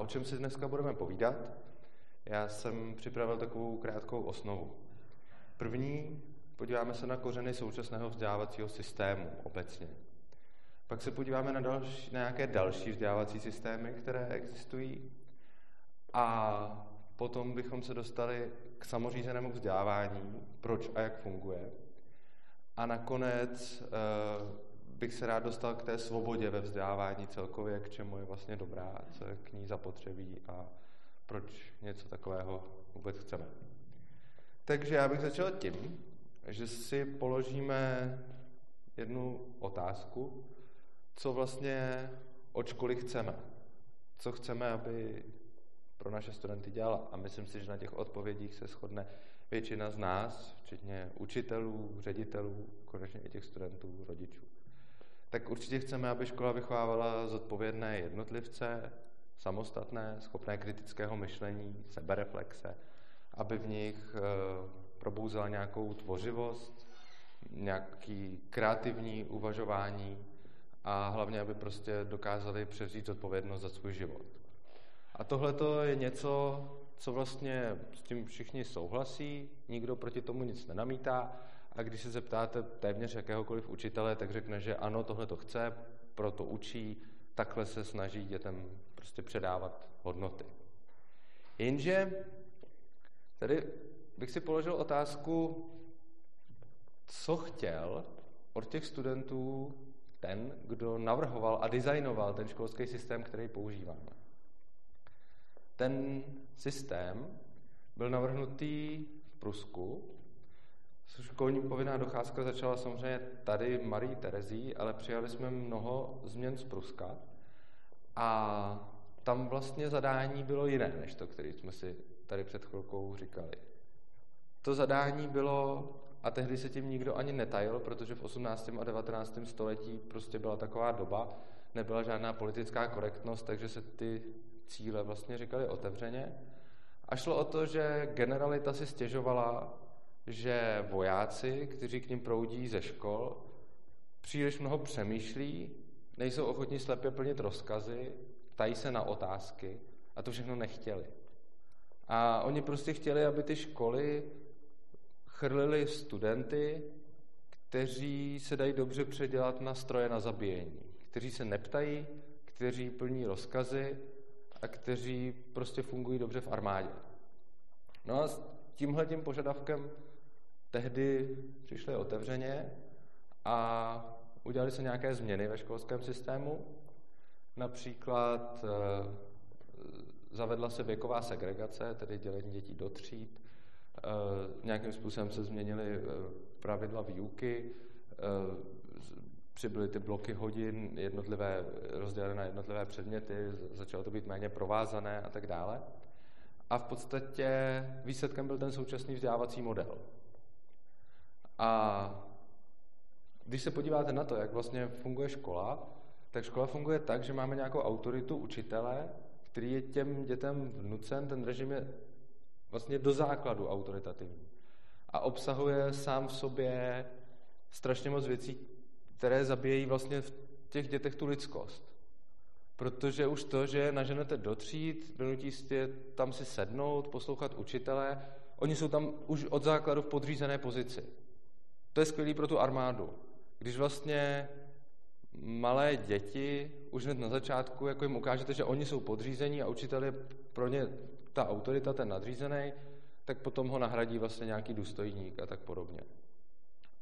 O čem si dneska budeme povídat? Já jsem připravil takovou krátkou osnovu. První, podíváme se na kořeny současného vzdělávacího systému obecně. Pak se podíváme na, další, na nějaké další vzdělávací systémy, které existují. A potom bychom se dostali k samořízenému vzdělávání, proč a jak funguje. A nakonec eh, bych se rád dostal k té svobodě ve vzdělávání celkově, k čemu je vlastně dobrá, co je k ní zapotřebí a proč něco takového vůbec chceme. Takže já bych začal tím, že si položíme jednu otázku, co vlastně od školy chceme. Co chceme, aby pro naše studenty dělala. A myslím si, že na těch odpovědích se shodne většina z nás, včetně učitelů, ředitelů, konečně i těch studentů, rodičů tak určitě chceme, aby škola vychovávala zodpovědné jednotlivce, samostatné, schopné kritického myšlení, sebereflexe, aby v nich eh, probouzela nějakou tvořivost, nějaký kreativní uvažování a hlavně, aby prostě dokázali převzít odpovědnost za svůj život. A tohle je něco, co vlastně s tím všichni souhlasí, nikdo proti tomu nic nenamítá, a když se zeptáte téměř jakéhokoliv učitele, tak řekne, že ano, tohle to chce, proto učí, takhle se snaží dětem prostě předávat hodnoty. Jenže tady bych si položil otázku, co chtěl od těch studentů ten, kdo navrhoval a designoval ten školský systém, který používáme. Ten systém byl navrhnutý v Prusku Školní povinná docházka začala samozřejmě tady Marí Terezí, ale přijali jsme mnoho změn z Pruska a tam vlastně zadání bylo jiné, než to, které jsme si tady před chvilkou říkali. To zadání bylo, a tehdy se tím nikdo ani netajil, protože v 18. a 19. století prostě byla taková doba, nebyla žádná politická korektnost, takže se ty cíle vlastně říkali otevřeně. A šlo o to, že generalita si stěžovala že vojáci, kteří k ním proudí ze škol, příliš mnoho přemýšlí, nejsou ochotní slepě plnit rozkazy, ptají se na otázky a to všechno nechtěli. A oni prostě chtěli, aby ty školy chrlili studenty, kteří se dají dobře předělat na stroje na zabíjení, kteří se neptají, kteří plní rozkazy a kteří prostě fungují dobře v armádě. No a s tímhle tím požadavkem tehdy přišli otevřeně a udělali se nějaké změny ve školském systému. Například eh, zavedla se věková segregace, tedy dělení dětí do tříd. Eh, nějakým způsobem se změnily eh, pravidla výuky, přibyly ty bloky hodin jednotlivé, rozdělené na jednotlivé předměty, začalo to být méně provázané a tak dále. A v podstatě výsledkem byl ten současný vzdělávací model. A když se podíváte na to, jak vlastně funguje škola, tak škola funguje tak, že máme nějakou autoritu učitele, který je těm dětem vnucen, ten režim je vlastně do základu autoritativní. A obsahuje sám v sobě strašně moc věcí, které zabíjejí vlastně v těch dětech tu lidskost. Protože už to, že naženete do tříd, donutí je tam si sednout, poslouchat učitele, oni jsou tam už od základu v podřízené pozici. To je skvělý pro tu armádu. Když vlastně malé děti už hned na začátku jako jim ukážete, že oni jsou podřízení a učitel je pro ně ta autorita, ten nadřízený, tak potom ho nahradí vlastně nějaký důstojník a tak podobně.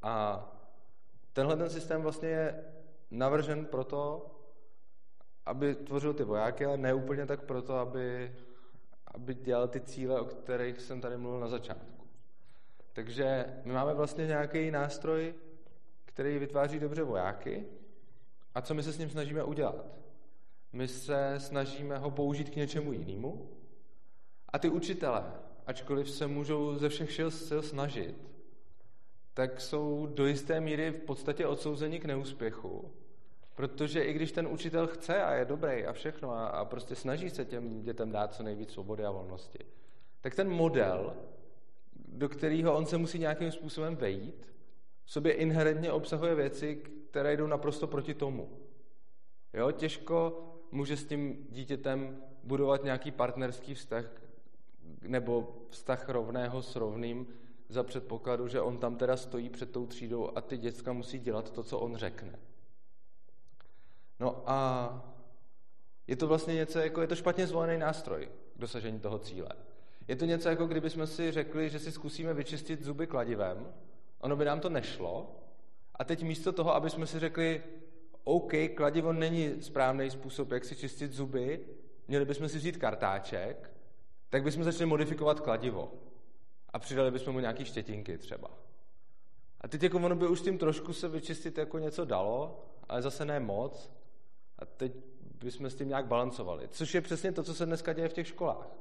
A tenhle ten systém vlastně je navržen proto, aby tvořil ty vojáky, ale ne úplně tak proto, aby, aby dělal ty cíle, o kterých jsem tady mluvil na začátku. Takže my máme vlastně nějaký nástroj, který vytváří dobře vojáky. A co my se s ním snažíme udělat? My se snažíme ho použít k něčemu jinému. A ty učitelé, ačkoliv se můžou ze všech sil snažit, tak jsou do jisté míry v podstatě odsouzeni k neúspěchu, protože i když ten učitel chce a je dobrý a všechno a, a prostě snaží se těm dětem dát co nejvíc svobody a volnosti, tak ten model do kterého on se musí nějakým způsobem vejít, v sobě inherentně obsahuje věci, které jdou naprosto proti tomu. Jo, těžko může s tím dítětem budovat nějaký partnerský vztah nebo vztah rovného s rovným za předpokladu, že on tam teda stojí před tou třídou a ty děcka musí dělat to, co on řekne. No a je to vlastně něco, jako je to špatně zvolený nástroj k dosažení toho cíle. Je to něco, jako kdybychom si řekli, že si zkusíme vyčistit zuby kladivem, ono by nám to nešlo, a teď místo toho, aby jsme si řekli, OK, kladivo není správný způsob, jak si čistit zuby, měli bychom si vzít kartáček, tak bychom začali modifikovat kladivo. A přidali bychom mu nějaký štětinky třeba. A teď jako ono by už tím trošku se vyčistit jako něco dalo, ale zase ne moc. A teď bychom s tím nějak balancovali. Což je přesně to, co se dneska děje v těch školách.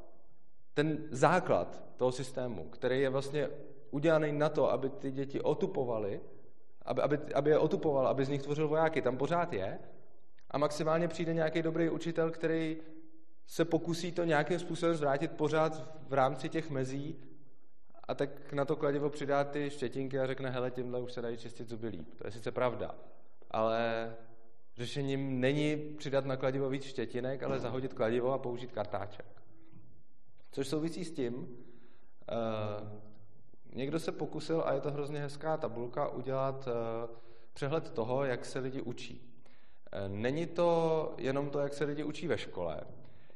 Ten základ toho systému, který je vlastně udělaný na to, aby ty děti otupovaly, aby, aby, aby je otupoval, aby z nich tvořil vojáky, tam pořád je. A maximálně přijde nějaký dobrý učitel, který se pokusí to nějakým způsobem zvrátit pořád v rámci těch mezí a tak na to kladivo přidá ty štětinky a řekne, hele, tímhle už se dají čistit zuby líp. To je sice pravda, ale řešením není přidat na kladivo víc štětinek, ale zahodit kladivo a použít kartáček. Což souvisí s tím, uh, někdo se pokusil, a je to hrozně hezká tabulka, udělat uh, přehled toho, jak se lidi učí. Uh, není to jenom to, jak se lidi učí ve škole,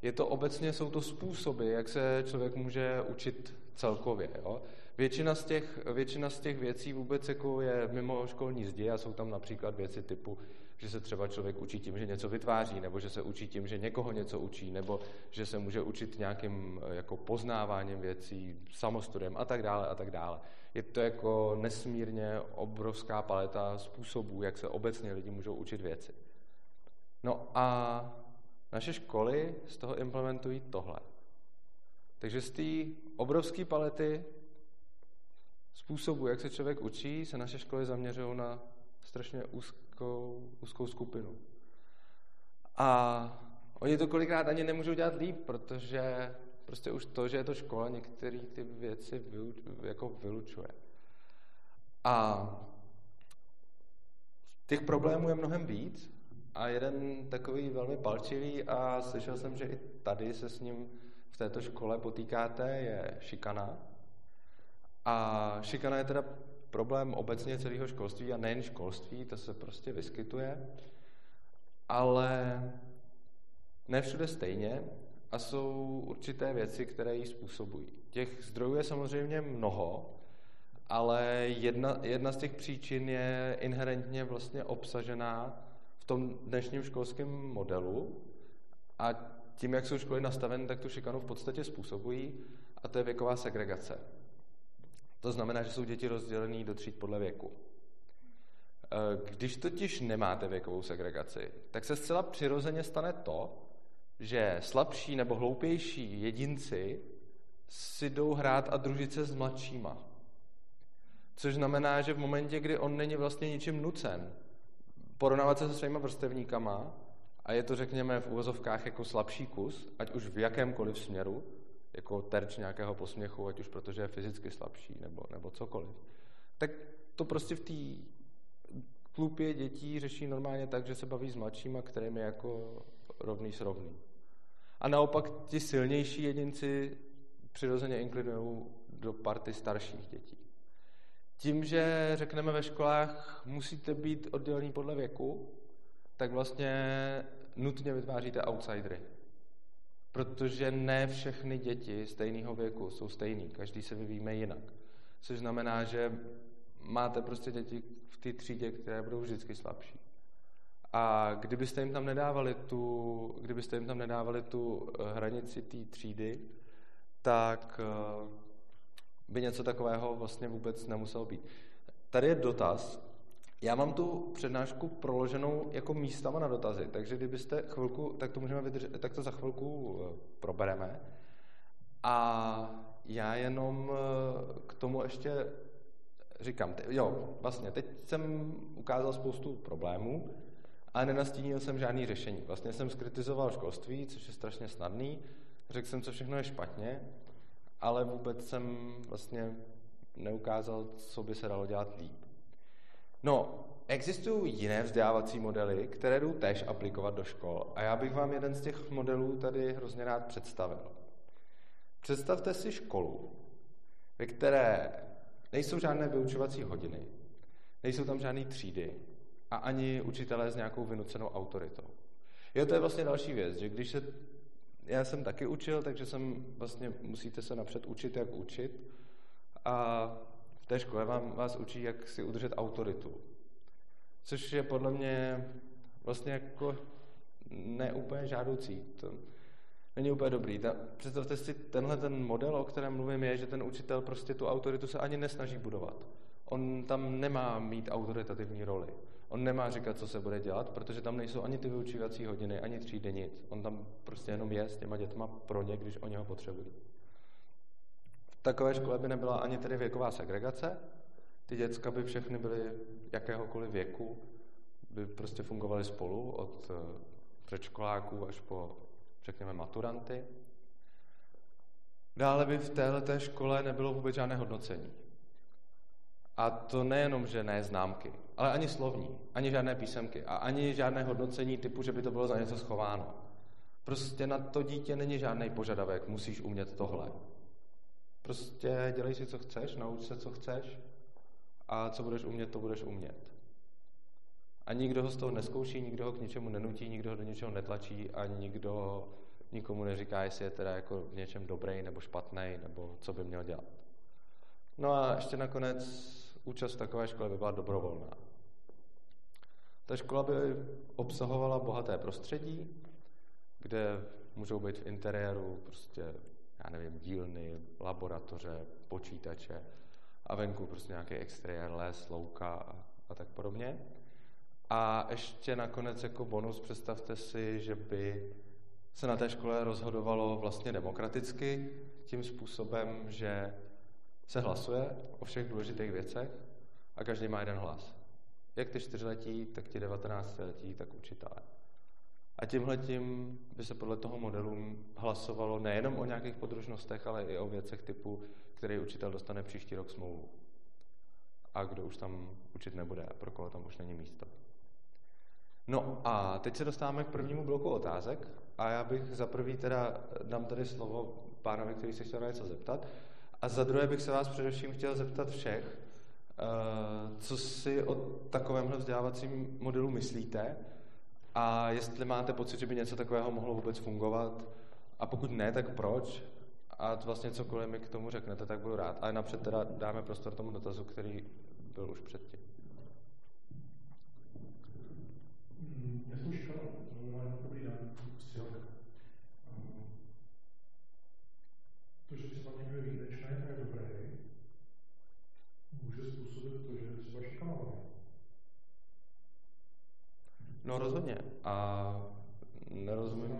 je to obecně, jsou to způsoby, jak se člověk může učit celkově. Jo? Většina, z těch, většina z těch věcí vůbec jako je mimo školní zdi a jsou tam například věci typu, že se třeba člověk učí tím, že něco vytváří, nebo že se učí tím, že někoho něco učí, nebo že se může učit nějakým jako poznáváním věcí, samostudem a tak dále a tak dále. Je to jako nesmírně obrovská paleta způsobů, jak se obecně lidi můžou učit věci. No a naše školy z toho implementují tohle. Takže z té obrovské palety způsobu, jak se člověk učí, se naše školy zaměřují na strašně úzkou, úzkou skupinu. A oni to kolikrát ani nemůžou dělat líp, protože prostě už to, že je to škola, některé ty věci vyuč, jako vylučuje. A těch problémů je mnohem víc a jeden takový velmi palčivý a slyšel jsem, že i tady se s ním v této škole potýkáte, je šikana. A šikana je teda problém obecně celého školství a nejen školství, to se prostě vyskytuje, ale ne všude stejně a jsou určité věci, které ji způsobují. Těch zdrojů je samozřejmě mnoho, ale jedna, jedna z těch příčin je inherentně vlastně obsažená v tom dnešním školském modelu a tím, jak jsou školy nastaveny, tak tu šikanu v podstatě způsobují a to je věková segregace. To znamená, že jsou děti rozdělené do tříd podle věku. E, když totiž nemáte věkovou segregaci, tak se zcela přirozeně stane to, že slabší nebo hloupější jedinci si jdou hrát a družit se s mladšíma. Což znamená, že v momentě, kdy on není vlastně ničím nucen porovnávat se se svýma vrstevníkama, a je to, řekněme, v uvozovkách jako slabší kus, ať už v jakémkoliv směru, jako terč nějakého posměchu, ať už protože je fyzicky slabší, nebo, nebo cokoliv, tak to prostě v té klupě dětí řeší normálně tak, že se baví s mladšíma, kterým je jako rovný s rovným. A naopak ti silnější jedinci přirozeně inklinují do party starších dětí. Tím, že řekneme ve školách, musíte být oddělení podle věku, tak vlastně nutně vytváříte outsidery. Protože ne všechny děti stejného věku jsou stejný, každý se vyvíjíme jinak. Což znamená, že máte prostě děti v té třídě, které budou vždycky slabší. A kdybyste jim tam nedávali tu, kdybyste jim tam nedávali tu eh, hranici té třídy, tak eh, by něco takového vlastně vůbec nemuselo být. Tady je dotaz, já mám tu přednášku proloženou jako místama na dotazy, takže kdybyste chvilku, tak to můžeme vydržet, tak to za chvilku eh, probereme. A já jenom eh, k tomu ještě říkám, jo, vlastně, teď jsem ukázal spoustu problémů, ale nenastínil jsem žádný řešení. Vlastně jsem skritizoval školství, což je strašně snadný, řekl jsem, co všechno je špatně, ale vůbec jsem vlastně neukázal, co by se dalo dělat líp. No, existují jiné vzdělávací modely, které jdou též aplikovat do škol. A já bych vám jeden z těch modelů tady hrozně rád představil. Představte si školu, ve které nejsou žádné vyučovací hodiny, nejsou tam žádné třídy a ani učitelé s nějakou vynucenou autoritou. Jo, to je vlastně další věc, že když se, já jsem taky učil, takže jsem vlastně, musíte se napřed učit, jak učit a té škole vám, vás učí, jak si udržet autoritu. Což je podle mě vlastně jako neúplně žádoucí. To není úplně dobrý. Ta, představte si, tenhle ten model, o kterém mluvím, je, že ten učitel prostě tu autoritu se ani nesnaží budovat. On tam nemá mít autoritativní roli. On nemá říkat, co se bude dělat, protože tam nejsou ani ty vyučívací hodiny, ani třídy, nic. On tam prostě jenom je s těma dětma pro ně, když oni ho potřebují. Takové škole by nebyla ani tedy věková segregace. Ty děcka by všechny byly jakéhokoliv věku, by prostě fungovaly spolu od eh, předškoláků až po, řekněme, maturanty. Dále by v této škole nebylo vůbec žádné hodnocení. A to nejenom, že ne známky, ale ani slovní, ani žádné písemky a ani žádné hodnocení typu, že by to bylo za něco schováno. Prostě na to dítě není žádný požadavek, musíš umět tohle. Prostě dělej si, co chceš, nauč se, co chceš a co budeš umět, to budeš umět. A nikdo ho z toho neskouší, nikdo ho k ničemu nenutí, nikdo ho do něčeho netlačí a nikdo nikomu neříká, jestli je teda jako v něčem dobrý nebo špatný, nebo co by měl dělat. No a ještě nakonec účast v takové škole by byla dobrovolná. Ta škola by obsahovala bohaté prostředí, kde můžou být v interiéru prostě, já nevím, dílny, laboratoře, počítače a venku prostě nějaký exteriér, les, louka a, a tak podobně. A ještě nakonec jako bonus představte si, že by se na té škole rozhodovalo vlastně demokraticky, tím způsobem, že se hlasuje o všech důležitých věcech a každý má jeden hlas. Jak ty čtyřletí, tak ti devatenáctiletí, tak učitelé. A tímhle tím by se podle toho modelu hlasovalo nejenom o nějakých podružnostech, ale i o věcech typu, který učitel dostane příští rok smlouvu. A kdo už tam učit nebude a pro koho tam už není místo. No a teď se dostáváme k prvnímu bloku otázek a já bych za prvý teda dám tady slovo pánovi, který se chtěl na něco zeptat. A za druhé bych se vás především chtěl zeptat všech, eh, co si o takovémhle vzdělávacím modelu myslíte a jestli máte pocit, že by něco takového mohlo vůbec fungovat a pokud ne, tak proč? A vlastně cokoliv mi k tomu řeknete, tak budu rád. Ale napřed teda dáme prostor tomu dotazu, který byl už předtím. No rozhodně. A nerozumím.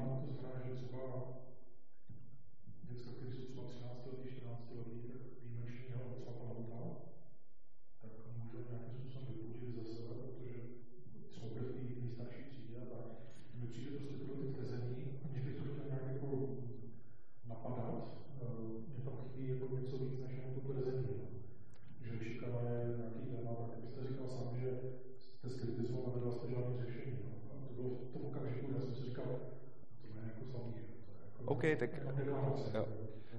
Tak, jo.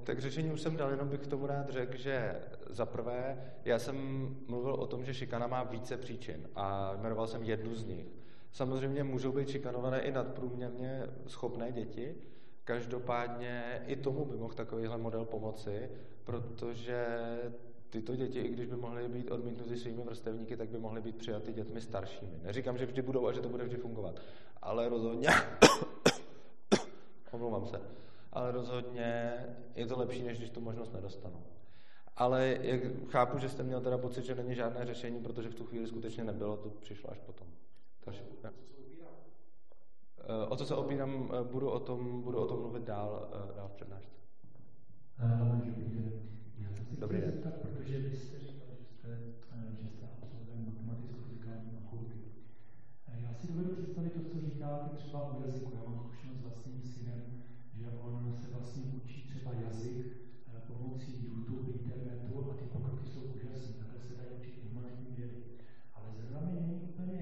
tak řešení už jsem dal, jenom bych k tomu rád řekl, že za prvé, já jsem mluvil o tom, že šikana má více příčin a jmenoval jsem jednu z nich. Samozřejmě můžou být šikanované i nadprůměrně schopné děti, každopádně i tomu by mohl takovýhle model pomoci, protože tyto děti, i když by mohly být odmítnuty svými vrstevníky, tak by mohly být přijaty dětmi staršími. Neříkám, že vždy budou a že to bude vždy fungovat, ale rozhodně, omlouvám se, ale rozhodně je to lepší, než když tu možnost nedostanu. Ale jak chápu, že jste měl teda pocit, že není žádné řešení, protože v tu chvíli skutečně nebylo, to přišlo až potom. Takže, ja. O co se opírám, eh, budu o tom, budu o tom mluvit dál, eh, dál v přednášce. Dobrý den. Protože vy jste říkal, že jste, eh, že jste absolvent matematicko-fyzikální fakulty. Já si dovedu představit to, co říkáte třeba o jazyku. Já mám zkušenost s vlastním synem, že on se vlastně učí třeba jazyk eh, pomocí YouTube, internetu a ty pokroky jsou úžasné. Takhle se dají učit humanitní vědy. Ale zrovna mi není úplně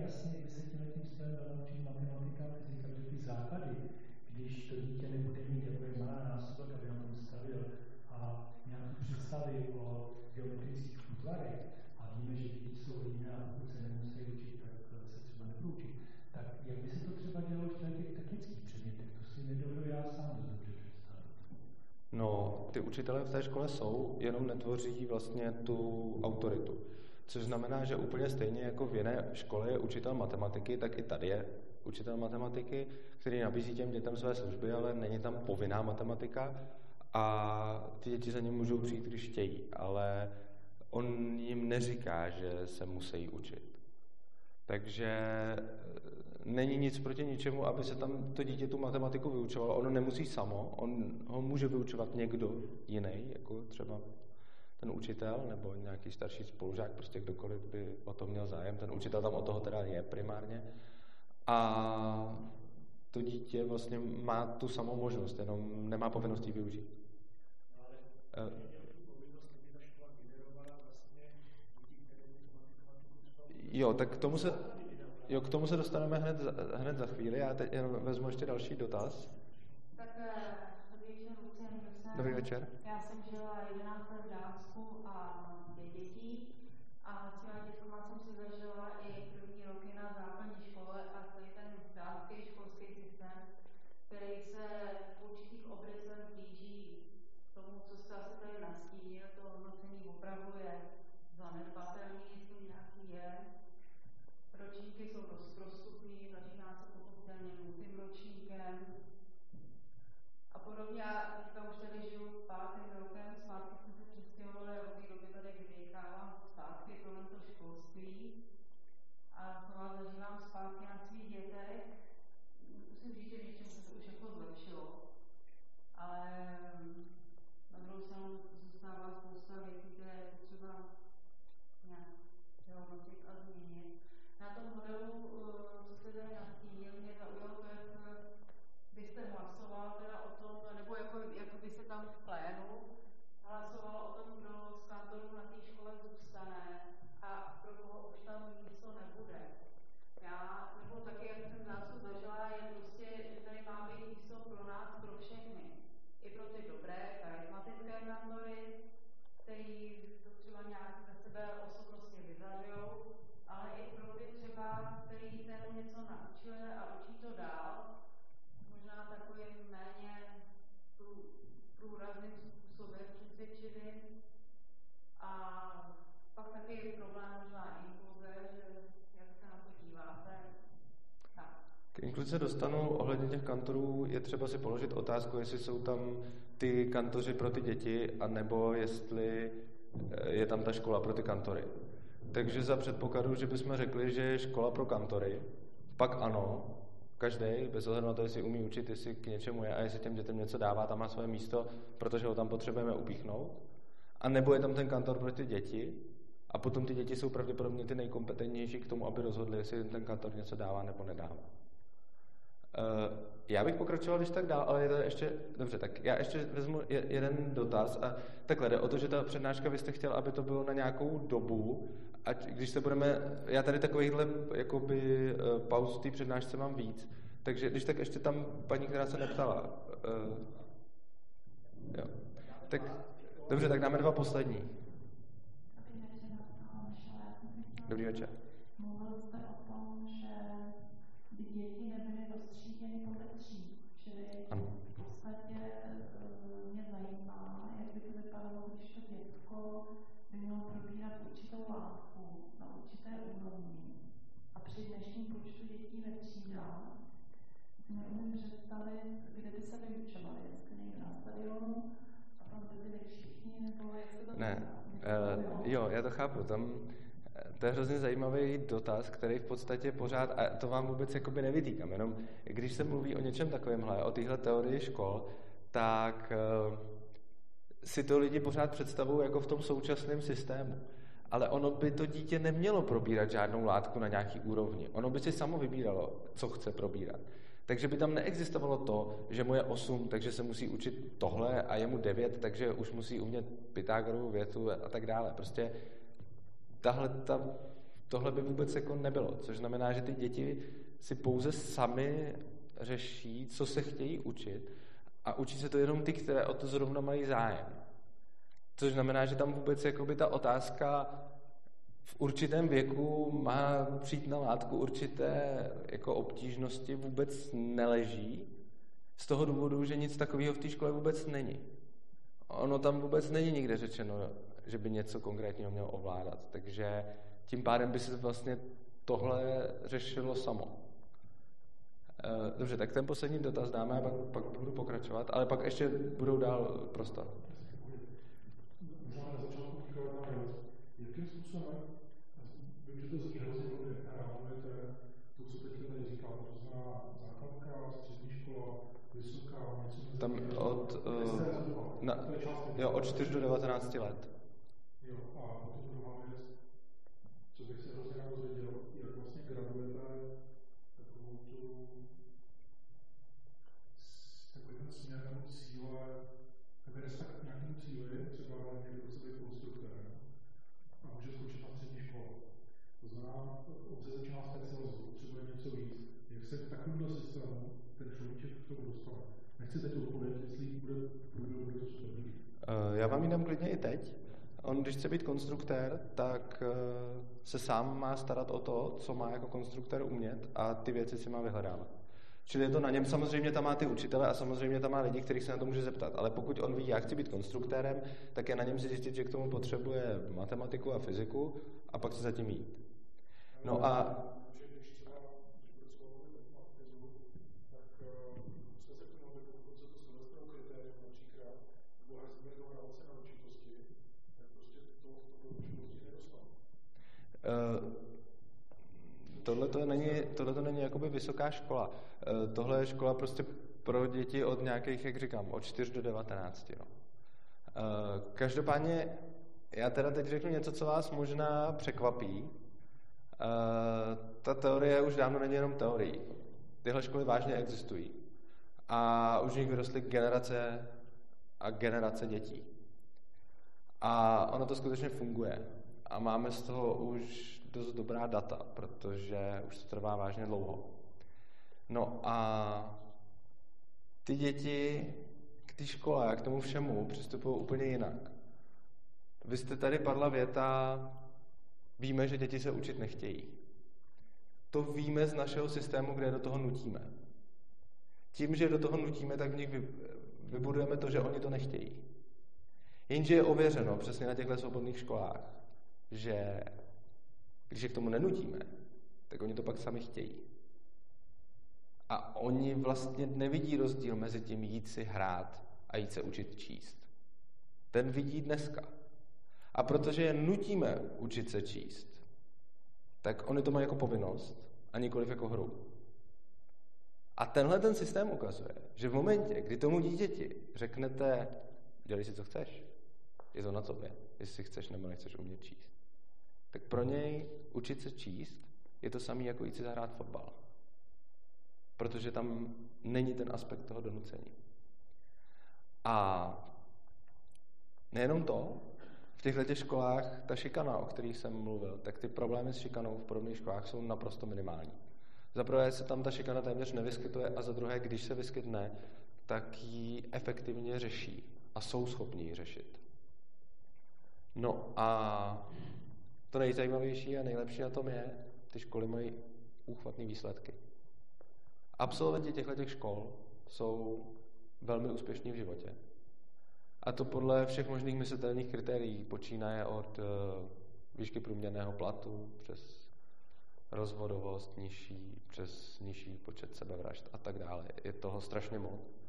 No, ty učitelé v té škole jsou, jenom netvoří vlastně tu autoritu. Což znamená, že úplně stejně jako v jiné škole je učitel matematiky, tak i tady je učitel matematiky, který nabízí těm dětem své služby, ale není tam povinná matematika a ty děti za ním můžou přijít, když chtějí, ale on jim neříká, že se musí učit. Takže eh, není nic proti ničemu, aby se tam to dítě tu matematiku vyučovalo. Ono nemusí samo, on ho může vyučovat někdo jiný, jako třeba ten učitel nebo nějaký starší spolužák, prostě kdokoliv by o to měl zájem. Ten učitel tam o toho teda je primárně. A to dítě vlastně má tu samou možnost, jenom nemá povinnost ji využít. Uh, Jo, tak k tomu se, jo, k tomu se dostaneme hned, hned za chvíli. Já teď jenom vezmu ještě další dotaz. Tak eh, dobrý večer. Dobrý večer. Já jsem žila 11 let v Dánsku a mám dvě děti a s těma dětkama jsem si zažila i první roky na základní škole a to je ten dánský školský systém, který se v určitých obrysech blíží tomu, co jste asi tady nastínil, to hodnocení opravdu je zanedbatelný, jestli nějaký je ročníky jsou dost prostupný, začíná se pochopitelně nultým ročníkem a podobně. Já teďka už tady žiju pátým rokem, zpátky jsme se přestěhovali a od té doby tady vyděkávám zpátky kolem to školství a znova zažívám zpátky na svých dětech. Musím říct, že v něčem se to už jako zlepšilo, ale na druhou stranu zůstává spousta věcí, které je potřeba nějak přehodnotit a změnit na tom modelu, eh, co jste tady nastínil, mě zaujalo to, jak vy jste hlasoval teda o tom, nebo jako, jako by se tam v plénu hlasovalo o tom, kdo z kantorů na té škole zůstane a pro koho už tam místo nebude. Já, nebo taky, jak jsem nás to zažila, je prostě, že tady má být místo pro nás, pro všechny. I pro ty dobré, charismatické kantory, který to třeba nějak za sebe osobnostně vyzařují, ale i pro ty třeba, který se něco naučili a učí to dál, možná takovým méně průrazným způsobem přesvědčivým. A pak taky je problém možná inkluze, že jak se na to díváte. Tak. K inkluzi dostanu ohledně těch kantorů je třeba si položit otázku, jestli jsou tam ty kantoři pro ty děti, anebo jestli eh, je tam ta škola pro ty kantory. Takže za předpokladu, že bychom řekli, že je škola pro kantory, pak ano, každý, bez ohledu na to, jestli umí učit, jestli k něčemu je a jestli těm dětem něco dává, tam má své místo, protože ho tam potřebujeme upíchnout. A nebo je tam ten kantor pro ty děti a potom ty děti jsou pravděpodobně ty nejkompetentnější k tomu, aby rozhodli, jestli ten kantor něco dává nebo nedává. Uh, já bych pokračoval, když tak dál, ale je to ještě, dobře, tak já ještě vezmu jeden dotaz a takhle jde o to, že ta přednáška, vy jste chtěl, aby to bylo na nějakou dobu, ať když se budeme, já tady takovýchhle jakoby uh, pauz v té přednášce mám víc, takže když tak ještě tam paní, která se neptala, uh, jo. Tak, dobře, tak dáme dva poslední. Dobrý večer. To chápu, tam to je hrozně zajímavý dotaz, který v podstatě pořád, a to vám vůbec jakoby nevytýkám, jenom když se mluví o něčem takovémhle, o téhle teorii škol, tak uh, si to lidi pořád představují jako v tom současném systému. Ale ono by to dítě nemělo probírat žádnou látku na nějaký úrovni. Ono by si samo vybíralo, co chce probírat. Takže by tam neexistovalo to, že mu je 8, takže se musí učit tohle a je mu 9, takže už musí umět Pythagorovu větu a tak dále. Prostě tahle, ta, tohle by vůbec jako nebylo, což znamená, že ty děti si pouze sami řeší, co se chtějí učit a učí se to jenom ty, které o to zrovna mají zájem. Což znamená, že tam vůbec jakoby ta otázka v určitém věku má přijít na látku určité jako obtížnosti vůbec neleží, z toho důvodu, že nic takového v té škole vůbec není. ono tam vůbec není nikde řečeno, že by něco konkrétního měl ovládat. Takže tím pádem by se vlastně tohle řešilo samo. Eh, dobře, tak ten poslední dotaz dáme a pak, pak budu pokračovat, ale pak ještě budou dál prostor. Jakým způsobem, vím, že to zní hrozně hodně, reagujete to, co teď tady říkal, to znamená základka, střední škola, vysoká, něco Tam od, uh, na, jo, od 4 do 19 let. Jo, a potom druhá věc, co bych se hrozně rád dozvěděl, jak vlastně gradujete takovou tu, takový ten směr nebo cíle, takový respekt k nějakému cíli, třeba někdo chce být konstruktorem a může skočit na střední školu. To znamená, on se začíná specializovat, potřebuje něco víc. Jak se v takovémhle systému ten člověk k tomu dostane? Nechci teď odpovědět, jestli bude v průběhu bude to dobrý. Uh, já vám ji dám klidně i teď. On, když chce být konstruktér, tak uh, se sám má starat o to, co má jako konstruktér umět a ty věci si má vyhledávat. Čili je to na něm, samozřejmě tam má ty učitele a samozřejmě tam má lidi, kterých se na to může zeptat. Ale pokud on ví, já chci být konstruktérem, tak je na něm si zjistit, že k tomu potřebuje matematiku a fyziku a pak se zatím jít. No a Uh, tohle to není, tohle není jakoby vysoká škola. Uh, tohle je škola prostě pro děti od nějakých, jak říkám, od 4 do 19. No. Uh, každopádně já teda teď řeknu něco, co vás možná překvapí. Ta teorie už dávno není jenom teorií. Tyhle školy vážně existují. A už z nich vyrostly generace a generace dětí. A ono to skutečně funguje a máme z toho už dost dobrá data, protože už to trvá vážně dlouho. No a ty děti k té škole a k tomu všemu přistupují úplně jinak. Vy jste tady padla věta, víme, že děti se učit nechtějí. To víme z našeho systému, kde do toho nutíme. Tím, že do toho nutíme, tak v nich vybudujeme to, že oni to nechtějí. Jenže je ověřeno přesně na těchto svobodných školách, že když je k tomu nenutíme, tak oni to pak sami chtějí. A oni vlastně nevidí rozdíl mezi tím jít si hrát a jít se učit číst. Ten vidí dneska. A protože je nutíme učit se číst, tak oni to mají jako povinnost a nikoliv jako hru. A tenhle ten systém ukazuje, že v momentě, kdy tomu dítěti řeknete, dělej si, co chceš, je to na tobě, jestli chceš nebo nechceš umět číst tak pro něj učit se číst je to samé, jako jít si zahrát fotbal. Protože tam není ten aspekt toho donucení. A nejenom to, v těchto těch školách ta šikana, o kterých jsem mluvil, tak ty problémy s šikanou v podobných školách jsou naprosto minimální. Za prvé se tam ta šikana téměř nevyskytuje a za druhé, když se vyskytne, tak ji efektivně řeší a jsou schopní ji řešit. No a to nejzajímavější a nejlepší na tom je, ty školy mají úchvatné výsledky. Absolventi těchto škol jsou velmi úspěšní v životě. A to podle všech možných myslitelných kritérií počínaje od uh, výšky průměrného platu přes rozvodovost nižší, přes nižší počet sebevražd a tak dále. Je toho strašně moc.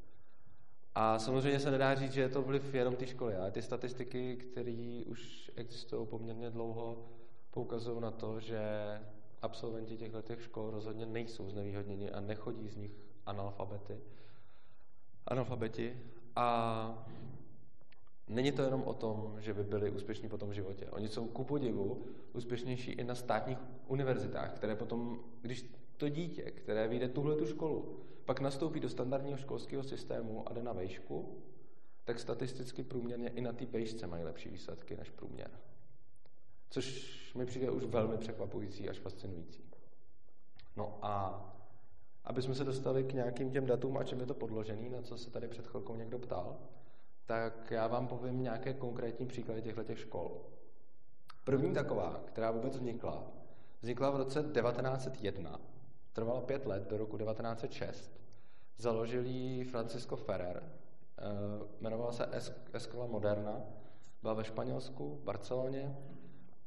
A samozřejmě se nedá říct, že je to vliv jenom té školy, ale ty statistiky, které už existují poměrně dlouho, poukazují na to, že absolventi těchto škol rozhodně nejsou znevýhodněni a nechodí z nich analfabety. Analfabeti. A není to jenom o tom, že by byli úspěšní potom v životě. Oni jsou ku podivu úspěšnější i na státních univerzitách, které potom, když to dítě, které vyjde tuhle tu školu, pak nastoupí do standardního školského systému a jde na vejšku, tak statisticky průměrně i na té vejšce mají lepší výsledky než průměr. Což mi přijde už velmi překvapující až fascinující. No a aby jsme se dostali k nějakým těm datům, a čem je to podložený, na co se tady před chvilkou někdo ptal, tak já vám povím nějaké konkrétní příklady těchto těch škol. První taková, která vůbec vznikla, vznikla v roce 1901 trvala pět let do roku 1906. Založil ji Francisco Ferrer, jmenovala se Escola Moderna, byla ve Španělsku, v Barceloně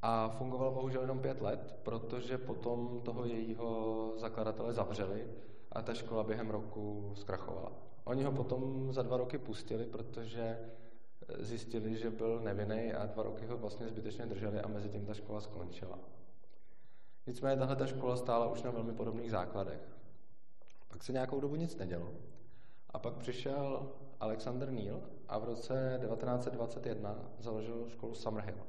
a fungovala bohužel jenom pět let, protože potom toho jejího zakladatele zavřeli a ta škola během roku zkrachovala. Oni ho potom za dva roky pustili, protože zjistili, že byl nevinný a dva roky ho vlastně zbytečně drželi a mezi tím ta škola skončila. Nicméně tahle ta škola stála už na velmi podobných základech. Pak se nějakou dobu nic nedělo. A pak přišel Alexander Neal a v roce 1921 založil školu Summerhill.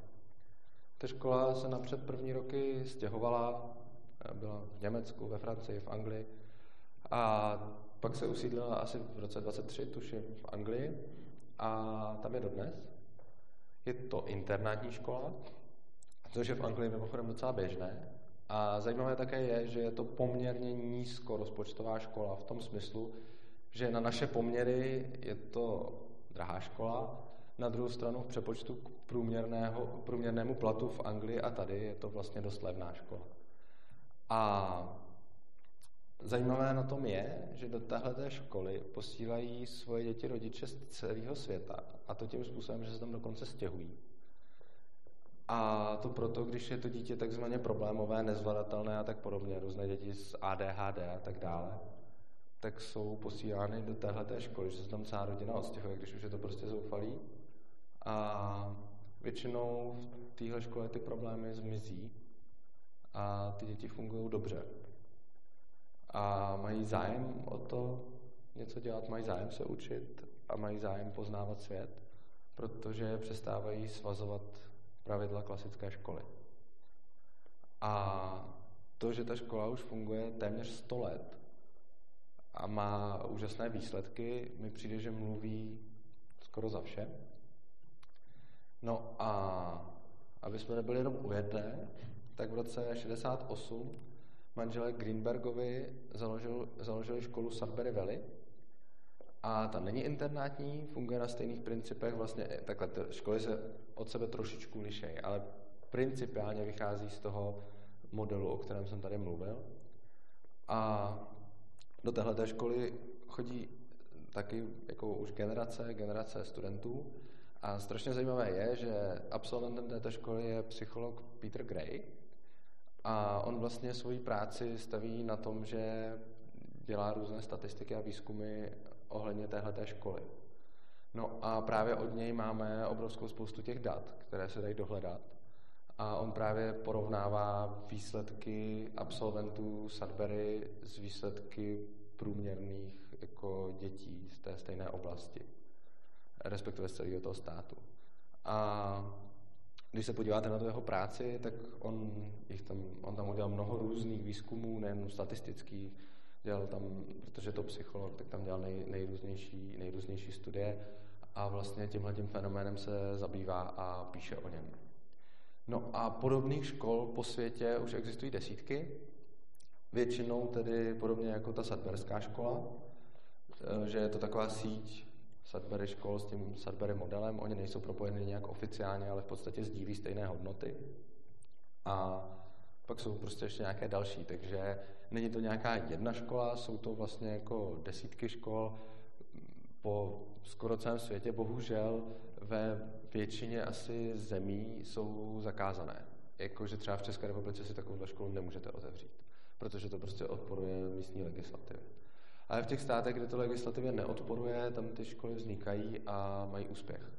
Ta škola se napřed první roky stěhovala, byla v Německu, ve Francii, v Anglii a pak se usídlila asi v roce 23, tuším, v Anglii a tam je dodnes. Je to internátní škola, což je v Anglii mimochodem docela běžné. A zajímavé také je, že je to poměrně nízko rozpočtová škola v tom smyslu, že na naše poměry je to drahá škola, na druhou stranu v přepočtu k průměrného, průměrnému platu v Anglii a tady je to vlastně dost levná škola. A zajímavé na tom je, že do téhle školy posílají svoje děti rodiče z celého světa a to tím způsobem, že se tam dokonce stěhují. A to proto, když je to dítě takzvaně problémové, nezvladatelné a tak podobně, různé děti s ADHD a tak dále, tak jsou posílány do téhle školy, že se tam celá rodina odstěhuje, když už je to prostě zoufalý. A většinou v téhle škole ty problémy zmizí a ty děti fungují dobře. A mají zájem o to něco dělat, mají zájem se učit a mají zájem poznávat svět, protože přestávají svazovat pravidla klasické školy. A to, že ta škola už funguje téměř 100 let a má úžasné výsledky, mi přijde, že mluví skoro za vše. No a aby jsme nebyli jenom u tak v roce 68 manželé Greenbergovi založil, založili školu Sudbury Valley, a ta není internátní, funguje na stejných principech, vlastně takhle, školy se od sebe trošičku lišejí, ale principiálně vychází z toho modelu, o kterém jsem tady mluvil. A do téhle školy chodí taky jako už generace, generace studentů. A strašně zajímavé je, že absolventem této školy je psycholog Peter Gray. A on vlastně svoji práci staví na tom, že dělá různé statistiky a výzkumy ohledně téhleté školy. No a právě od něj máme obrovskou spoustu těch dat, které se dají dohledat. A on právě porovnává výsledky absolventů Sudbury s výsledky průměrných jako dětí z té stejné oblasti, respektive z celého toho státu. A když se podíváte na tu jeho práci, tak on, jich tam, on tam udělal mnoho různých výzkumů, nejen statistických, dělal tam, protože je to psycholog, tak tam dělal nej, nejrůznější, nejrůznější studie a vlastně tímhle tím fenoménem se zabývá a píše o něm. No a podobných škol po světě už existují desítky, většinou tedy podobně jako ta Sudburská škola, eh, že je to taková síť Sudbury škol s tím Sudbury modelem. Oni nejsou propojeny nějak oficiálně, ale v podstatě sdílí stejné hodnoty. A pak jsou prostě ještě nějaké další, takže není to nějaká jedna škola, jsou to vlastně jako desítky škol po skoro celém světě. Bohužel ve většině asi zemí jsou zakázané. Jakože třeba v České republice si takovou školu nemůžete otevřít, protože to prostě odporuje místní legislativě. Ale v těch státech, kde to legislativě neodporuje, tam ty školy vznikají a mají úspěch.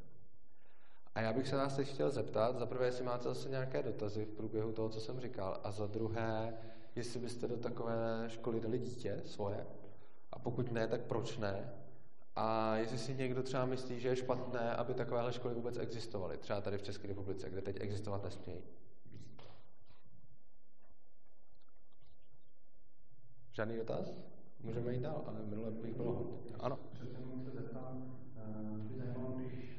A já bych se vás teď chtěl zeptat, za prvé, jestli máte zase nějaké dotazy v průběhu toho, co jsem říkal, a za druhé, jestli byste do takové školy dali dítě svoje, a pokud ne, tak proč ne? A jestli si někdo třeba myslí, že je špatné, aby takovéhle školy vůbec existovaly, třeba tady v České republice, kde teď existovat nesmějí. Žádný dotaz? Můžeme jít dál, ale minule bych byl hodně. Ano. Přece se zeptám, by zajímalo, když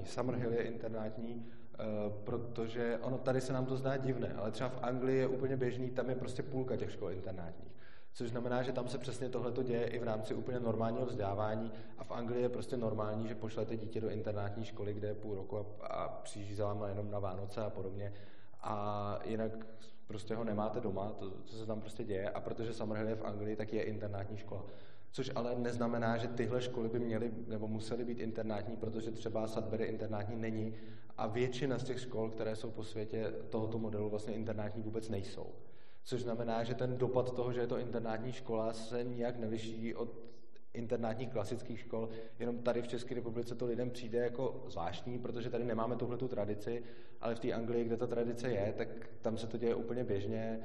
internátní. Summerhill je internátní, protože ono tady se nám to zdá divné, ale třeba v Anglii je úplně běžný, tam je prostě půlka těch škol internátních. Což znamená, že tam se přesně tohle děje i v rámci úplně normálního vzdělávání a v Anglii je prostě normální, že pošlete dítě do internátní školy, kde je půl roku a, a přijíždí za váma jenom na Vánoce a podobně a jinak prostě ho nemáte doma, to, co se tam prostě děje a protože Summerhill je v Anglii, tak je internátní škola. Což ale neznamená, že tyhle školy by měly nebo musely být internátní, protože třeba Sudbury internátní není a většina z těch škol, které jsou po světě tohoto modelu vlastně internátní vůbec nejsou. Což znamená, že ten dopad toho, že je to internátní škola, se nijak nevyšší od internátních klasických škol, jenom tady v České republice to lidem přijde jako zvláštní, protože tady nemáme tuhle tu tradici, ale v té Anglii, kde ta tradice je, tak tam se to děje úplně běžně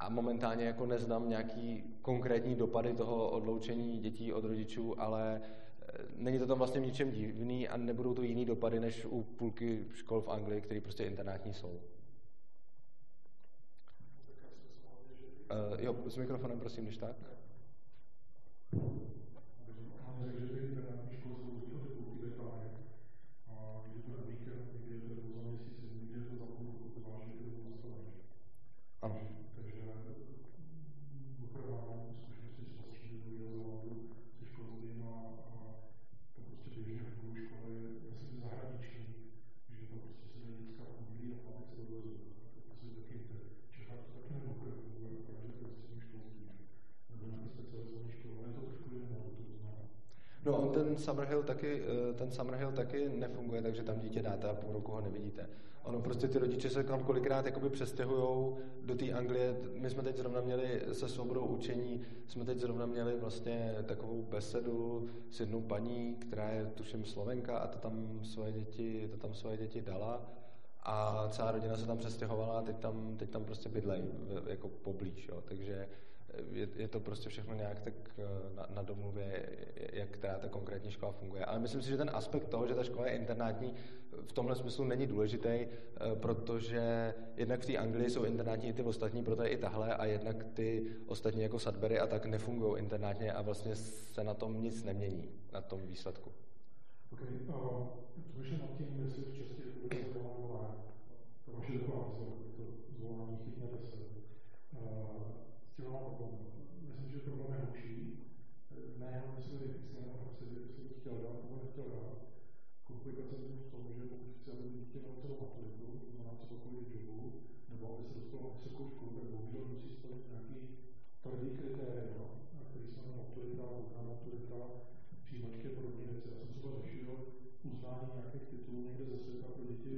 a momentálně jako neznám nějaký konkrétní dopady toho odloučení dětí od rodičů, ale eh, není to tam vlastně ničem divný a nebudou to jiný dopady než u půlky škol v Anglii, které prostě internátní jsou. Uh, jo, s mikrofonem, prosím, když tak. ten Summerhill taky, eh, ten Summerhill taky nefunguje, takže tam dítě dáte a půl roku ho nevidíte. Ono prostě ty rodiče se tam kolikrát jakoby přestěhují do té Anglie. My jsme teď zrovna měli se svobodou učení, jsme teď zrovna měli vlastně takovou besedu s jednou paní, která je tuším Slovenka a to tam svoje děti, to tam svoje děti dala a celá rodina se tam přestěhovala a teď tam, teď tam prostě bydlejí jako poblíž, jo. takže je, je to prostě všechno nějak tak eh, na, na domluvě, jak která ta konkrétní škola funguje. Ale myslím si, že ten aspekt toho, že ta škola je internátní, v tomhle smyslu není důležitý, eh, protože jednak v té Anglii jsou internátní i ty ostatní, proto je i tahle, a jednak ty ostatní jako Sudbury a tak nefungují internátně a vlastně se na tom nic nemění, na tom výsledku. Okay. Uh, nad tím, jestli v České republice to zvolání chytne se. Uh, s tím mám problém. Myslím, že problém je hlubší. Ne jenom jestli věci, ale asi jestli bych chtěl dát nebo nechtěl dát. Komplikace je v tom, že pokud chci, aby dítě mělo celou maturitu, to znamená třeba kvůli jobu, nebo aby se dostalo na vysokou školu, tak bohužel musí splnit nějaký tvrdý kritéria, na který jsme maturita, vodná maturita, přijímačky a podobné věci. Já jsem třeba řešil uznání nějakých titulů někde ze světa pro děti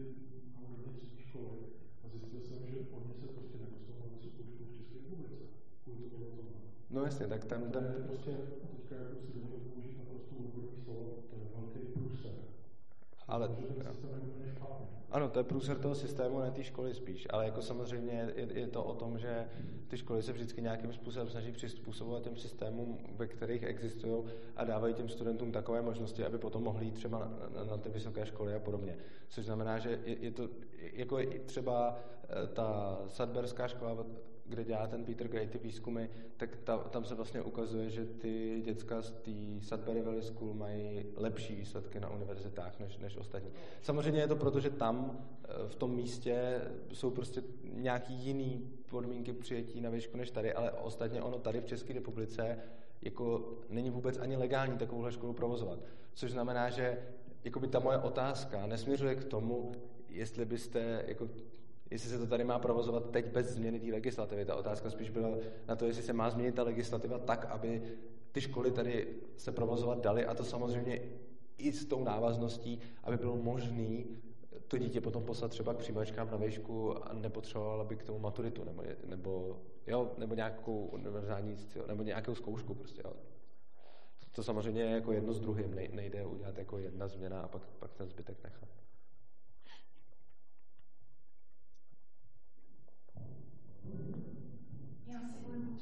na úrovni střední školy a zjistil jsem, že oni se prostě nedostanou na vysokou školu v České republice. Kvůli tomu No jasně, tak ten... ten... To je prostě, teďka jako si dovolím použít naprosto odborný slovo, to je velký průser. Ale... Ano, to je průser toho systému, ne té školy spíš. Ale jako samozřejmě je, je to o tom, že ty školy se vždycky nějakým způsobem snaží přizpůsobovat těm systémům, ve kterých existují a dávají těm studentům takové možnosti, aby potom mohli jít třeba na, na, na ty vysoké školy a podobně. Což znamená, že je, je to jako je třeba eh, ta Sadberská škola, kde dělá ten Peter Gray ty výzkumy, tak ta, tam se vlastně ukazuje, že ty děcka z té Sudbury Valley School mají lepší výsledky na univerzitách než, než ostatní. Samozřejmě je to proto, že tam eh, v tom místě jsou prostě nějaký jiný podmínky přijetí na výšku než tady, ale ostatně ono tady v České republice jako není vůbec ani legální takovouhle školu provozovat. Což znamená, že jakoby ta moje otázka nesměřuje k tomu, jestli byste jako jestli se to tady má provozovat teď bez změny té legislativy. Ta otázka spíš byla na to, jestli se má změnit ta legislativa tak, aby ty školy tady se provozovat daly a to samozřejmě i s tou návazností, aby bylo možné to dítě potom poslat třeba k přijímačkám na výšku a nepotřeboval by k tomu maturitu nebo, nebo, jo, nebo nějakou univerzální, nebo nějakou zkoušku prostě, jo. To samozřejmě je jako jedno s druhým, nejde udělat jako jedna změna a pak, pak ten zbytek nechat. Já si umím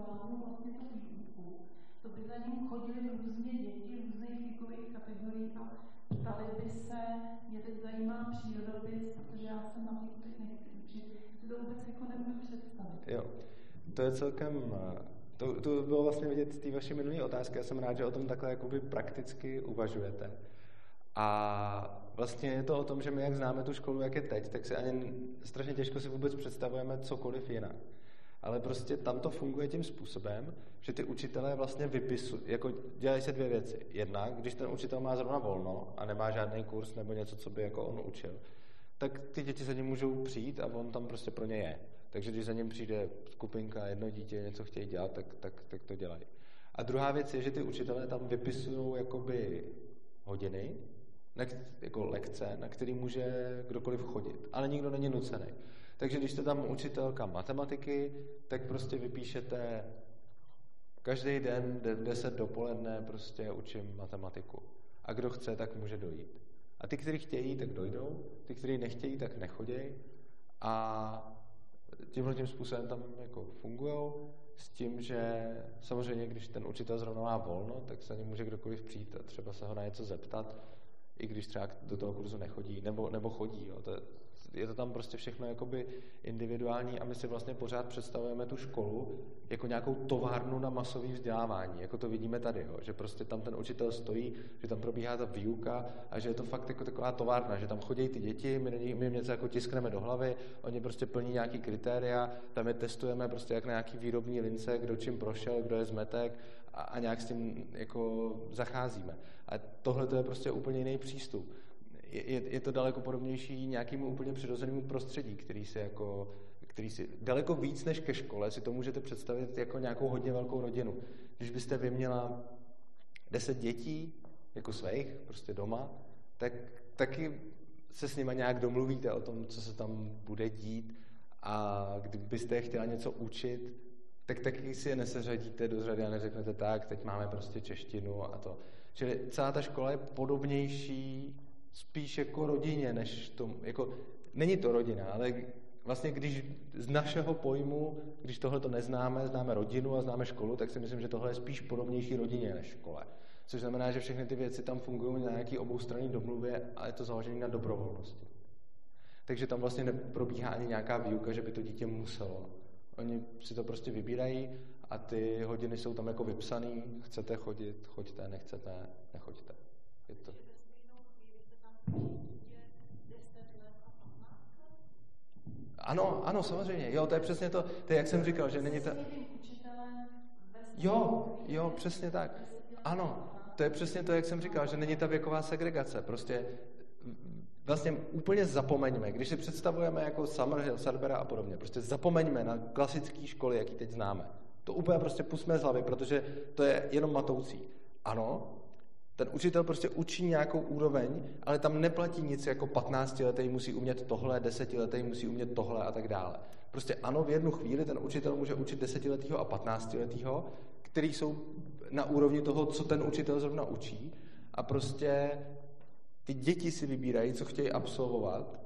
zvládnul vlastně tu výuku, to by za ním chodili různě děti různých věkových kategorií a ptali by se, mě teď zajímá přírodopis, protože já jsem na teď nechci učit. To vůbec jako nemůžu představit. Jo, to je celkem to, to bylo vlastně vidět z té vaší minulé otázky. Já jsem rád, že o tom takhle jakoby prakticky uvažujete. A vlastně je to o tom, že my jak známe tu školu, jak je teď, tak si ani strašně těžko si vůbec představujeme cokoliv jinak. Ale prostě tam to funguje tím způsobem, že ty učitelé vlastně vypisují, jako dělají se dvě věci. Jedna, když ten učitel má zrovna volno a nemá žádný kurz nebo něco, co by jako on učil, tak ty děti se ním můžou přijít a on tam prostě pro ně je. Takže když za ním přijde skupinka, jedno dítě, něco chtějí dělat, tak, tak, tak to dělají. A druhá věc je, že ty učitelé tam vypisují jakoby hodiny, jako lekce, na který může kdokoliv chodit, ale nikdo není nucený. Takže když jste tam učitelka matematiky, tak prostě vypíšete každý den 10 dopoledne prostě učím matematiku. A kdo chce, tak může dojít. A ty, kteří chtějí, tak dojdou, ty, kteří nechtějí, tak nechodějí. A tímhle tím způsobem tam jako fungují, s tím, že samozřejmě, když ten učitel zrovna má volno, tak se ní může kdokoliv přijít a třeba se ho na něco zeptat, i když třeba do toho kurzu nechodí, nebo, nebo chodí. Jo. To, to tam prostě všechno jakoby individuální a my si vlastně pořád představujeme tu školu jako nějakou továrnu na masový vzdělávání, jako to vidíme tady, jo, že prostě tam ten učitel stojí, že tam probíhá ta výuka a že je to fakt jako taková továrna, že tam chodí ty děti, my, my jim něco jako tiskneme do hlavy, oni prostě plní nějaký kritéria, tam je testujeme prostě jak na nějaký výrobní lince, kdo čím prošel, kdo je zmetek a, a nějak s tím jako zacházíme. A tohle to je prostě úplně jiný přístup je, je to daleko podobnější nějakému úplně přirozenému prostředí, který si jako který si daleko víc než ke škole si to můžete představit jako nějakou hodně velkou rodinu. Když byste vy měla deset dětí, jako svých, prostě doma, tak taky se s nima nějak domluvíte o tom, co se tam bude dít a kdybyste je chtěla něco učit, tak taky si je neseřadíte do řady a neřeknete tak, teď máme prostě češtinu a to. Čili celá ta škola je podobnější spíš jako rodině, než tomu, jako, není to rodina, ale vlastně když z našeho pojmu, když tohle to neznáme, známe rodinu a známe školu, tak si myslím, že tohle je spíš podobnější rodině než škole. Což znamená, že všechny ty věci tam fungují na nějaký oboustranný domluvě a je to založené na dobrovolnosti. Takže tam vlastně neprobíhá ani nějaká výuka, že by to dítě muselo. Oni si to prostě vybírají a ty hodiny jsou tam jako vypsaný. Chcete chodit, choďte, nechcete, nechoďte. Je to... Ano, ano, samozřejmě. Jo, to je přesně to, to je, jak jsem říkal, že není to... Jo, jo, přesně tak. Ano, to je přesně to, jak jsem říkal, že není ta věková segregace. Prostě vlastně úplně zapomeňme, když si představujeme jako Summerhill, Cerbera a podobně, prostě zapomeňme na klasické školy, jaký teď známe. To úplně prostě pusme z hlavy, protože to je jenom matoucí. Ano, ten učitel prostě učí nějakou úroveň, ale tam neplatí nic jako 15 letý musí umět tohle, 10 letý musí umět tohle a tak dále. Prostě ano, v jednu chvíli ten učitel může učit 10 letýho a 15 letýho, který jsou na úrovni toho, co ten učitel zrovna učí a prostě ty děti si vybírají, co chtějí absolvovat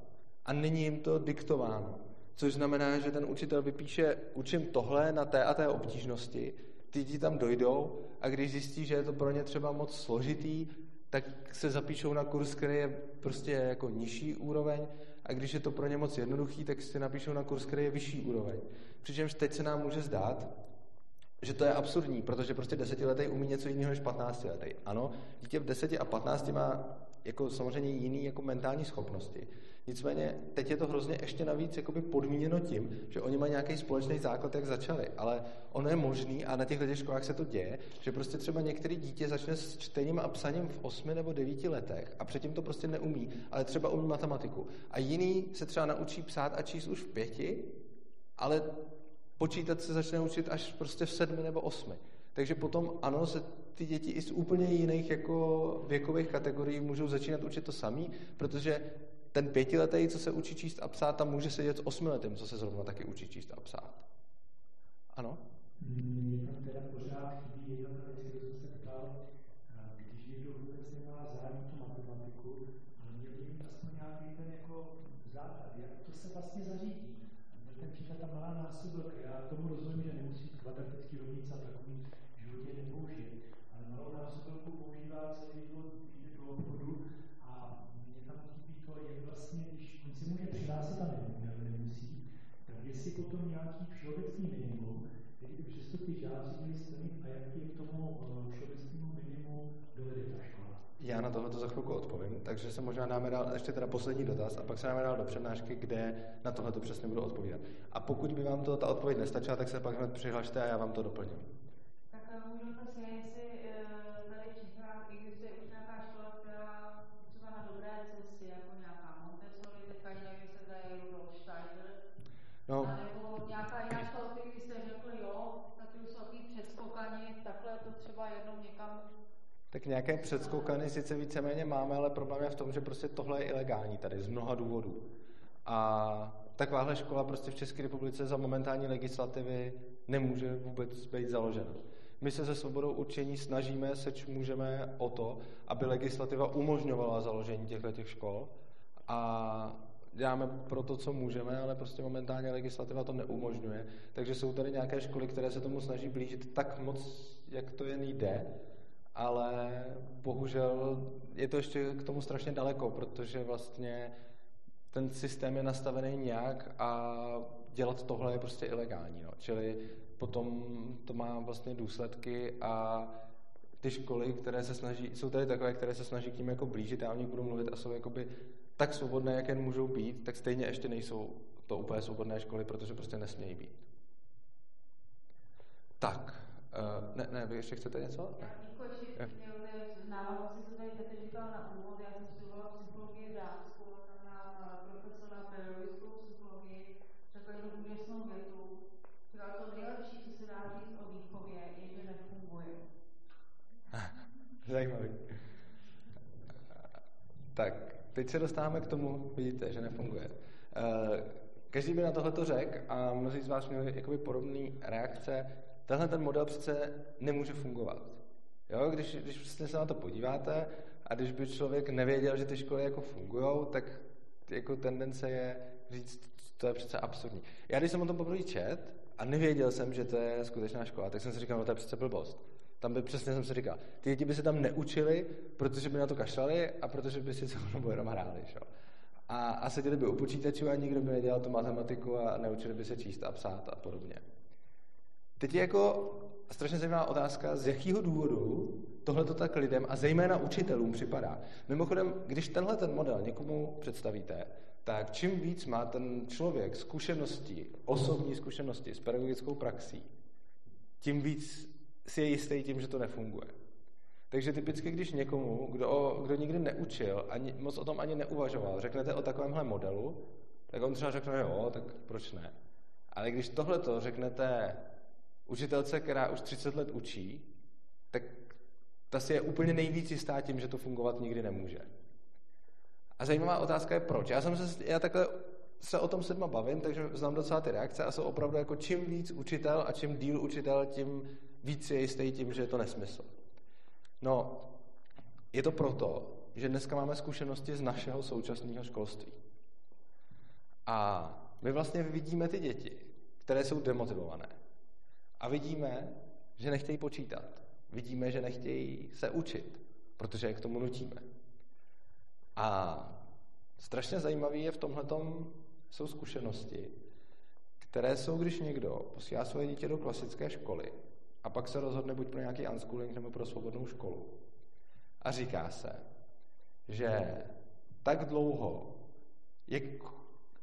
a není jim to diktováno. Což znamená, že ten učitel vypíše, učím tohle na té a té obtížnosti, ty děti tam dojdou a když zjistí, že je to pro ně třeba moc složitý, tak se zapíšou na kurz, který je prostě jako nižší úroveň a když je to pro ně moc jednoduchý, tak si napíšou na kurz, který je vyšší úroveň. Přičemž teď se nám může zdát, že to je absurdní, protože prostě desetiletý umí něco jiného než 15 letý. Ano, dítě v deseti a 15 má jako samozřejmě jiný jako mentální schopnosti. Nicméně teď je to hrozně ještě navíc jakoby podmíněno tím, že oni mají nějaký společný základ, jak začali. Ale ono je možný, a na těchto školách se to děje, že prostě třeba některý dítě začne s čtením a psaním v 8 nebo 9 letech a předtím to prostě neumí, ale třeba umí matematiku. A jiný se třeba naučí psát a číst už v pěti, ale počítat se začne učit až prostě v sedmi nebo osmi. Takže potom ano, se ty děti i z úplně jiných jako věkových kategorií můžou začínat učit to samý, protože ten pětiletý, co se učí číst a psát, tam může sedět s osmiletým, co se zrovna taky učí číst a psát. Ano? mě tam teda pořád chybí jedna ta věc, kterou jsem se ptal, když někdo vůbec nemá zájem tu matematiku, ale měl by mít aspoň nějaký ten jako základ, jak to se vlastně zařídí. Měl ten příklad ta malá násobilka, já tomu rozumím, že nemusí kvadratický rovnice a takový v životě nepoužije, ale malou násobilku používá celý život, jde do obchodu a mě tam chybí to, jak vlastně, když on si může přihlásit a nemusí, tak jestli potom nějaký všeobecný minimum, který by přesto ty žáci měli splnit a jak je k tomu eh, všeobecnému minimu dovede ta škola. Já na tohle za chvilku odpovím, takže se možná dáme dál, ještě teda poslední dotaz a pak se dáme dál do přednášky, kde na tohle to přesně budu odpovídat. A pokud by vám to ta odpověď nestačila, tak se pak hned přihlašte a já vám to doplním. Tak eh, se jestli eh, tady v Čechách existuje už nějaká škola, která třeba na dobré cestě, jako nějaká Montessori, teďka jestli tady je Rudolf Steiner, No, a nebo nějaká jiná škola, který jste řekli, jo, tak už jsou takový přeskokani, takhle to třeba jednou někam tak nějaké předskokany sice víceméně máme, ale problém je v tom, že prostě tohle je ilegální tady z mnoha důvodů. A takováhle škola prostě v České republice za momentální legislativy nemůže vůbec být založena. My se se svobodou určení snažíme, seč můžeme o to, aby legislativa umožňovala založení těchto těch škol a děláme pro to, co můžeme, ale prostě momentálně legislativa to neumožňuje. Takže jsou tady nějaké školy, které se tomu snaží blížit tak moc, jak to jen jde, ale bohužel je to ještě k tomu strašně daleko, protože vlastně ten systém je nastavený nějak a dělat tohle je prostě ilegální. No. Čili potom to má vlastně důsledky a ty školy, které se snaží, jsou tady takové, které se snaží k ním jako blížit, já o nich budu mluvit a jsou jakoby tak svobodné, jak jen můžou být, tak stejně ještě nejsou to úplně svobodné školy, protože prostě nesmějí být. Tak, uh, ne, ne, vy ještě chcete něco? Já ještě měl v návaznosti, co tady Petr říkal na úvod, já jsem studovala psychologii v Dánsku, tam na pedagogickou psychologii řekl jednu úžasnou větu, říkal, to nejlepší, co se dá říct o výchově, je, že nefunguje. Zajímavý. Tak, teď se dostáváme k tomu, vidíte, že nefunguje. Každý by na tohle to řekl a mnozí z vás měli jakoby podobné reakce. Tenhle ten model přece nemůže fungovat. Jo, když, když prostě se na to podíváte a když by člověk nevěděl, že ty školy jako fungují, tak jako tendence je říct, to je přece absurdní. Já když jsem o tom poprvé čet a nevěděl jsem, že to je skutečná škola, tak jsem si říkal, no to je přece blbost. Tam by přesně jsem si říkal, ty děti by se tam neučili, protože by na to kašlali a protože by si celou dobu jenom hráli. Šo? A, a seděli by u počítačů a nikdo by nedělal tu matematiku a neučili by se číst a psát a podobně. Teď je jako strašně zajímavá otázka, z jakého důvodu tohle to tak lidem a zejména učitelům připadá. Mimochodem, když tenhle ten model někomu představíte, tak čím víc má ten člověk zkušenosti, osobní zkušenosti s pedagogickou praxí, tím víc si je jistý tím, že to nefunguje. Takže typicky, když někomu, kdo, kdo nikdy neučil, ani, moc o tom ani neuvažoval, řeknete o takovémhle modelu, tak on třeba řekne, jo, tak proč ne. Ale když tohleto řeknete učitelce, která už 30 let učí, tak ta si je úplně nejvíc jistá tím, že to fungovat nikdy nemůže. A zajímavá otázka je proč. Já, jsem se, já takhle se o tom sedma bavím, takže znám docela ty reakce a jsou opravdu jako čím víc učitel a čím díl učitel, tím víc je jistý tím, že je to nesmysl. No, je to proto, že dneska máme zkušenosti z našeho současného školství. A my vlastně vidíme ty děti, které jsou demotivované. A vidíme, že nechtějí počítat. Vidíme, že nechtějí se učit, protože je k tomu nutíme. A strašně zajímavé je v tomhle jsou zkušenosti, které jsou, když někdo posílá svoje dítě do klasické školy a pak se rozhodne buď pro nějaký unschooling nebo pro svobodnou školu. A říká se, že tak dlouho, jak,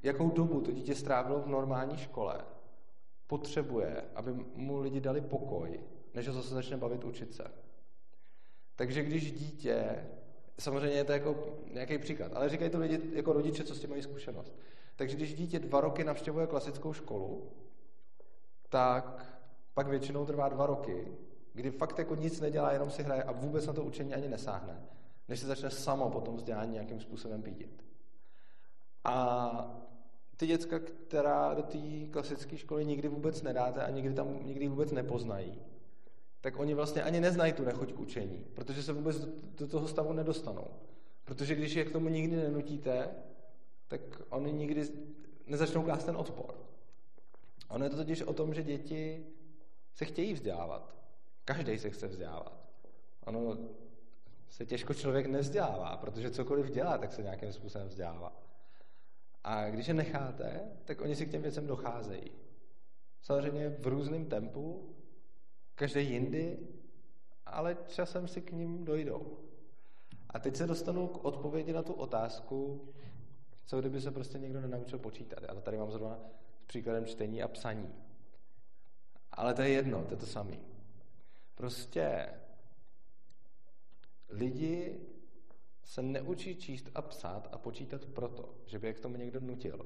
jakou dobu to dítě strávilo v normální škole, potřebuje, aby mu lidi dali pokoj, než ho zase začne bavit učit se. Takže když dítě, samozřejmě je to jako nějaký příklad, ale říkají to lidi jako rodiče, co s tím mají zkušenost. Takže když dítě dva roky navštěvuje klasickou školu, tak pak většinou trvá dva roky, kdy fakt jako nic nedělá, jenom si hraje a vůbec na to učení ani nesáhne, než se začne samo potom vzdělání nějakým způsobem pídit. A ty děcka, která do té klasické školy nikdy vůbec nedáte a nikdy tam nikdy vůbec nepoznají, tak oni vlastně ani neznají tu nechuť k učení, protože se vůbec do, do toho stavu nedostanou. Protože když je k tomu nikdy nenutíte, tak oni nikdy nezačnou klást ten odpor. Ono je to totiž o tom, že děti se chtějí vzdělávat. Každý se chce vzdělávat. Ono se těžko člověk nevzdělává, protože cokoliv dělá, tak se nějakým způsobem vzdělává. A když je necháte, tak oni si k těm věcem docházejí. Samozřejmě v různém tempu, každý jindy, ale časem si k ním dojdou. A teď se dostanu k odpovědi na tu otázku, co kdyby se prostě někdo nenaučil počítat. Já to tady mám zrovna s příkladem čtení a psaní. Ale to je jedno, to je to samé. Prostě lidi se neučí číst a psát a počítat proto, že by je k tomu někdo nutil,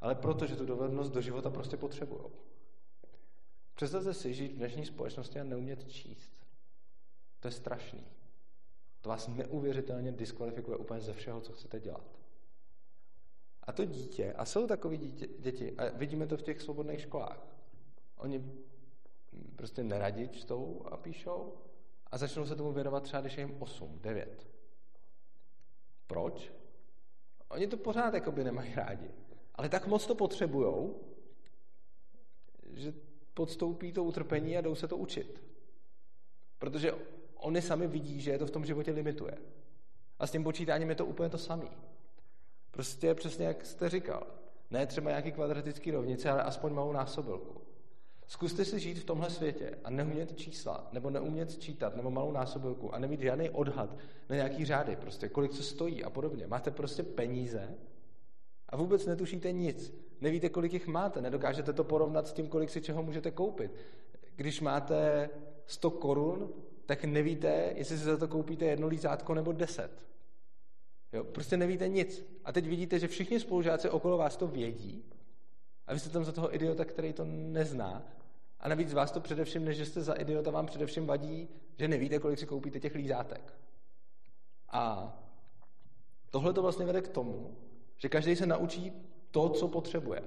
ale proto, že tu dovednost do života prostě potřebují. Představte si žít v dnešní společnosti a neumět číst. To je strašný. To vás neuvěřitelně diskvalifikuje úplně ze všeho, co chcete dělat. A to dítě, a jsou takový dítě, děti, a vidíme to v těch svobodných školách. Oni prostě neradi čtou a píšou a začnou se tomu věnovat třeba, když je jim 8, 9. Proč? Oni to pořád jakoby nemají rádi. Ale tak moc to potřebujou, že podstoupí to utrpení a jdou se to učit. Protože oni sami vidí, že je to v tom životě limituje. A s tím počítáním je to úplně to samé. Prostě přesně jak jste říkal. Ne třeba nějaký kvadratický rovnice, ale aspoň malou násobilku. Zkuste si žít v tomhle světě a neumět čísla, nebo neumět čítat, nebo malou násobilku a nemít žádný odhad na nějaký řády, prostě kolik co stojí a podobně. Máte prostě peníze a vůbec netušíte nic. Nevíte, kolik jich máte, nedokážete to porovnat s tím, kolik si čeho můžete koupit. Když máte 100 korun, tak nevíte, jestli si za to koupíte jedno lízátko nebo deset. Jo, prostě nevíte nic. A teď vidíte, že všichni spolužáci okolo vás to vědí a vy jste tam za toho idiota, který to nezná. A navíc vás to především, než že jste za idiota, vám především vadí, že nevíte, kolik si koupíte těch lízátek. A tohle to vlastně vede k tomu, že každý se naučí to, co potřebuje.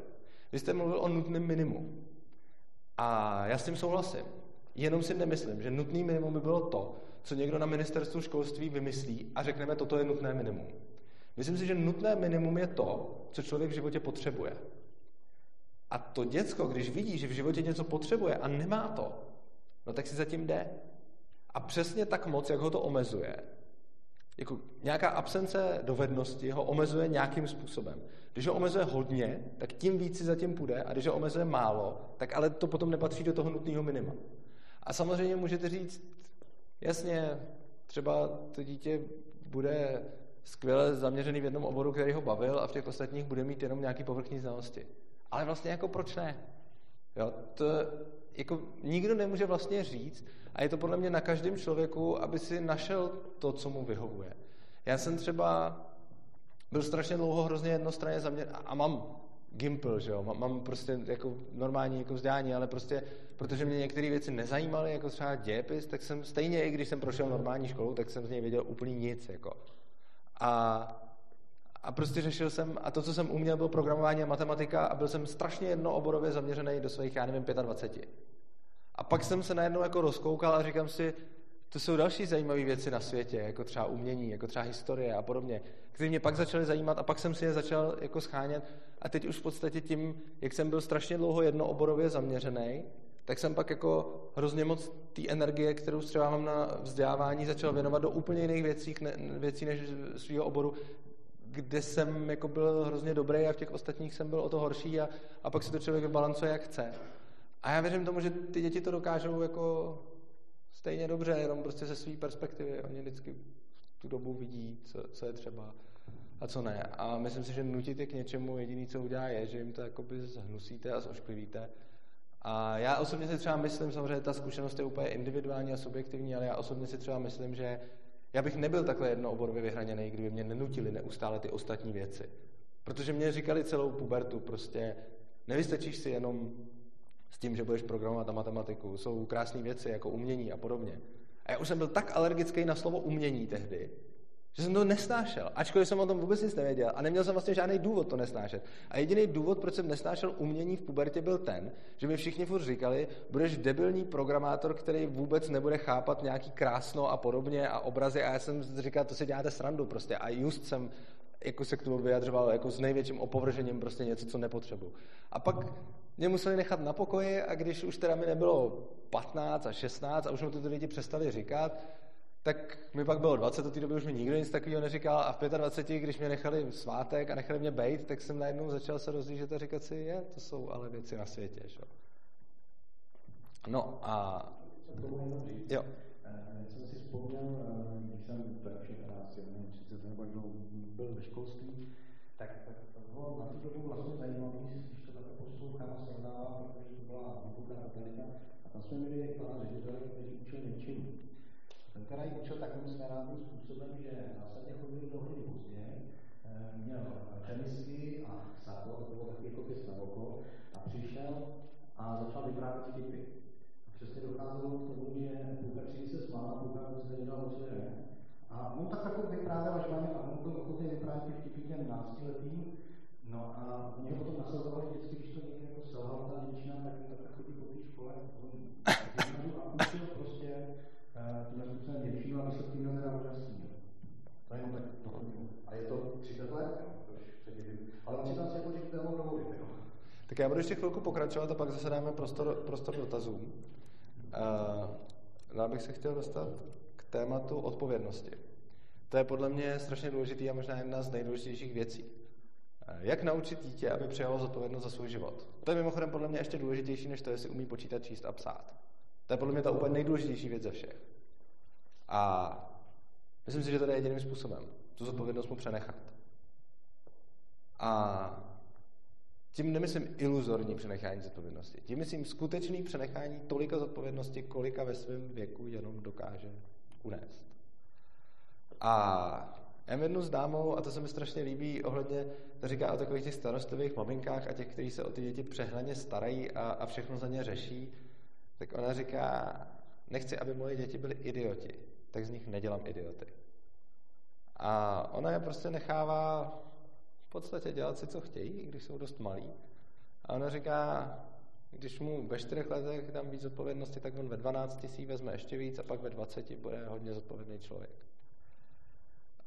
Vy jste mluvil o nutném minimu. A já s tím souhlasím. Jenom si nemyslím, že nutný minimum by bylo to, co někdo na ministerstvu školství vymyslí a řekneme, toto je nutné minimum. Myslím si, že nutné minimum je to, co člověk v životě potřebuje. A to děcko, když vidí, že v životě něco potřebuje a nemá to, no tak si zatím jde. A přesně tak moc, jak ho to omezuje, jako nějaká absence dovednosti ho omezuje nějakým způsobem. Když ho omezuje hodně, tak tím víc si zatím půjde a když ho omezuje málo, tak ale to potom nepatří do toho nutného minima. A samozřejmě můžete říct, jasně, třeba to dítě bude skvěle zaměřený v jednom oboru, který ho bavil a v těch ostatních bude mít jenom nějaký povrchní znalosti. Ale vlastně jako proč ne? Jo, to jako nikdo nemůže vlastně říct a je to podle mě na každém člověku, aby si našel to, co mu vyhovuje. Já jsem třeba byl strašně dlouho hrozně jednostranně zaměřený a mám Gimple, že jo, mám, mám prostě jako normální jako vzdělání, ale prostě, protože mě některé věci nezajímaly, jako třeba dějepis, tak jsem stejně, i když jsem prošel normální školu, tak jsem z něj věděl úplně nic, jako. A, a prostě řešil jsem, a to, co jsem uměl, bylo programování a matematika a byl jsem strašně jednooborově zaměřený do svých, já nevím, 25. A pak jsem se najednou jako rozkoukal a říkám si, to jsou další zajímavé věci na světě, jako třeba umění, jako třeba historie a podobně, které mě pak začaly zajímat a pak jsem si je začal jako schánět a teď už v podstatě tím, jak jsem byl strašně dlouho jednooborově zaměřený, tak jsem pak jako hrozně moc té energie, kterou třeba mám na vzdělávání, začal věnovat do úplně jiných věcí, ne, věcí než svého oboru, kde jsem jako byl hrozně dobrý a v těch ostatních jsem byl o to horší a, a pak si to člověk vybalancuje, jak chce. A já věřím tomu, že ty děti to dokážou jako stejně dobře, jenom prostě ze své perspektivy. Oni vždycky tu dobu vidí, co, co je třeba a co ne. A myslím si, že nutit je k něčemu jediný, co udělá, je, že jim to jakoby zhnusíte a zošklivíte. A já osobně si třeba myslím, samozřejmě ta zkušenost je úplně individuální a subjektivní, ale já osobně si třeba myslím, že já bych nebyl takhle jednooborově vyhraněný, kdyby mě nenutili neustále ty ostatní věci. Protože mě říkali celou pubertu, prostě nevystačíš si jenom s tím, že budeš programovat a matematiku. Jsou krásné věci jako umění a podobně. A já už jsem byl tak alergický na slovo umění tehdy, Že jsem to nesnášel, ačkoliv jsem o tom vůbec nic nevěděl a neměl jsem vlastně žádný důvod to nesnášet. A jediný důvod, proč jsem nesnášel umění v pubertě, byl ten, že mi všichni furt říkali, budeš debilní programátor, který vůbec nebude chápat nějaký krásno a podobně a obrazy. A já jsem říkal, to si děláte srandu prostě. A just jsem jako se k tomu vyjadřoval jako s největším opovržením prostě něco, co nepotřebuji. A pak mě museli nechat na pokoji a když už teda mi nebylo 15 a 16 a už mi to ty lidi přestali říkat, tak mi pak bylo 20, do té doby už mi nikdo nic takového neříkal a v 25, když mě nechali svátek a nechali mě bejt, tak jsem najednou začal se rozlížet a říkat si, je, to jsou ale věci na světě. Že? No a... Jo. Já jsem si vzpomněl, když jsem všechno 30 nebo byl ve školství, tak, to bylo na tu dobu vlastně zajímavé, když to takhle poslouchám a srovnávám, protože to byla hluboká totalita. A tam jsme měli pana ředitele, který učil Němčinu. Ten ji učil takovým směrným způsobem, že následně chodil do hodiny pozdě, měl tenisky a sako, to bylo takový jako pěst na oko, a přišel a začal vyprávět vtipy. A přesně docházelo k tomu, že půlka třídy se smál a půlka se nedělal, co je. A on tak jako vyprávěl, až a on byl ochotný vyprávět ty vtipy těm náctiletým. No a mě potom nasledovali vždycky, když to někde jako selhal ta Němčina, tak tak chodí po té škole. Způsobem Němčinu a výsledky měl teda úžasný. To je jenom tak doplňuji. A je to 30 let, ale on si tam jako že to dovolit, jo. Tak já budu ještě chvilku pokračovat a pak zase dáme prostor, prostor dotazům. Uh, já bych se chtěl dostat k tématu odpovědnosti. To je podle mě strašně důležitý a možná jedna z nejdůležitějších věcí. Jak naučit dítě, aby přijalo zodpovědnost za svůj život? To je mimochodem podle mě ještě důležitější, než to, jestli umí počítat, číst a psát. To je podle mě ta úplně nejdůležitější věc ze všech. A myslím si, že to je jediným způsobem. Tu zodpovědnost mu přenechat. A tím nemyslím iluzorní přenechání zodpovědnosti. Tím myslím skutečný přenechání tolika zodpovědnosti, kolika ve svém věku jenom dokáže unést. A já mám jednu známou, a to se mi strašně líbí, ohledně, to říká o takových těch starostlivých maminkách a těch, kteří se o ty děti přehnaně starají a, a všechno za ně řeší, tak ona říká, nechci, aby moje děti byly idioti, tak z nich nedělám idioty. A ona je prostě nechává v podstatě dělat si, co chtějí, když jsou dost malí. A ona říká, když mu ve čtyřech letech dám víc odpovědnosti, tak on ve 12 si vezme ještě víc a pak ve 20 bude hodně zodpovědný člověk.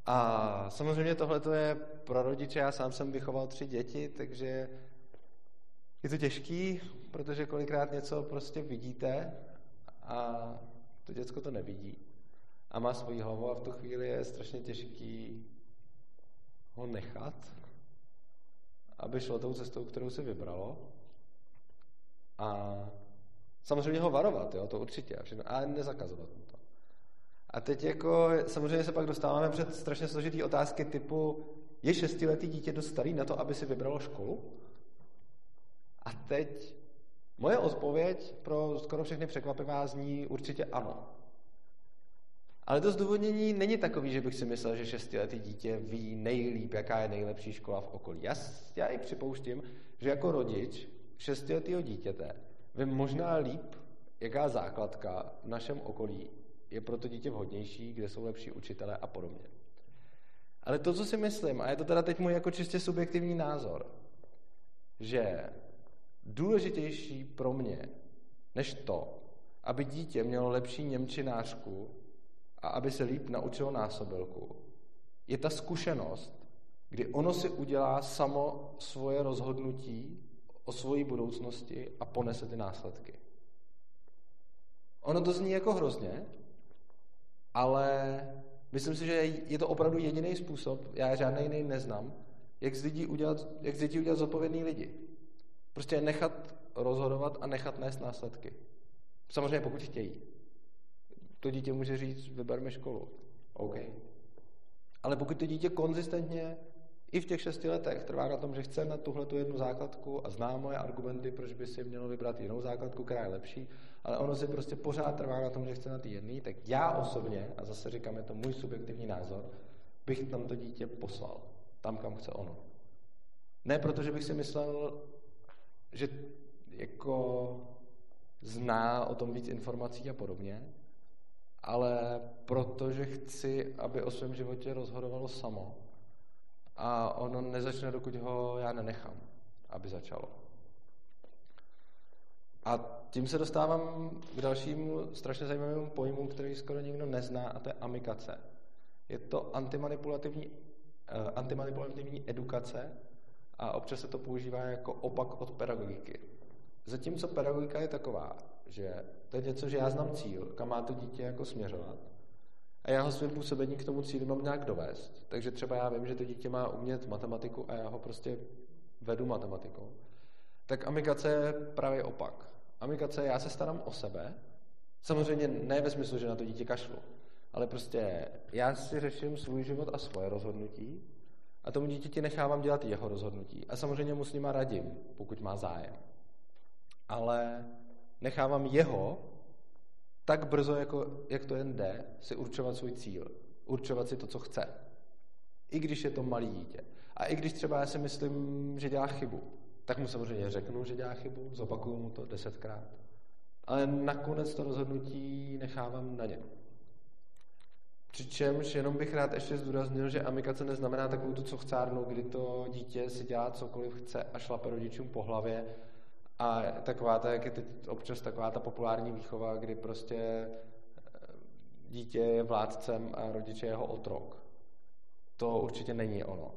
A samozřejmě tohle je pro rodiče, já sám jsem vychoval tři děti, takže je to těžký, protože kolikrát něco prostě vidíte a to děcko to nevidí a má svoji hlavu a v tu chvíli je strašně těžký ho nechat, aby šlo tou cestou, kterou si vybralo a samozřejmě ho varovat, jo, to určitě, ale nezakazovat mu to. A teď jako samozřejmě se pak dostáváme před strašně složitý otázky typu, je šestiletý dítě dost starý na to, aby si vybralo školu? A teď moje odpověď pro skoro všechny překvapivá zní určitě ano. Ale to zdůvodnění není takový, že bych si myslel, že šestiletý dítě ví nejlíp, jaká je nejlepší škola v okolí. Já, já i připouštím, že jako rodič šestiletého dítěte vím možná líp, jaká základka v našem okolí je pro to dítě vhodnější, kde jsou lepší učitelé a podobně. Ale to, co si myslím, a je to teda teď můj jako čistě subjektivní názor, že důležitější pro mě, než to, aby dítě mělo lepší němčinářku a aby se líp naučilo násobilku, je ta zkušenost, kdy ono si udělá samo svoje rozhodnutí o svojí budoucnosti a ponese ty následky. Ono to zní jako hrozně, ale myslím si, že je to opravdu jediný způsob, já žádný jiný neznám, jak z lidí udělat, jak z lidí udělat zodpovědný lidi. Prostě nechat rozhodovat a nechat nést následky. Samozřejmě pokud chtějí. To dítě může říct, vyberme školu. OK. Ale pokud to dítě konzistentně i v těch šesti letech trvá na tom, že chce na tuhle tu jednu základku a zná moje argumenty, proč by si mělo vybrat jinou základku, která je lepší, ale ono si prostě pořád trvá na tom, že chce na ty jedný, tak já osobně, a zase říkám, je to můj subjektivní názor, bych tam to dítě poslal. Tam, kam chce ono. Ne protože bych si myslel, že jako zná o tom víc informací a podobně, ale protože chci, aby o svém životě rozhodovalo samo. A ono nezačne, dokud ho já nenechám, aby začalo. A tím se dostávám k dalšímu strašně zajímavému pojmu, který skoro nikdo nezná, a to je amikace. Je to antimanipulativní, uh, antimanipulativní edukace a občas se to používá jako opak od pedagogiky. Zatímco pedagogika je taková, že to je něco, že já znám cíl, kam má to dítě jako směřovat a já ho svým působením k tomu cíli mám nějak dovést. Takže třeba já vím, že to dítě má umět matematiku a já ho prostě vedu matematikou. Tak amikace je právě opak. Amikace, já se starám o sebe, samozřejmě ne ve smyslu, že na to dítě kašlu, ale prostě já si řeším svůj život a svoje rozhodnutí a tomu dítěti nechávám dělat jeho rozhodnutí. A samozřejmě mu s nima radím, pokud má zájem. Ale nechávám jeho tak brzo, jako, jak to jen jde, si určovat svůj cíl. Určovat si to, co chce. I když je to malý dítě. A i když třeba já si myslím, že dělá chybu, tak mu samozřejmě řeknu, že dělá chybu, zopakuju mu to desetkrát. Ale nakonec to rozhodnutí nechávám na něm. Přičemž jenom bych rád ještě zdůraznil, že amikace neznamená takovou tu cochcárnu, kdy to dítě si dělá cokoliv chce a šlape rodičům po hlavě a taková ta, jak je teď občas taková ta populární výchova, kdy prostě eh, dítě je vládcem a rodiče je jeho otrok. To určitě není ono.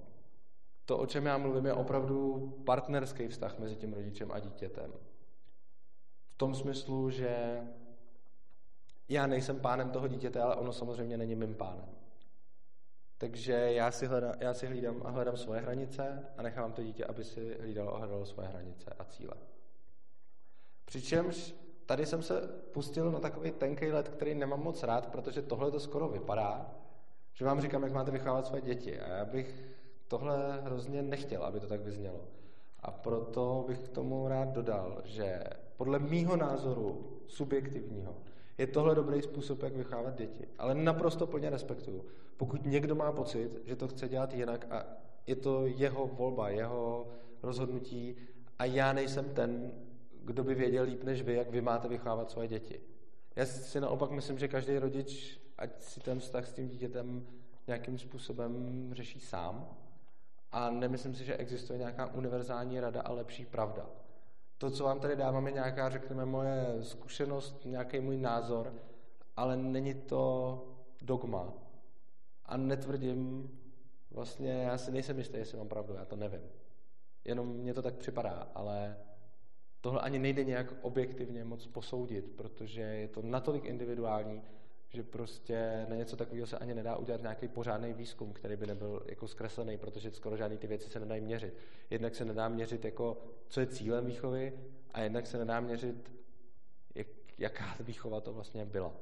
To, o čem já mluvím, je opravdu partnerský vztah mezi tím rodičem a dítětem. V tom smyslu, že já nejsem pánem toho dítěte, ale ono samozřejmě není mým pánem. Takže já si, hledám, já si hlídám a hledám svoje hranice a nechávám to dítě, aby si hlídalo a hledalo svoje hranice a cíle. Přičemž tady jsem se pustil na takový tenký let, který nemám moc rád, protože tohle to skoro vypadá, že vám říkám, jak máte vychovávat své děti. A já bych tohle hrozně nechtěl, aby to tak vyznělo. A proto bych k tomu rád dodal, že podle mýho názoru subjektivního je tohle dobrý způsob, jak vychovávat děti. Ale naprosto plně respektuju. Pokud někdo má pocit, že to chce dělat jinak a je to jeho volba, jeho rozhodnutí a já nejsem ten, kdo by věděl líp než vy, jak vy máte vychovávat svoje děti. Já si naopak myslím, že každý rodič, ať si ten vztah s tím dítětem nějakým způsobem řeší sám. A nemyslím si, že existuje nějaká univerzální rada a lepší pravda. To, co vám tady dávám, je nějaká, řekněme, moje zkušenost, nějaký můj názor, ale není to dogma. A netvrdím, vlastně, já si nejsem jistý, jestli mám pravdu, já to nevím. Jenom mně to tak připadá, ale tohle ani nejde nějak objektivně moc posoudit, protože je to natolik individuální, že prostě na něco takového se ani nedá udělat nějaký pořádný výzkum, který by nebyl jako zkreslený, protože skoro žádný ty věci se nedají měřit. Jednak se nedá měřit, jako, co je cílem výchovy, a jednak se nedá měřit, jak, jaká výchova to vlastně byla.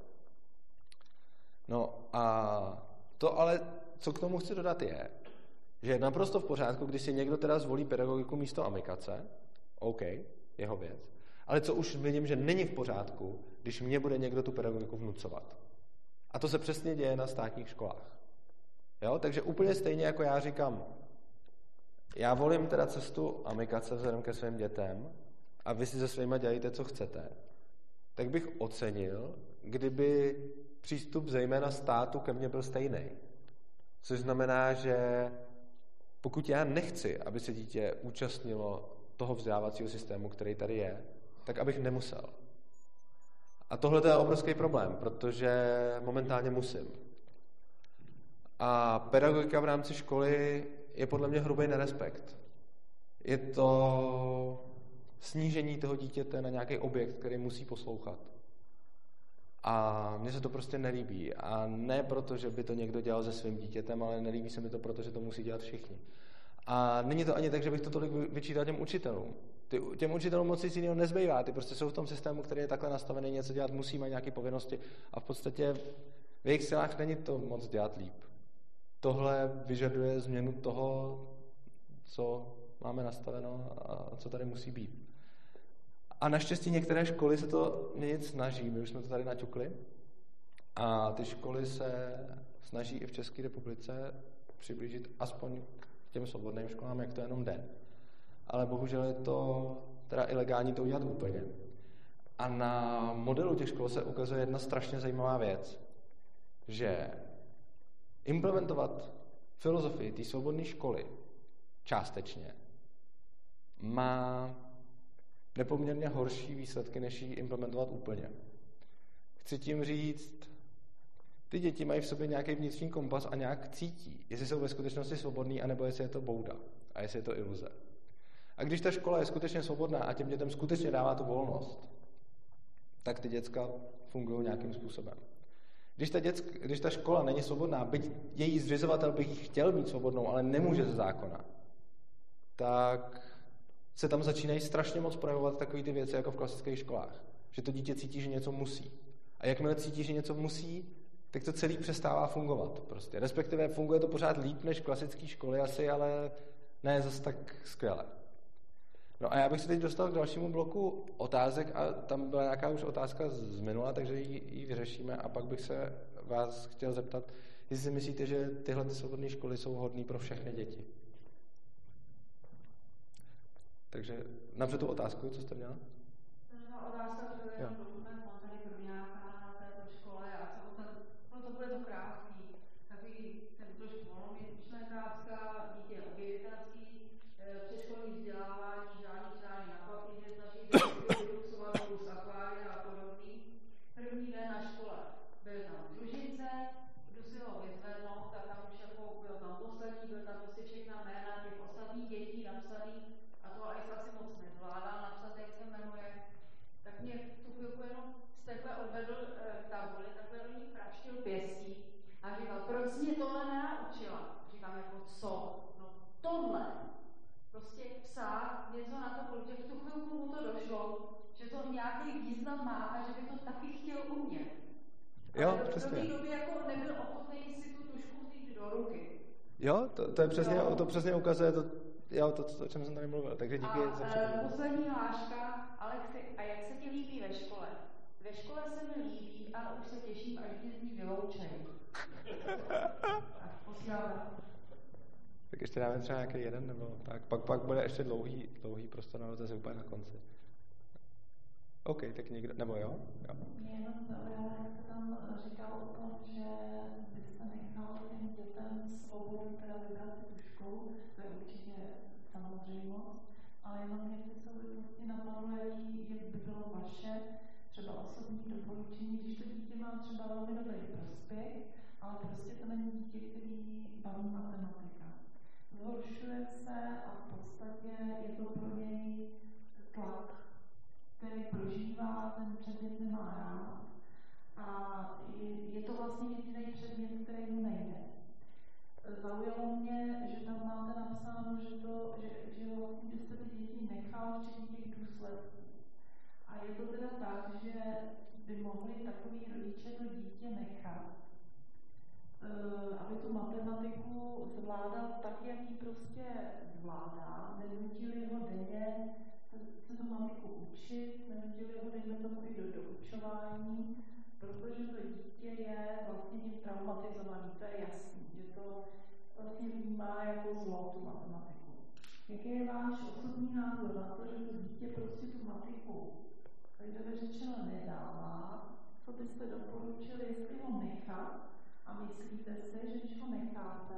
No a to ale, co k tomu chci dodat je, že je naprosto v pořádku, když si někdo teda zvolí pedagogiku místo amikace, OK, jeho věc, ale co už vidím, že není v pořádku, když mě bude někdo tu pedagogiku vnucovat. A to se přesně děje na státních školách. Jo? Takže úplně stejně jako já říkám, já volím teda cestu amikace vzhledem ke svým dětem a vy si se svýma dělejte, co chcete, tak bych ocenil, kdyby přístup zejména státu ke mně byl stejný. Což znamená, že pokud já nechci, aby se dítě účastnilo toho vzdělávacího systému, který tady je, tak abych nemusel. A tohle je obrovský problém, protože momentálně musím. A pedagogika v rámci školy je podle mě hrubý nerespekt. Je to snížení toho dítěte na nějaký objekt, který musí poslouchat. A mně se to prostě nelíbí. A ne proto, že by to někdo dělal se svým dítětem, ale nelíbí se mi to, protože to musí dělat všichni. A není to ani tak, že bych to tolik vyčítal těm učitelům. Ty, těm učitelům moc nic jiného nezbývá. Ty prostě jsou v tom systému, který je takhle nastavený, něco dělat musí, mají nějaké povinnosti a v podstatě v jejich silách není to moc dělat líp. Tohle vyžaduje změnu toho, co máme nastaveno a co tady musí být. A naštěstí některé školy se to měnit snaží. My už jsme to tady naťukli. A ty školy se snaží i v České republice přiblížit aspoň těm svobodným školám, jak to jenom jde. Ale bohužel je to teda ilegální to udělat úplně. A na modelu těch škol se ukazuje jedna strašně zajímavá věc. že implementovat filozofii té svobodné školy částečně má nepoměrně horší výsledky, než ji implementovat úplně. Chci tím říct, ty děti mají v sobě nějaký vnitřní kompas a nějak cítí, jestli jsou ve skutečnosti svobodní, anebo jestli je to bouda a jestli je to iluze. A když ta škola je skutečně svobodná a těm dětem skutečně dává tu volnost, tak ty děcka fungují nějakým způsobem. Když ta, děcka, když ta škola není svobodná, byť její zřizovatel by ji chtěl mít svobodnou, ale nemůže ze zákona, tak se tam začínají strašně moc projevovat takové ty věci jako v klasických školách. Že to dítě cítí, že něco musí. A jakmile cítí, že něco musí, tak to celý přestává fungovat. Prostě. Respektive funguje to pořád líp než klasické školy asi, ale ne zase tak skvěle. No a já bych se teď dostal k dalšímu bloku otázek a tam byla nějaká už otázka z minula, takže ji, ji vyřešíme a pak bych se vás chtěl zeptat, jestli si myslíte, že tyhle ty svobodné školy jsou hodné pro všechny děti. Takže napřed tu otázku, co jste měla? Otázka. Přesně. V době jako nebyl ochotný si tu tušku vzít do ruky. Jo, to, to, je přesně, jo. to přesně ukazuje to, jo, to, to, o čem jsem tady mluvil. Takže díky a, za uh, poslední hláška, Alexi, a jak se ti líbí ve škole? Ve škole se mi líbí, ale už se těším, až mě z ní vyloučej. tak ještě dáme třeba nějaký jeden, nebo tak. Pak, pak bude ještě dlouhý, dlouhý prostor na dotazy úplně na konci. OK, tak někdo, nebo jo? jo. Mě jenom zaujalo, jak tam říkal o tom, že byste nechal těm dětem svobodu teda vybrat tu školu, to je určitě samozřejmost, ale jenom mě v té napadlo, jaký by bylo vaše třeba osobní doporučení, když to dítě má třeba velmi prožívá, ten předmět nemá rád a je, to vlastně jediný předmět, který mu nejde. Zaujalo mě, že tam máte napsáno, že, to, že, že vlastně byste ty děti nechal včetně těch důsledků. A je to teda tak, že by mohli takový rodiče to dítě nechat, uh, aby tu matematiku zvládal tak, jak ji prostě zvládá, Jaký je váš osobní názor na to, že to dítě prostě tu matiku, takhle řečeno, nedává? Co byste doporučili, jestli ho nechat a myslíte si, že když ho necháte,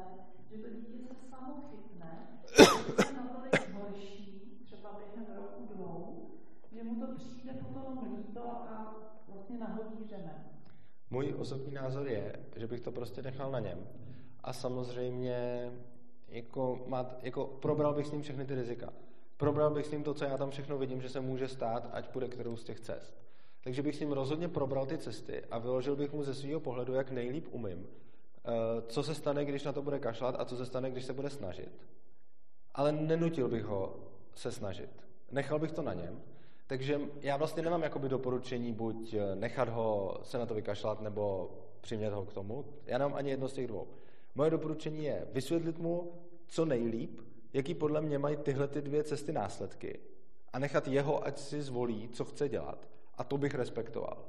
že to dítě se samo chytne, že se natolik horší, třeba během roku dvou, že mu to přijde potom líto a vlastně nahodí řemen. Můj osobní názor je, že bych to prostě nechal na něm. A samozřejmě jako, má, jako probral bych s ním všechny ty rizika. Probral bych s ním to, co já tam všechno vidím, že se může stát, ať půjde kterou z těch cest. Takže bych s ním rozhodně probral ty cesty a vyložil bych mu ze svého pohledu, jak nejlíp umím, eh, co se stane, když na to bude kašlat a co se stane, když se bude snažit. Ale nenutil bych ho se snažit. Nechal bych to na něm. Takže já vlastně nemám jakoby doporučení buď eh, nechat ho se na to vykašlat, nebo přimět ho k tomu. Já nemám ani jedno z těch dvou. Moje doporučení je vysvětlit mu co nejlíp, jaký podle mě mají tyhle ty dvě cesty následky a nechat jeho, ať si zvolí, co chce dělat. A to bych respektoval.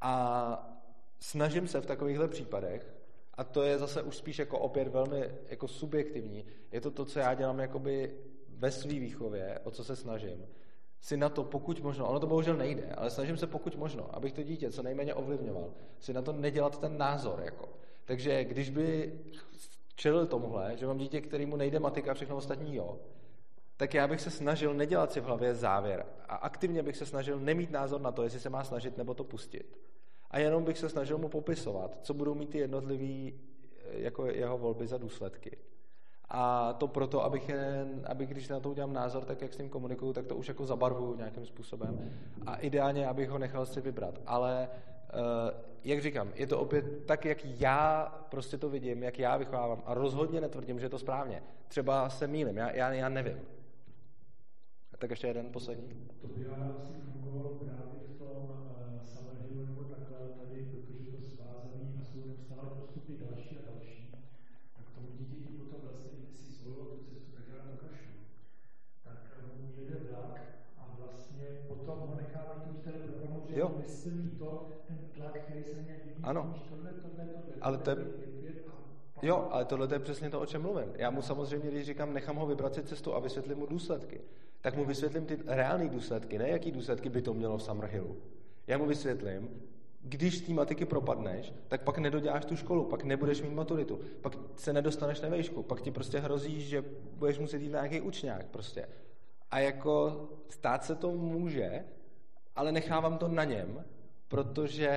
A snažím se v takovýchhle případech, a to je zase už spíš jako opět velmi jako subjektivní, je to to, co já dělám jakoby ve své výchově, o co se snažím, si na to pokud možno, ono to bohužel nejde, ale snažím se pokud možno, abych to dítě co nejméně ovlivňoval, si na to nedělat ten názor. Jako. Takže když by čelil tomuhle, že mám dítě, kterému nejde matika a všechno ostatní jo, tak já bych se snažil nedělat si v hlavě závěr a aktivně bych se snažil nemít názor na to, jestli se má snažit nebo to pustit. A jenom bych se snažil mu popisovat, co budou mít ty jednotlivý jako jeho volby za důsledky. A to proto, abych, je, abych, když na to udělám názor, tak jak s ním komunikuju, tak to už jako zabarvuju nějakým způsobem. A ideálně, abych ho nechal si vybrat. Ale jak říkám, je to opět tak, jak já prostě to vidím, jak já vychovávám a rozhodně netvrdím, že je to správně. Třeba se mýlim, já, já, já nevím. Tak ještě jeden poslední. To by asi fungovalo právě v tom uh, Summerhillu nebo takhle tady, protože to svázaný a jsou neustále postupy další a další, tak tomu dítěti potom vlastně, když si zvolilo tu cestu, tak já dokašu. Tak mu jede vlak a vlastně potom ho nechávají tu té programu, že jo. myslí to, ten tlak, který se mě vyvíjí, Ano. tohle, tohle, tohle, Ale to je- Jo, ale tohle je přesně to, o čem mluvím. Já mu samozřejmě, když říkám, nechám ho vybrat si cestu a vysvětlím mu důsledky, tak mu vysvětlím ty reální důsledky, ne jaký důsledky by to mělo v Summerhillu. Já mu vysvětlím, když z té matiky propadneš, tak pak nedoděláš tu školu, pak nebudeš mít maturitu, pak se nedostaneš na vejšku, pak ti prostě hrozí, že budeš muset jít na nějaký učňák prostě. A jako stát se to může, ale nechávám to na něm, protože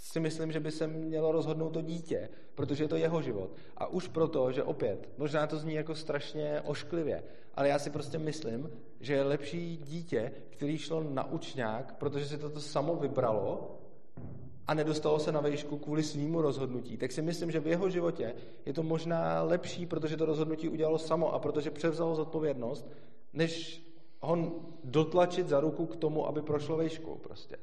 si myslím, že by se mělo rozhodnout to dítě, protože je to jeho život. A už proto, že opět, možná to zní jako strašně ošklivě, ale já si prostě myslím, že je lepší dítě, který šlo na učňák, protože si toto samo vybralo a nedostalo se na vejšku kvůli svýmu rozhodnutí, tak si myslím, že v jeho životě je to možná lepší, protože to rozhodnutí udělalo samo a protože převzalo zodpovědnost, než ho dotlačit za ruku k tomu, aby prošlo vejškou prostě.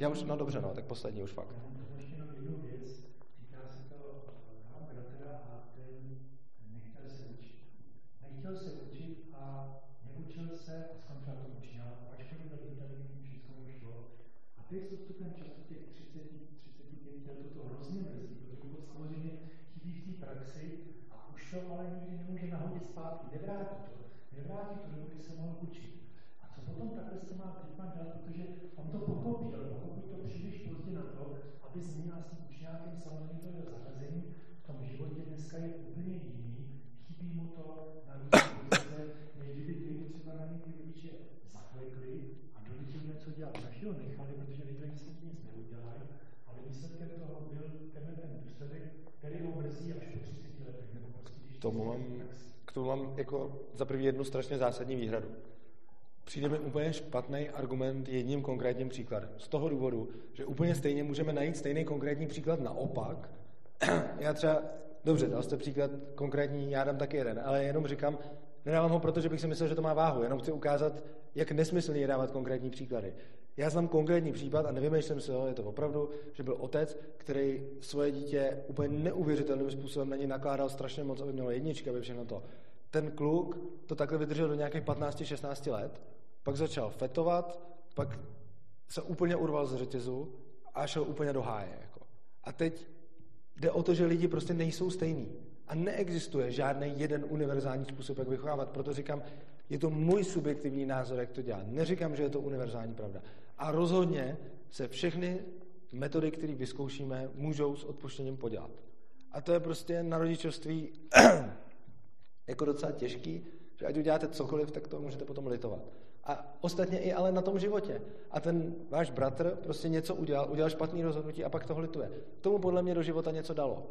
Já už, no dobře, no, tak poslední už fakt. Já mám tomu ještě jenom jednu věc. Týká se to mám bratra a ten nechtěl se učit. Nechtěl se učit a neučil se a skončil to učňák. Až chodil do inteligentní všechno mu šlo. A teď s odstupem času těch 30, 35 let to hrozně mrzí, protože mu to samozřejmě chybí v té praxi a už to ale nikdy nemůže nahodit zpátky. Nevrátí to. Nevrátí to, že by se mohl učit. A co potom takhle se má Friedman dělat, protože on to pochopí, ale pochopí to příliš pozdě na to, aby změnila s tím učňákem samozřejmě to jeho zařazení v tom životě dneska je úplně jiný, chybí mu to na různé pozice, než kdyby ty mu třeba na něj ty rodiče zaklekli a donutili něco dělat. Taky ho nechali, protože věděli, že se nic neudělají, ale výsledkem toho byl tenhle ten důsledek, který ho mrzí až po 30 letech, nebo prostě když tomu mám, k tomu mám jako za první jednu strašně zásadní výhradu. Přijde mi úplně špatný argument jedním konkrétním příkladem. Z toho důvodu, že úplně stejně můžeme najít stejný konkrétní příklad naopak. já třeba, dobře, dal jste příklad konkrétní, já dám taky jeden, ale jenom říkám, nedávám ho, protože bych si myslel, že to má váhu, jenom chci ukázat, jak nesmyslný je dávat konkrétní příklady. Já znám konkrétní případ a nevymýšlím si ho, je to opravdu, že byl otec, který svoje dítě úplně neuvěřitelným způsobem na něj nakládal strašně moc, aby mělo jedničky, aby všechno to. Ten kluk to takhle vydržel do nějakých 15-16 let, pak začal fetovat, pak se úplně urval z řetězu a šel úplně do háje. Jako. A teď jde o to, že lidi prostě nejsou stejní. A neexistuje žádný jeden univerzální způsob, jak vychovávat. Proto říkám, je to můj subjektivní názor, jak to dělat. Neříkám, že je to univerzální pravda. A rozhodně se všechny metody, které vyzkoušíme, můžou s odpuštěním podělat. A to je prostě na rodičovství jako docela těžký, že ať uděláte cokoliv, tak to můžete potom litovat. A ostatně i ale na tom životě. A ten váš bratr prostě něco udělal, udělal špatný rozhodnutí a pak toho lituje. Tomu podle mě do života něco dalo.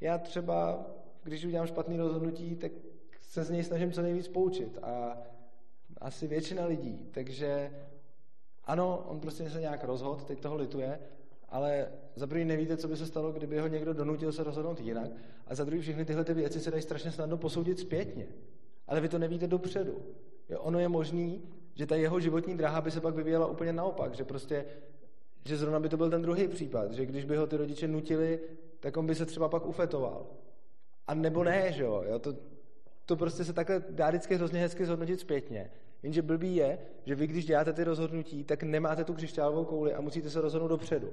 Já třeba, když udělám špatný rozhodnutí, tak se z něj snažím co nejvíc poučit. A asi většina lidí. Takže ano, on prostě se nějak rozhod, teď toho lituje, ale za prvý nevíte, co by se stalo, kdyby ho někdo donutil se rozhodnout jinak. A za druhý všechny tyhle ty věci se dají strašně snadno posoudit zpětně. Ale vy to nevíte dopředu. Jo, ono je možný, že ta jeho životní dráha by se pak vyvíjela úplně naopak, že prostě, že zrovna by to byl ten druhý případ, že když by ho ty rodiče nutili, tak on by se třeba pak ufetoval. A nebo ne, že jo, jo to, to prostě se takhle dá vždycky hrozně hezky zhodnotit zpětně. Jenže blbý je, že vy, když děláte ty rozhodnutí, tak nemáte tu křišťálovou kouli a musíte se rozhodnout dopředu.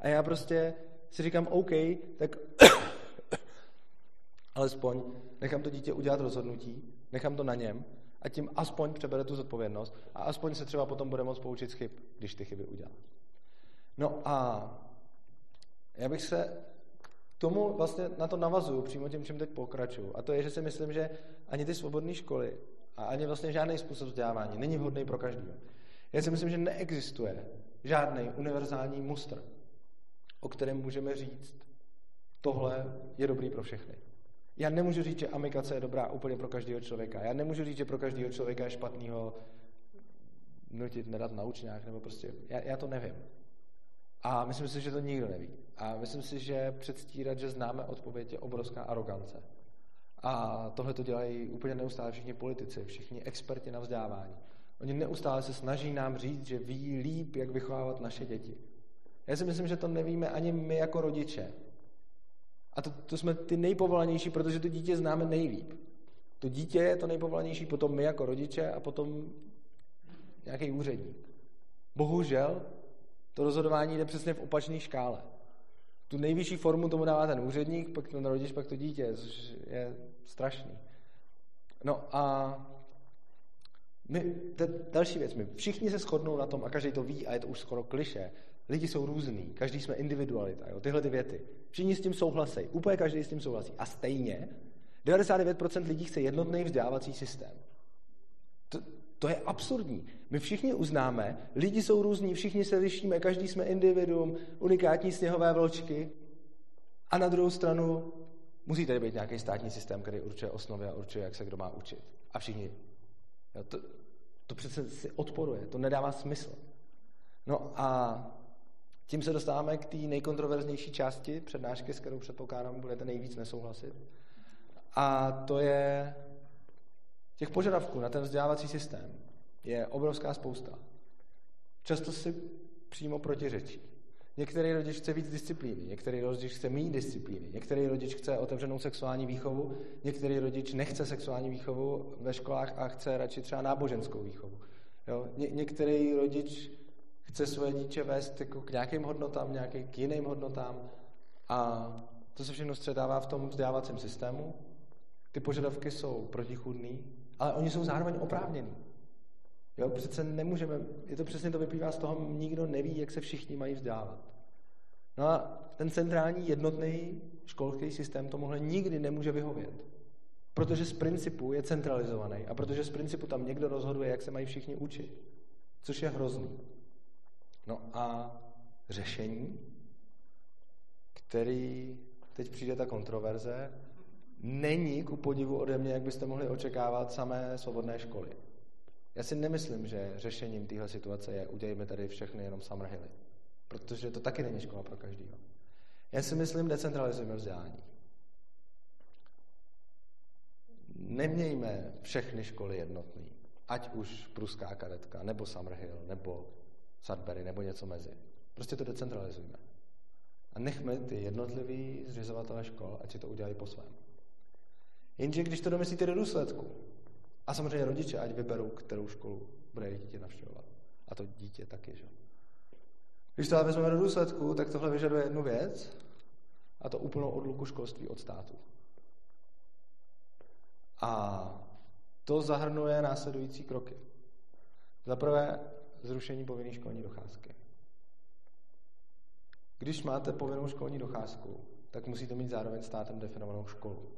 A já prostě si říkám, OK, tak alespoň nechám to dítě udělat rozhodnutí, nechám to na něm A tím aspoň přebere tu zodpovědnost a aspoň se třeba potom bude moct poučit chyb, když ty chyby udělá. No a já bych se tomu vlastně na to navazuju přímo tím, čím teď pokračuju. A to je, že si myslím, že ani ty svobodné školy a ani vlastně žádný způsob vzdělávání není vhodný pro každého. Já si myslím, že neexistuje žádný univerzální mustr, o kterém můžeme říct, tohle je dobrý pro všechny. Já nemůžu říct, že amikace je dobrá úplně pro každého člověka. Já nemůžu říct, že pro každého člověka je špatného nutit nedat naučňák, nebo prostě, já, já to nevím. A myslím si, že to nikdo neví. A myslím si, že předstírat, že známe odpověď, je obrovská arogance. A tohle to dělají úplně neustále všichni politici, všichni experti na vzdělávání. Oni neustále se snaží nám říct, že ví líp, jak vychovávat naše děti. Já si myslím, že to nevíme ani my jako rodiče. A to, to jsme ty nejpovolanější, protože to dítě známe nejlíp. To dítě je to nejpovolanější, potom my jako rodiče a potom nějaký úředník. Bohužel to rozhodování jde přesně v opačné škále. Tu nejvyšší formu tomu dává ten úředník, pak ten rodič, pak to dítě, což je strašný. No a my, to další věc, my všichni se shodnou na tom, a každý to ví, a je to už skoro kliše, lidi jsou různý, každý jsme individualita, jo, tyhle ty věty. Všichni s tím souhlasí, úplně každý s tím souhlasí. A stejně 99% lidí chce jednotný vzdělávací systém. To, to je absurdní. My všichni uznáme, lidi jsou různí, všichni se lišíme, každý jsme individuum, unikátní sněhové vločky. A na druhou stranu musí tady být nějaký státní systém, který určuje osnovy a určuje, jak se kdo má učit. A všichni. Jo, to, to přece si odporuje, to nedává smysl. No a tím se dostáváme k té nejkontroverznější části přednášky, s kterou předpokládám budete nejvíc nesouhlasit. A to je těch požadavků na ten vzdělávací systém je obrovská spousta. Často si přímo protiřečí. Některý rodič chce víc disciplíny, některý rodič chce méně disciplíny, některý rodič chce otevřenou sexuální výchovu, některý rodič nechce sexuální výchovu ve školách a chce radši třeba náboženskou výchovu. Jo? Ně- některý rodič chce svoje dítě vést jako k nějakým hodnotám, nějaký, k jiným hodnotám a to se všechno středává v tom vzdělávacím systému. Ty požadavky jsou protichudný, ale oni jsou zároveň oprávněný. Jo, přece nemůžeme, je to přesně to vyplývá z toho, nikdo neví, jak se všichni mají vzdávat. No a ten centrální jednotný školský systém tomuhle nikdy nemůže vyhovět. Protože z principu je centralizovaný a protože z principu tam někdo rozhoduje, jak se mají všichni učit. Což je hrozný. No a řešení, který teď přijde ta kontroverze, není ku podivu ode mě, jak byste mohli očekávat, samé svobodné školy. Já si nemyslím, že řešením téhle situace je udělejme tady všechny jenom Summerhilly. Protože to taky není škola pro každého. Já si myslím, decentralizujeme vzdělání. Nemějme všechny školy jednotný. Ať už Pruská kadetka, nebo Summerhill, nebo Sudbury, nebo něco mezi. Prostě to decentralizujeme. A nechme ty jednotlivý zřizovatele škol, ať si to udělají po svém. Jenže když to domyslíte do důsledku, a samozřejmě rodiče, ať vyberou, kterou školu bude dítě navštěvovat. A to dítě taky, že? Když to vezmeme do důsledku, tak tohle vyžaduje jednu věc, a to úplnou odluku školství od státu. A to zahrnuje následující kroky. Za prvé zrušení povinné školní docházky. Když máte povinnou školní docházku, tak musíte mít zároveň státem definovanou školu.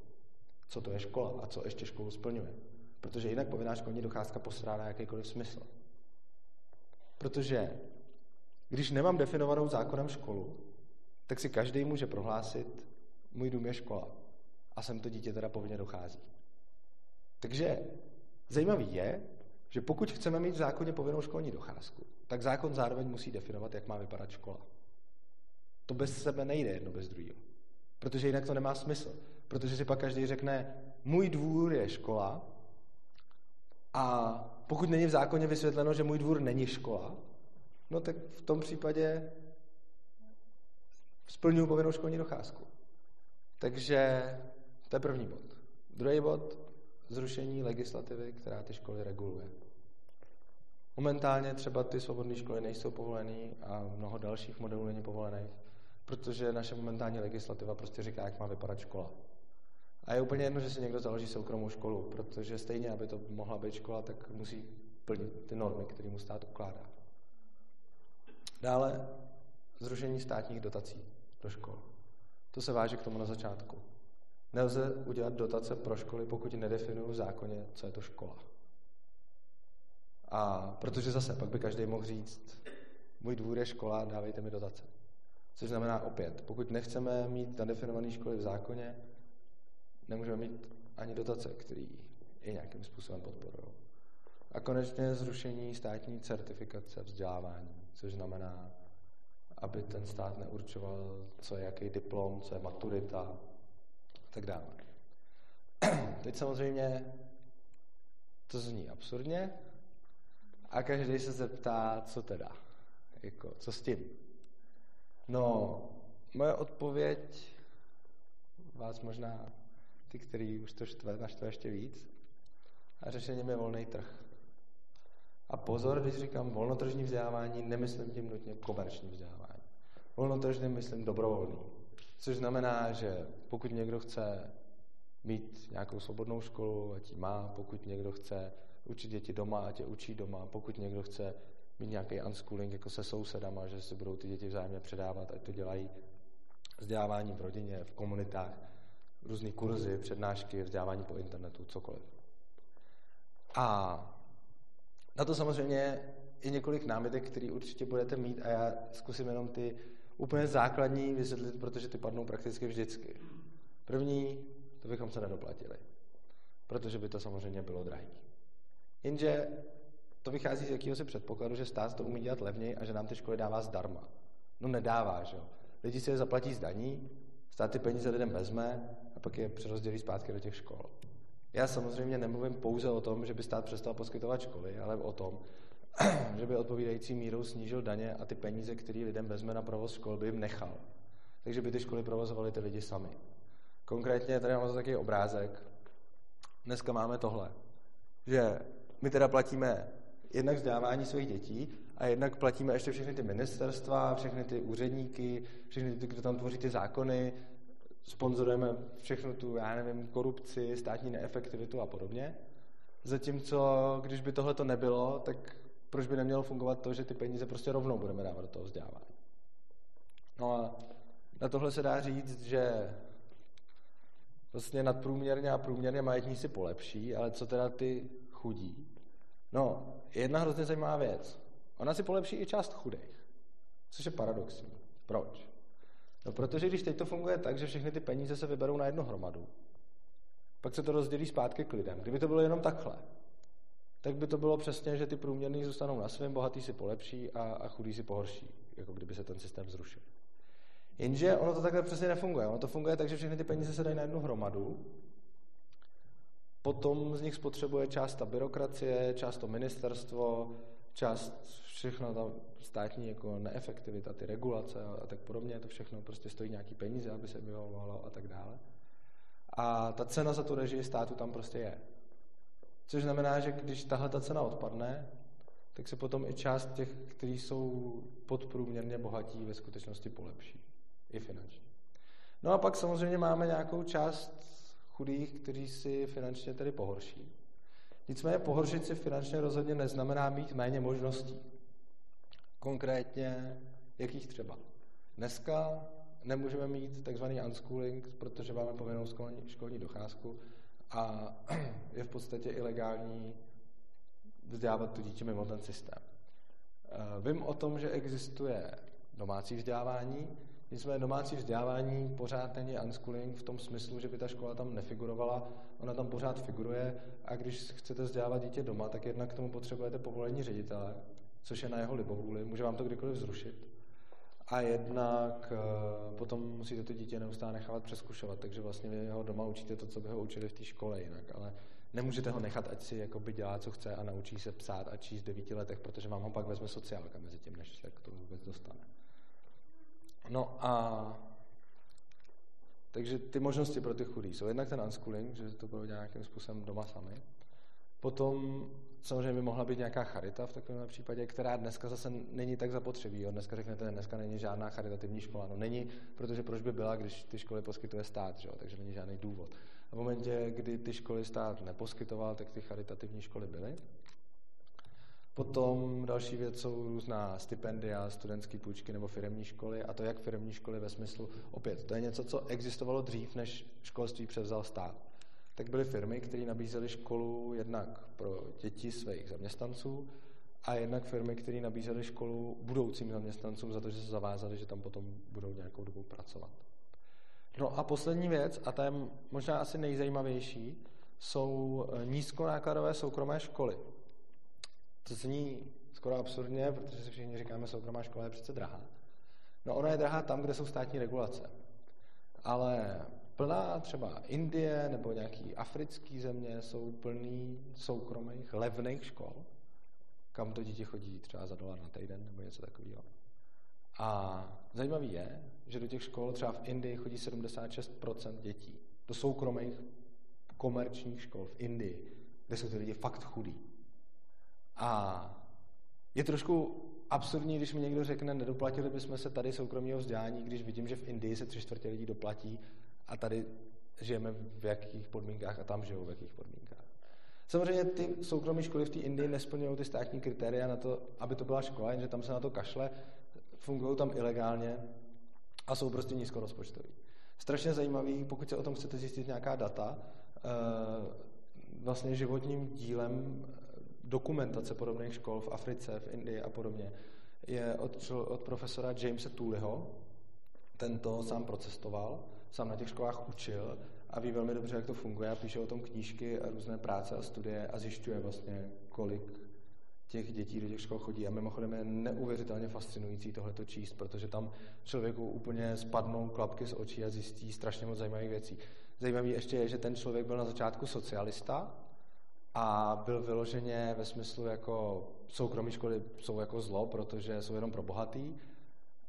Co to je škola a co ještě školu splňuje. Protože jinak povinná školní docházka postrádá jakýkoliv smysl. Protože když nemám definovanou zákonem školu, tak si každý může prohlásit, můj dům je škola. A sem to dítě teda povinně dochází. Takže zajímavý je, že pokud chceme mít v zákoně povinnou školní docházku, tak zákon zároveň musí definovat, jak má vypadat škola. To bez sebe nejde jedno bez druhého. Protože jinak to nemá smysl. Protože si pak každý řekne, můj dvůr je škola a pokud není v zákoně vysvětleno, že můj dvůr není škola, no tak v tom případě splňuji povinnou školní docházku. Takže to je první bod. Druhý bod, zrušení legislativy, která ty školy reguluje. Momentálně třeba ty svobodné školy nejsou povolené a mnoho dalších modelů není povolených, protože naše momentální legislativa prostě říká, jak má vypadat škola. A je úplně jedno, že si někdo založí soukromou školu, protože stejně, aby to mohla být škola, tak musí plnit ty normy, které mu stát ukládá. Dále zrušení státních dotací do škol. To se váže k tomu na začátku. Nelze udělat dotace pro školy, pokud nedefinují v zákoně, co je to škola. A protože zase, pak by každý mohl říct, můj dvůr je škola, dávejte mi dotace. Což znamená opět, pokud nechceme mít nadefinované školy v zákoně, nemůžeme mít ani dotace, které je nějakým způsobem podporují. A konečně zrušení státní certifikace vzdělávání, což znamená, aby ten stát neurčoval, co je jaký diplom, co je maturita tak dále. Teď samozřejmě to zní absurdně a každý se zeptá, co teda, jako, co s tím. No, moje odpověď vás možná, ty, který už to štve, naštve ještě víc, a řešením je volný trh. A pozor, když říkám volnotržní vzdělávání, nemyslím tím nutně komerční vzdělávání. Volnotržní myslím dobrovolný. Což znamená, že pokud někdo chce mít nějakou svobodnou školu, ať ji má, pokud někdo chce učit děti doma, ať je učí doma, pokud někdo chce mít nějaký unschooling jako se sousedama, že si budou ty děti vzájemně předávat, ať to dělají vzdělávání v rodině, v komunitách, různé kurzy, přednášky, vzdělávání po internetu, cokoliv. A na to samozřejmě je několik námitek, který určitě budete mít a já zkusím jenom ty úplně základní vysvětlit, protože ty padnou prakticky vždycky. První, to bychom se nedoplatili, protože by to samozřejmě bylo drahé. Jenže to vychází z jakéhosi předpokladu, že stát to umí dělat levněji a že nám ty školy dává zdarma. No nedává, že jo. Lidi si je zaplatí z daní, stát ty peníze lidem vezme a pak je přerozdělí zpátky do těch škol. Já samozřejmě nemluvím pouze o tom, že by stát přestal poskytovat školy, ale o tom, že by odpovídající mírou snížil daně a ty peníze, které lidem vezme na provoz škol, by jim nechal. Takže by ty školy provozovaly ty lidi sami. Konkrétně tady mám takový obrázek. Dneska máme tohle, že my teda platíme jednak vzdělávání svých dětí a jednak platíme ještě všechny ty ministerstva, všechny ty úředníky, všechny ty, kdo tam tvoří ty zákony, sponzorujeme všechno tu, já nevím, korupci, státní neefektivitu a podobně. Zatímco, když by tohle to nebylo, tak proč by nemělo fungovat to, že ty peníze prostě rovnou budeme dávat do toho vzdělávání. No a na tohle se dá říct, že vlastně nadprůměrně a průměrně majetní si polepší, ale co teda ty chudí? No, jedna hrozně zajímavá věc. Ona si polepší i část chudých, což je paradoxní. Proč? No, protože když teď to funguje tak, že všechny ty peníze se vyberou na jednu hromadu, pak se to rozdělí zpátky k lidem. Kdyby to bylo jenom takhle, tak by to bylo přesně, že ty průměrní zůstanou na svém, bohatý si polepší a, a chudý si pohorší, jako kdyby se ten systém zrušil. Jenže ono to takhle přesně nefunguje. Ono to funguje tak, že všechny ty peníze se dají na jednu hromadu, potom z nich spotřebuje část ta byrokracie, část to ministerstvo, část všechno ta státní jako neefektivita, ty regulace a, tak podobně, to všechno prostě stojí nějaký peníze, aby se vyhovovalo a tak dále. A ta cena za tu režii státu tam prostě je. Což znamená, že když tahle ta cena odpadne, tak se potom i část těch, kteří jsou podprůměrně bohatí, ve skutečnosti polepší. I finančně. No a pak samozřejmě máme nějakou část chudých, kteří si finančně tedy pohorší. Nicméně pohoršit si finančně rozhodně neznamená mít méně možností. Konkrétně, jakých třeba? Dneska nemůžeme mít takzvaný unschooling, protože máme povinnou školní, školní docházku a je v podstatě ilegální vzdělávat to dítě mimo ten systém. Eh, vím o tom, že existuje domácí vzdělávání, nicméně domácí vzdělávání pořád není unschooling v tom smyslu, že by ta škola tam nefigurovala, ona tam pořád figuruje a když chcete vzdělávat dítě doma, tak jednak k tomu potřebujete povolení ředitele, což je na jeho libovůli, může vám to kdykoliv zrušit. A jednak uh, potom musíte to dítě neustále nechávat přeskušovat, takže vlastně vy ho doma učíte to, co by ho učili v té škole jinak, ale nemůžete ho nechat, ať si jakoby dělá, co chce a naučí se psát a číst v devíti letech, protože vám ho pak vezme sociálka mezi tím, než se k tomu vůbec dostane. No a takže ty možnosti pro ty chudí jsou jednak ten unschooling, že to budou nějakým způsobem doma sami. Potom samozřejmě by mohla být nějaká charita v takovém případě, která dneska zase není tak zapotřebí. Jo? Dneska řeknete, dneska není žádná charitativní škola. No není, protože proč by byla, když ty školy poskytuje stát, že jo? takže není žádný důvod. v momentě, kdy ty školy stát neposkytoval, tak ty charitativní školy byly. Potom další věc jsou různá stipendia, studentské půjčky nebo firemní školy a to jak firemní školy ve smyslu, opět, to je něco, co existovalo dřív, než školství převzal stát. Tak byly firmy, které nabízely školu jednak pro děti svých zaměstnanců a jednak firmy, které nabízely školu budoucím zaměstnancům za to, že se zavázali, že tam potom budou nějakou dobu pracovat. No a poslední věc, a ta je možná asi nejzajímavější, jsou nízkonákladové soukromé školy. To zní skoro absurdně, protože si všichni říkáme, soukromá škola je přece drahá. No ona je drahá tam, kde jsou státní regulace. Ale plná třeba Indie nebo nějaký africký země jsou plný soukromých, levných škol, kam to děti chodí třeba za dolar na týden nebo něco takového. A zajímavý je, že do těch škol třeba v Indii chodí 76% dětí. Do soukromých komerčních škol v Indii, kde jsou ty lidi fakt chudí. A je trošku absurdní, když mi někdo řekne, nedoplatili bychom se tady soukromého vzdělání, když vidím, že v Indii se tři čtvrtě lidí doplatí a tady žijeme v jakých podmínkách a tam žijou v jakých podmínkách. Samozřejmě ty soukromé školy v té Indii nesplňují ty státní kritéria na to, aby to byla škola, jenže tam se na to kašle, fungují tam ilegálně a jsou prostě nízkorozpočtový. Strašně zajímavý, pokud se o tom chcete zjistit nějaká data, eh, vlastně životním dílem dokumentace podobných škol v Africe, v Indii a podobně, je od, od profesora Jamesa Tooleyho. Ten to sám procestoval, sám na těch školách učil a ví velmi dobře, jak to funguje a píše o tom knížky a různé práce a studie a zjišťuje vlastně, kolik těch dětí do těch škol chodí. A mimochodem je neuvěřitelně fascinující tohleto číst, protože tam člověku úplně spadnou klapky z očí a zjistí strašně moc zajímavých věcí. Zajímavý ještě je, že ten člověk byl na začátku socialista a byl vyloženě ve smyslu jako soukromí školy jsou jako zlo, protože jsou jenom pro bohatý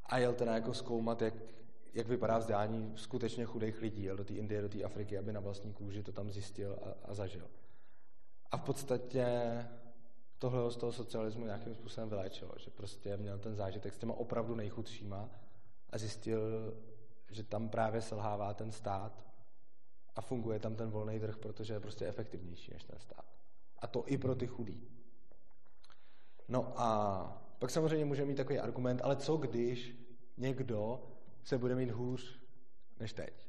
a jel teda jako zkoumat, jak, jak vypadá vzdělání skutečně chudých lidí. Jel do té Indie, do té Afriky, aby na vlastní kůži to tam zjistil a, a zažil. A v podstatě tohle z toho socialismu nějakým způsobem vyléčilo, že prostě měl ten zážitek s těma opravdu nejchudšíma a zjistil, že tam právě selhává ten stát a funguje tam ten volný trh, protože je prostě efektivnější než ten stát. A to i pro ty chudí. No a pak samozřejmě můžeme mít takový argument, ale co když někdo se bude mít hůř než teď?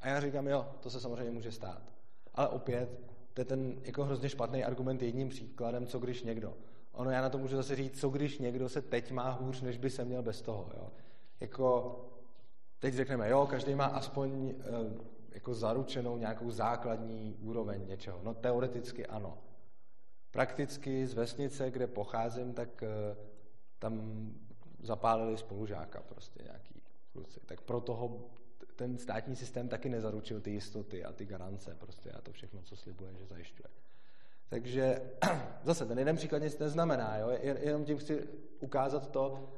A já říkám, jo, to se samozřejmě může stát. Ale opět, to je ten jako hrozně špatný argument jedním příkladem, co když někdo. Ono já na to můžu zase říct, co když někdo se teď má hůř, než by se měl bez toho. Jo? Jako, teď řekneme, jo, každý má aspoň e, jako zaručenou nějakou základní úroveň něčeho. No teoreticky ano. Prakticky z vesnice, kde pocházím, tak e, tam zapálili spolužáka prostě nějaký kluci. Tak pro toho ten státní systém taky nezaručil ty jistoty a ty garance prostě a to všechno, co slibuje, že zajišťuje. Takže zase ten jeden příklad nic neznamená, jo? jenom tím chci ukázat to,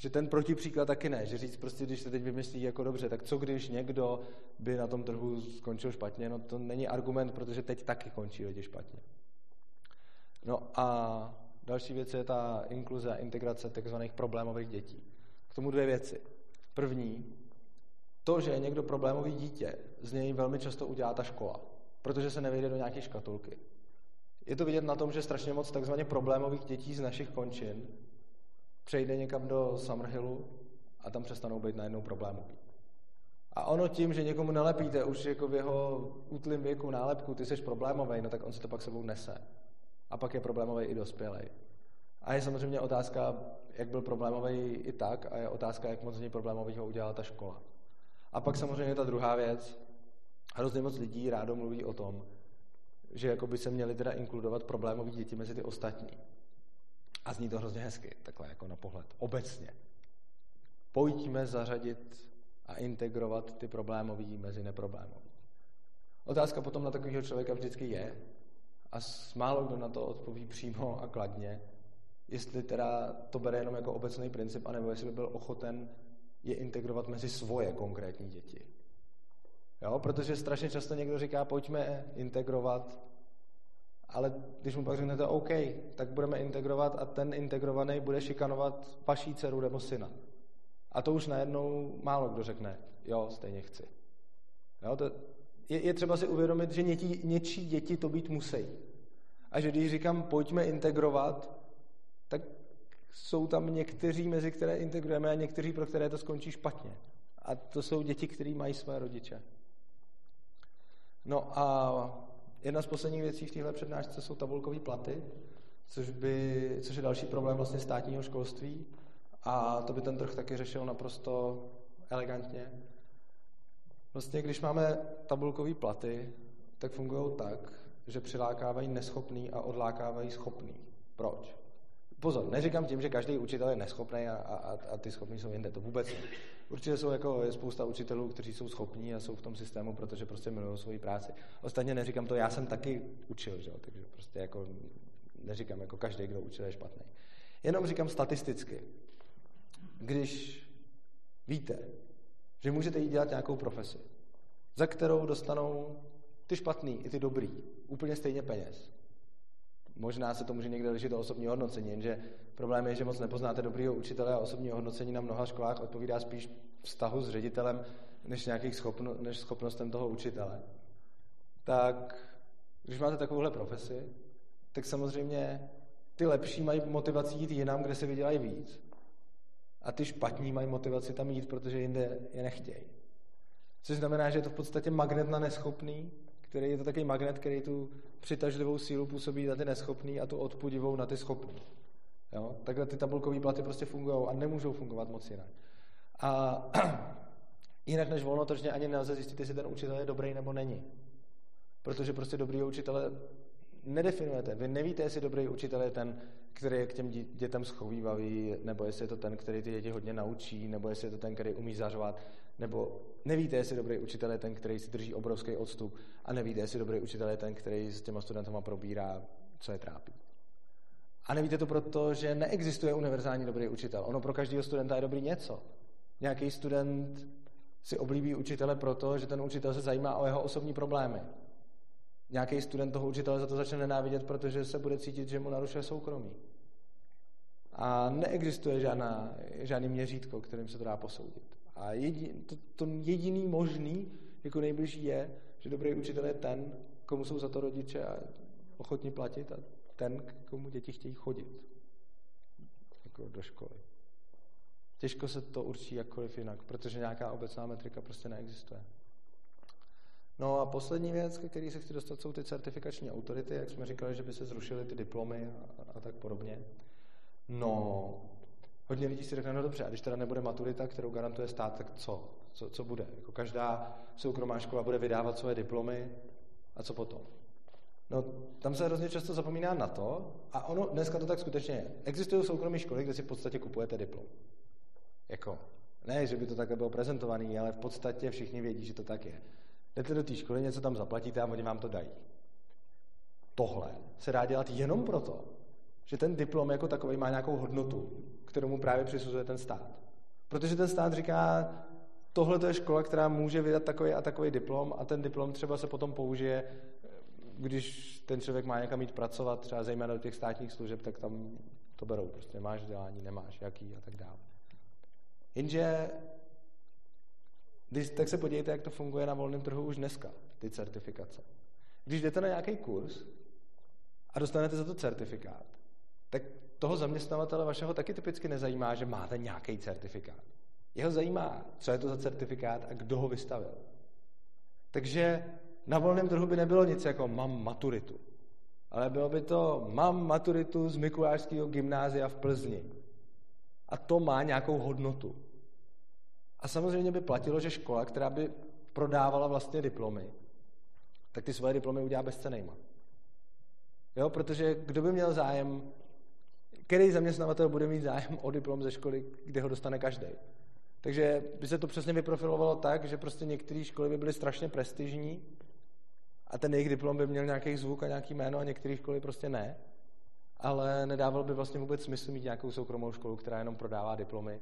že ten protipříklad taky ne, že říct prostě, když se teď vymyslí jako dobře, tak co když někdo by na tom trhu skončil špatně, no to není argument, protože teď taky končí lidi špatně. No a další věc je ta inkluze a integrace takzvaných problémových dětí. K tomu dvě věci. První, to, že je někdo problémový dítě, z něj velmi často udělá ta škola, protože se nevejde do nějaké škatulky. Je to vidět na tom, že strašně moc takzvaně problémových dětí z našich končin přejde někam do Summerhillu a tam přestanou být najednou problémový. A ono tím, že někomu nelepíte už jako v jeho útlým věku nálepku, ty jsi problémový, no tak on si to pak sebou nese. A pak je problémový i dospělej. A je samozřejmě otázka, jak byl problémový i tak, a je otázka, jak moc z něj problémový ho udělala ta škola. A pak samozřejmě ta druhá věc. Hrozně moc lidí rádo mluví o tom, že jako by se měli teda inkludovat problémové děti mezi ty ostatní. A zní to hrozně hezky, takhle jako na pohled. Obecně. Pojďme zařadit a integrovat ty problémový mezi neproblémový. Otázka potom na takového člověka vždycky je, a málo kdo na to odpoví přímo a kladně, jestli teda to bere jenom jako obecný princip, anebo jestli by byl ochoten je integrovat mezi svoje konkrétní děti. Jo? Protože strašně často někdo říká, pojďme integrovat, ale když mu pak řeknete OK, tak budeme integrovat a ten integrovaný bude šikanovat vaší dceru nebo syna. A to už najednou málo kdo řekne, jo, stejně chci. Jo, to je, je třeba si uvědomit, že něčí, něčí děti to být musí. A že když říkám, pojďme integrovat, tak jsou tam někteří, mezi které integrujeme a někteří, pro které to skončí špatně. A to jsou děti, které mají své rodiče. No a jedna z posledních věcí v téhle přednášce jsou tabulkové platy, což, by, což je další problém vlastně státního školství. A to by ten trh taky řešil naprosto elegantně. Vlastně, když máme tabulkové platy, tak fungují tak, že přilákávají neschopný a odlákávají schopný. Proč? Pozor, neříkám tím, že každý učitel je neschopný a, a, a ty schopní jsou jinde, to vůbec ne. Určitě jsou jako je spousta učitelů, kteří jsou schopní a jsou v tom systému, protože prostě milují svoji práci. Ostatně neříkám to, já jsem taky učil, že? takže prostě jako neříkám jako každý, kdo učil je špatný. Jenom říkám statisticky. Když víte, že můžete jít dělat nějakou profesi, za kterou dostanou ty špatný i ty dobrý úplně stejně peněz. Možná se to může někde lišit do osobního hodnocení, jenže problém je, že moc nepoznáte dobrýho učitele a osobního hodnocení na mnoha školách odpovídá spíš vztahu s ředitelem, než nějakých schopno, než schopnostem toho učitele. Tak když máte takovouhle profesi, tak samozřejmě ty lepší mají motivaci jít jinam, kde se vydělají víc. A ty špatní mají motivaci tam jít, protože jinde je nechtějí. Což znamená, že je to v podstatě magnet na neschopný, který je to takový magnet, který tu přitažlivou sílu působí na ty neschopný a tu odpudivou na ty schopný. Jo? Takhle ty tabulkové platy prostě fungují a nemůžou fungovat moc jinak. A jinak než volnotržně ani nelze zjistit, jestli ten učitel je dobrý nebo není. Protože prostě dobrý učitele nedefinujete. Vy nevíte, jestli dobrý učitel je ten, který je k těm dětem schovývavý, nebo jestli je to ten, který ty děti hodně naučí, nebo jestli je to ten, který umí zařovat, nebo nevíte, jestli dobrý učitel je ten, který si drží obrovský odstup a nevíte, jestli dobrý učitel je ten, který s těma studentama probírá, co je trápí. A nevíte to proto, že neexistuje univerzální dobrý učitel. Ono pro každého studenta je dobrý něco. Nějaký student si oblíbí učitele proto, že ten učitel se zajímá o jeho osobní problémy. Nějaký student toho učitele za to začne nenávidět, protože se bude cítit, že mu narušuje soukromí. A neexistuje žádná, žádný měřítko, kterým se to dá posoudit. A jedin, to, to jediný možný, jako nejbližší je, že dobrý učitel je ten, komu jsou za to rodiče a ochotní platit a ten, komu děti chtějí chodit jako do školy. Těžko se to určí jakkoliv jinak, protože nějaká obecná metrika prostě neexistuje. No a poslední věc, ke který se chci dostat, jsou ty certifikační autority, jak jsme říkali, že by se zrušily ty diplomy a, a tak podobně. No, hodně lidí si řekne, no dobře, a když teda nebude maturita, kterou garantuje stát, tak co? Co, co bude? Jako každá soukromá škola bude vydávat svoje diplomy a co potom? No, tam se hrozně často zapomíná na to, a ono dneska to tak skutečně je. Existují soukromé školy, kde si v podstatě kupujete diplom. Jako, ne, že by to takhle bylo prezentovaný, ale v podstatě všichni vědí, že to tak je. Jdete do té školy, něco tam zaplatíte a oni vám to dají. Tohle se dá dělat jenom proto, že ten diplom jako takový má nějakou hodnotu, kterou mu právě přisuzuje ten stát. Protože ten stát říká, tohle to je škola, která může vydat takový a takový diplom a ten diplom třeba se potom použije, když ten člověk má někam jít pracovat, třeba zejména do těch státních služeb, tak tam to berou. Prostě máš vzdělání, nemáš, jaký a tak dále. Jenže když, tak se podívejte, jak to funguje na volném trhu už dneska, ty certifikace. Když jdete na nějaký kurz a dostanete za to certifikát, tak toho zaměstnavatele vašeho taky typicky nezajímá, že máte nějaký certifikát. Jeho zajímá, co je to za certifikát a kdo ho vystavil. Takže na volném trhu by nebylo nic jako mám maturitu. Ale bylo by to mám maturitu z Mikulášského gymnázia v Plzni. A to má nějakou hodnotu. A samozřejmě by platilo, že škola, která by prodávala vlastně diplomy, tak ty svoje diplomy udělá bezcenejma. Jo, protože kdo by měl zájem, který zaměstnavatel bude mít zájem o diplom ze školy, kde ho dostane každý. Takže by se to přesně vyprofilovalo tak, že prostě některé školy by byly strašně prestižní a ten jejich diplom by měl nějaký zvuk a nějaký jméno a některé školy prostě ne. Ale nedával by vlastně vůbec smysl mít nějakou soukromou školu, která jenom prodává diplomy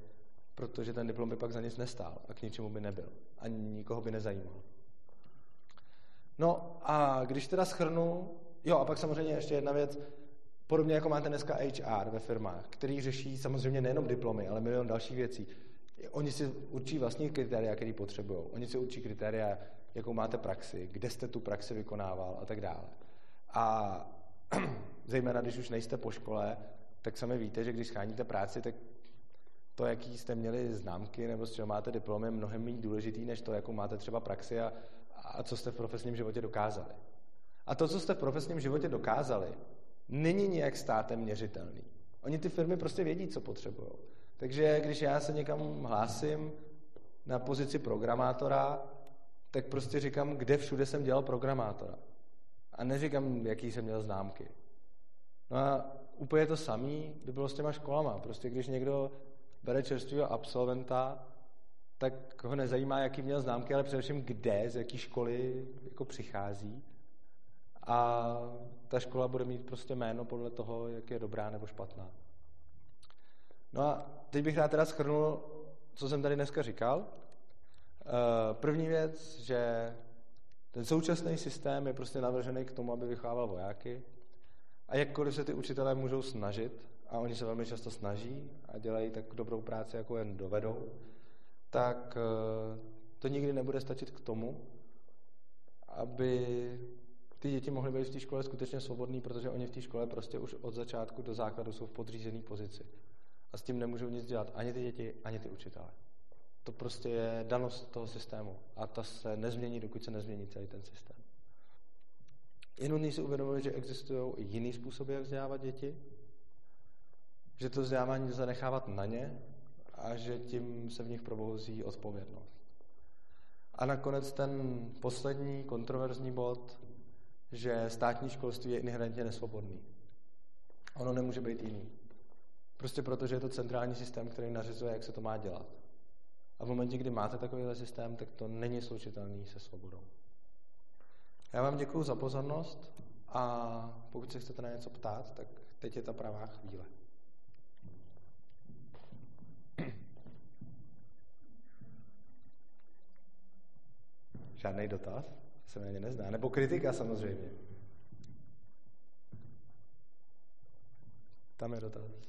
protože ten diplom by pak za nic nestál a k ničemu by nebyl. A nikoho by nezajímal. No a když teda schrnu, jo a pak samozřejmě ještě jedna věc, podobně jako máte dneska HR ve firmách, který řeší samozřejmě nejenom diplomy, ale milion dalších věcí. Oni si určí vlastní kritéria, které potřebují. Oni si určí kritéria, jakou máte praxi, kde jste tu praxi vykonával a tak dále. A zejména, když už nejste po škole, tak sami víte, že když scháníte práci, tak to, jaký jste měli známky nebo z čeho máte diplom, je mnohem méně důležitý, než to, jakou máte třeba praxi a, a co jste v profesním životě dokázali. A to, co jste v profesním životě dokázali, není nějak státem měřitelný. Oni ty firmy prostě vědí, co potřebují. Takže když já se někam hlásím na pozici programátora, tak prostě říkám, kde všude jsem dělal programátora. A neříkám, jaký jsem měl známky. No a úplně to samé by bylo s těma školama. Prostě když někdo bere čerstvého absolventa, tak ho nezajímá, jaký měl známky, ale především kde, z jaký školy jako přichází. A ta škola bude mít prostě jméno podle toho, jak je dobrá nebo špatná. No a teď bych rád teda schrnul, co jsem tady dneska říkal. Eh, první věc, že ten současný systém je prostě navržený k tomu, aby vychovával vojáky. A jakkoliv se ty učitelé můžou snažit, a oni se velmi často snaží a dělají tak dobrou práci, jako jen dovedou, tak eh, to nikdy nebude stačit k tomu, aby ty děti mohly být v té škole skutečně svobodný, protože oni v té škole prostě už od začátku do základu jsou v podřízené pozici. A s tím nemůžou nic dělat ani ty děti, ani ty učitelé. To prostě je danost toho systému. A ta se nezmění, dokud se nezmění celý ten systém. Je si uvědomit, že existují i jiný způsoby, jak vzdělávat děti, že to vzdělávání zanechávat na ně a že tím se v nich probouzí odpovědnost. A nakonec ten poslední kontroverzní bod, že státní školství je inherentně nesvobodný. Ono nemůže být jiný. Prostě proto, že je to centrální systém, který nařizuje, jak se to má dělat. A v momentě, kdy máte takovýhle systém, tak to není slučitelný se svobodou. Já vám děkuji za pozornost a pokud se chcete na něco ptát, tak teď je ta pravá chvíle. Žádný dotaz? Mě nezná. Nebo kritika samozřejmě. Tam je dotaz.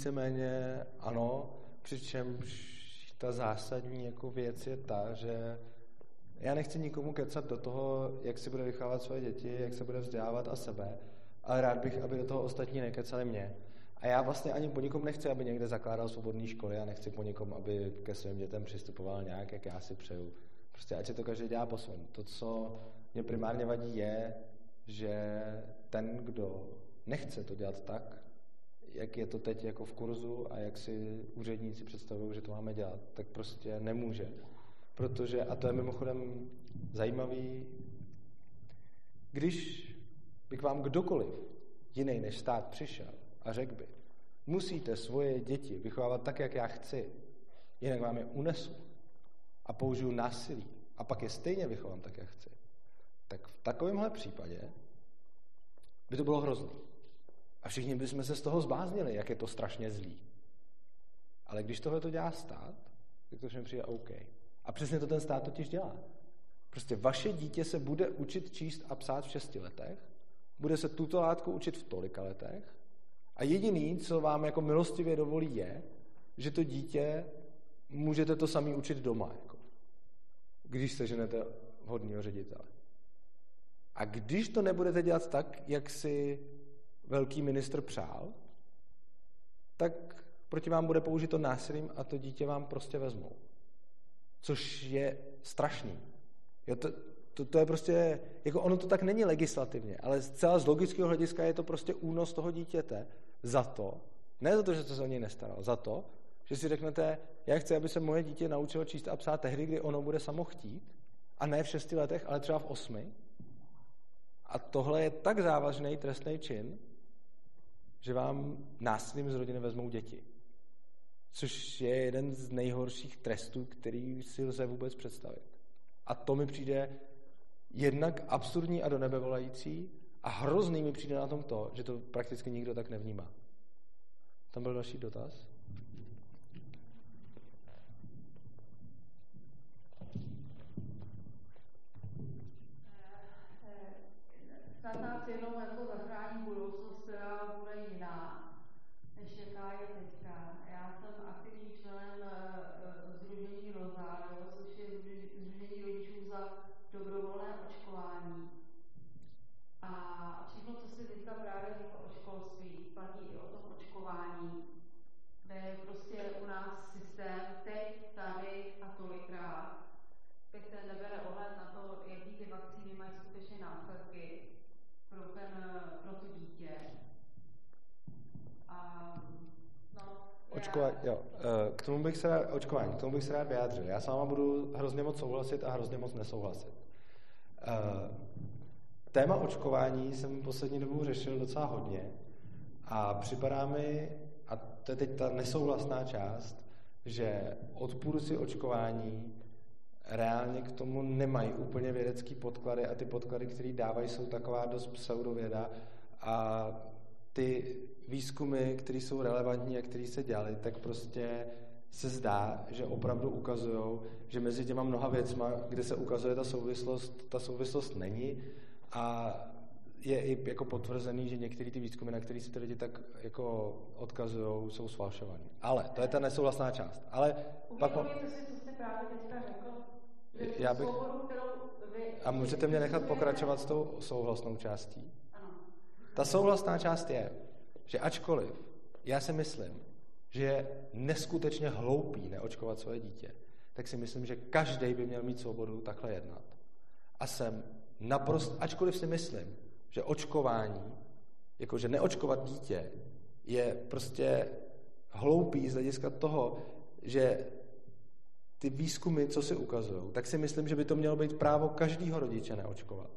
Víceméně ano, přičemž ta zásadní jako věc je ta, že já nechci nikomu kecat do toho, jak si bude vychovávat svoje děti, jak se bude vzdělávat a sebe, ale rád bych, aby do toho ostatní nekecali mě. A já vlastně ani po nikom nechci, aby někde zakládal svobodné školy a nechci po nikom, aby ke svým dětem přistupoval nějak, jak já si přeju. Prostě ať si to každý dělá po svém. To, co mě primárně vadí, je, že ten, kdo nechce to dělat tak, jak je to teď jako v kurzu a jak si úředníci představují, že to máme dělat, tak prostě nemůže. Protože, a to je mimochodem zajímavý, když by k vám kdokoliv jiný než stát přišel a řekl by, musíte svoje děti vychovávat tak, jak já chci, jinak vám je unesu a použiju násilí a pak je stejně vychovám tak, jak chci, tak v takovémhle případě by to bylo hrozné. A všichni bychom se z toho zbáznili, jak je to strašně zlý. Ale když tohle to dělá stát, tak to všem přijde OK. A přesně to ten stát totiž dělá. Prostě vaše dítě se bude učit číst a psát v šesti letech, bude se tuto látku učit v tolika letech A jediný, co vám jako milostivě dovolí, je, že to dítě můžete to sami učit doma, jako, když seženete vhodného ředitele. A když to nebudete dělat tak, jak si velký ministr přál, tak proti vám bude použito násilím a to dítě vám prostě vezmou. Což je strašný. Jo, to, to, to je prostě, jako ono to tak není legislativně, ale zcela z logického hlediska je to prostě únos toho dítěte za to, ne za to, že to se o něj nestaral, za to, že si řeknete, já chci, aby se moje dítě naučilo číst a psát tehdy, kdy ono bude samo chtít, a ne v šesti letech, ale třeba v osmi. A tohle je tak závažný trestný čin, že vám násilím z rodiny vezmou děti. Což je jeden z nejhorších trestů, který si lze vůbec představit. A to mi přijde jednak absurdní a do nebe volající a hrozný mi přijde na tom to, že to prakticky nikdo tak nevnímá. Tam byl další dotaz? Snad nás jednou jako zachrání budoucnost, která bude jiná, než jaká je teďka. Já jsem aktivním členem uh, Združení Rosario, což je Združení rodičů za dobrovolné očkování. A všechno, co si teďka právě řekl o školství, platí i o tom očkování, kde je prostě u nás systém teď, tady a tolikrát, kde se nebere ohled na to, jaký ty vakcíny mají skutečně následky pro, ten, pro to dítě. A, no, Jo. Eh, k tomu bych se očkování, k tomu bych se rád vyjádřil. Já s váma budu hrozně moc souhlasit a hrozně moc nesouhlasit. Eh, téma očkování jsem poslední dobou řešil docela hodně a připadá mi, a to je teď ta nesouhlasná část, že odpůrci očkování reálně k tomu nemají úplně vědecký podklady a ty podklady, které dávají, jsou taková dost pseudověda a ty výzkumy, které jsou relevantní a které se dělaly, tak prostě se zdá, že opravdu ukazují, že mezi těma mnoha věcma, kde se ukazuje ta souvislost, ta souvislost není a je i jako potvrzený, že některé ty výzkumy, na které se ty lidi tak jako odkazují, jsou sfalšované. Ale to je ta nesouhlasná část. Ale pak... Že Já bych... A můžete mě nechat pokračovat s tou souhlasnou částí? Ta souhlasná část je, že ačkoliv já si myslím, že je neskutečně hloupý neočkovat svoje dítě, tak si myslím, že každý by měl mít svobodu takhle jednat. A jsem naprosto, ačkoliv si myslím, že očkování, jakože neočkovat dítě, je prostě hloupý z hlediska toho, že ty výzkumy, co si ukazují, tak si myslím, že by to mělo být právo každého rodiče neočkovat.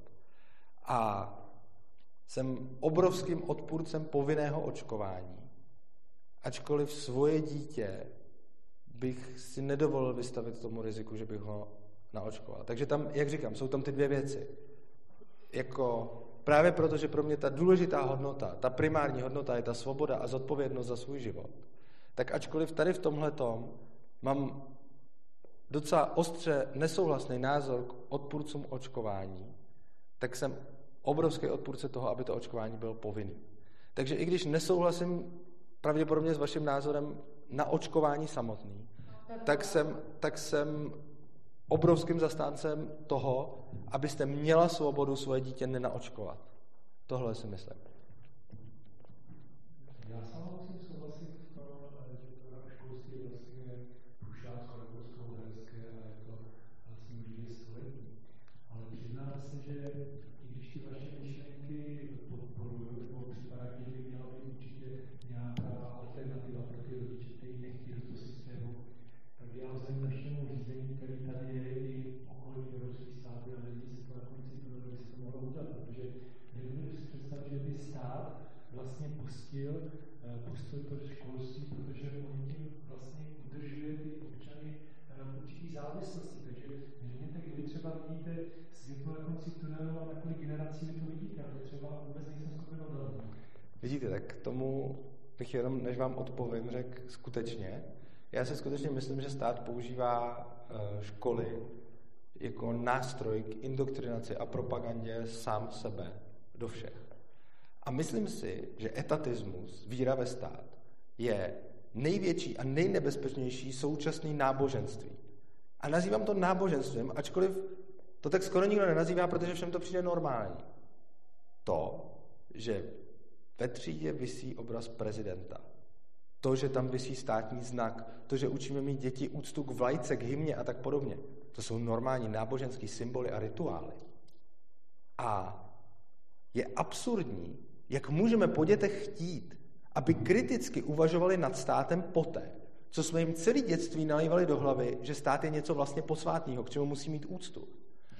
A jsem obrovským odpůrcem povinného očkování, ačkoliv svoje dítě bych si nedovolil vystavit tomu riziku, že bych ho naočkoval. Takže tam, jak říkám, jsou tam ty dvě věci. Jako právě proto, že pro mě ta důležitá hodnota, ta primární hodnota je ta svoboda a zodpovědnost za svůj život, tak ačkoliv tady v tomhle tom mám docela ostře nesouhlasný názor k odpůrcům očkování, tak jsem obrovský odpůrce toho, aby to očkování bylo povinný. Takže i když nesouhlasím pravděpodobně s vaším názorem na očkování samotný, tak jsem, tak jsem obrovským zastáncem toho, abyste měla svobodu svoje dítě nenaočkovat. Tohle si myslím. Já sám musím souhlasit v tom, že program školství je vlastně prušácko rakousko-uherské a je to vlastně dvě století. Ale přiznám se, že i když ty vaše myšlenky podporuju, nebo připadá mi, že by měla být určitě nějaká alternativa pro ty rodiče, kteří nechtějí do toho systému, tak já vzhledem k našemu řízení, který tady je i okolí evropských států, a nevím, jestli to nakonec si to by se to mohlo udělat, protože nedovedu si představit, že by stát vlastně pustil, eh, pustil to školství, protože on tím vlastně udržuje ty občany eh, v určitý závislosti. Takže řekněte, kdy třeba vidíte světlo na konci tunelu a na kolik generací vy to vidíte, ale třeba vůbec nejsem schopen odhadnout. Vidíte, tak k tomu bych jenom, než vám odpovím, řekl skutečně. Já si skutečně myslím, že stát používá eh, školy jako nástroj k indoktrinaci a propagandě sám sebe do všech. A myslím si, že etatismus, víra ve stát, je největší a nejnebezpečnější současný náboženství. A nazývám to náboženstvím, ačkoliv to tak skoro nikdo nenazývá, protože všem to přijde normální. To, že ve třídě visí obraz prezidenta. To, že tam visí státní znak. To, že učíme mít děti úctu k vlajce, k hymně a tak podobně. To jsou normální náboženské symboly a rituály. A je absurdní, jak můžeme po dětech chtít, aby kriticky uvažovali nad státem poté, co jsme jim celý dětství nalývali do hlavy, že stát je něco vlastně posvátného, k čemu musí mít úctu.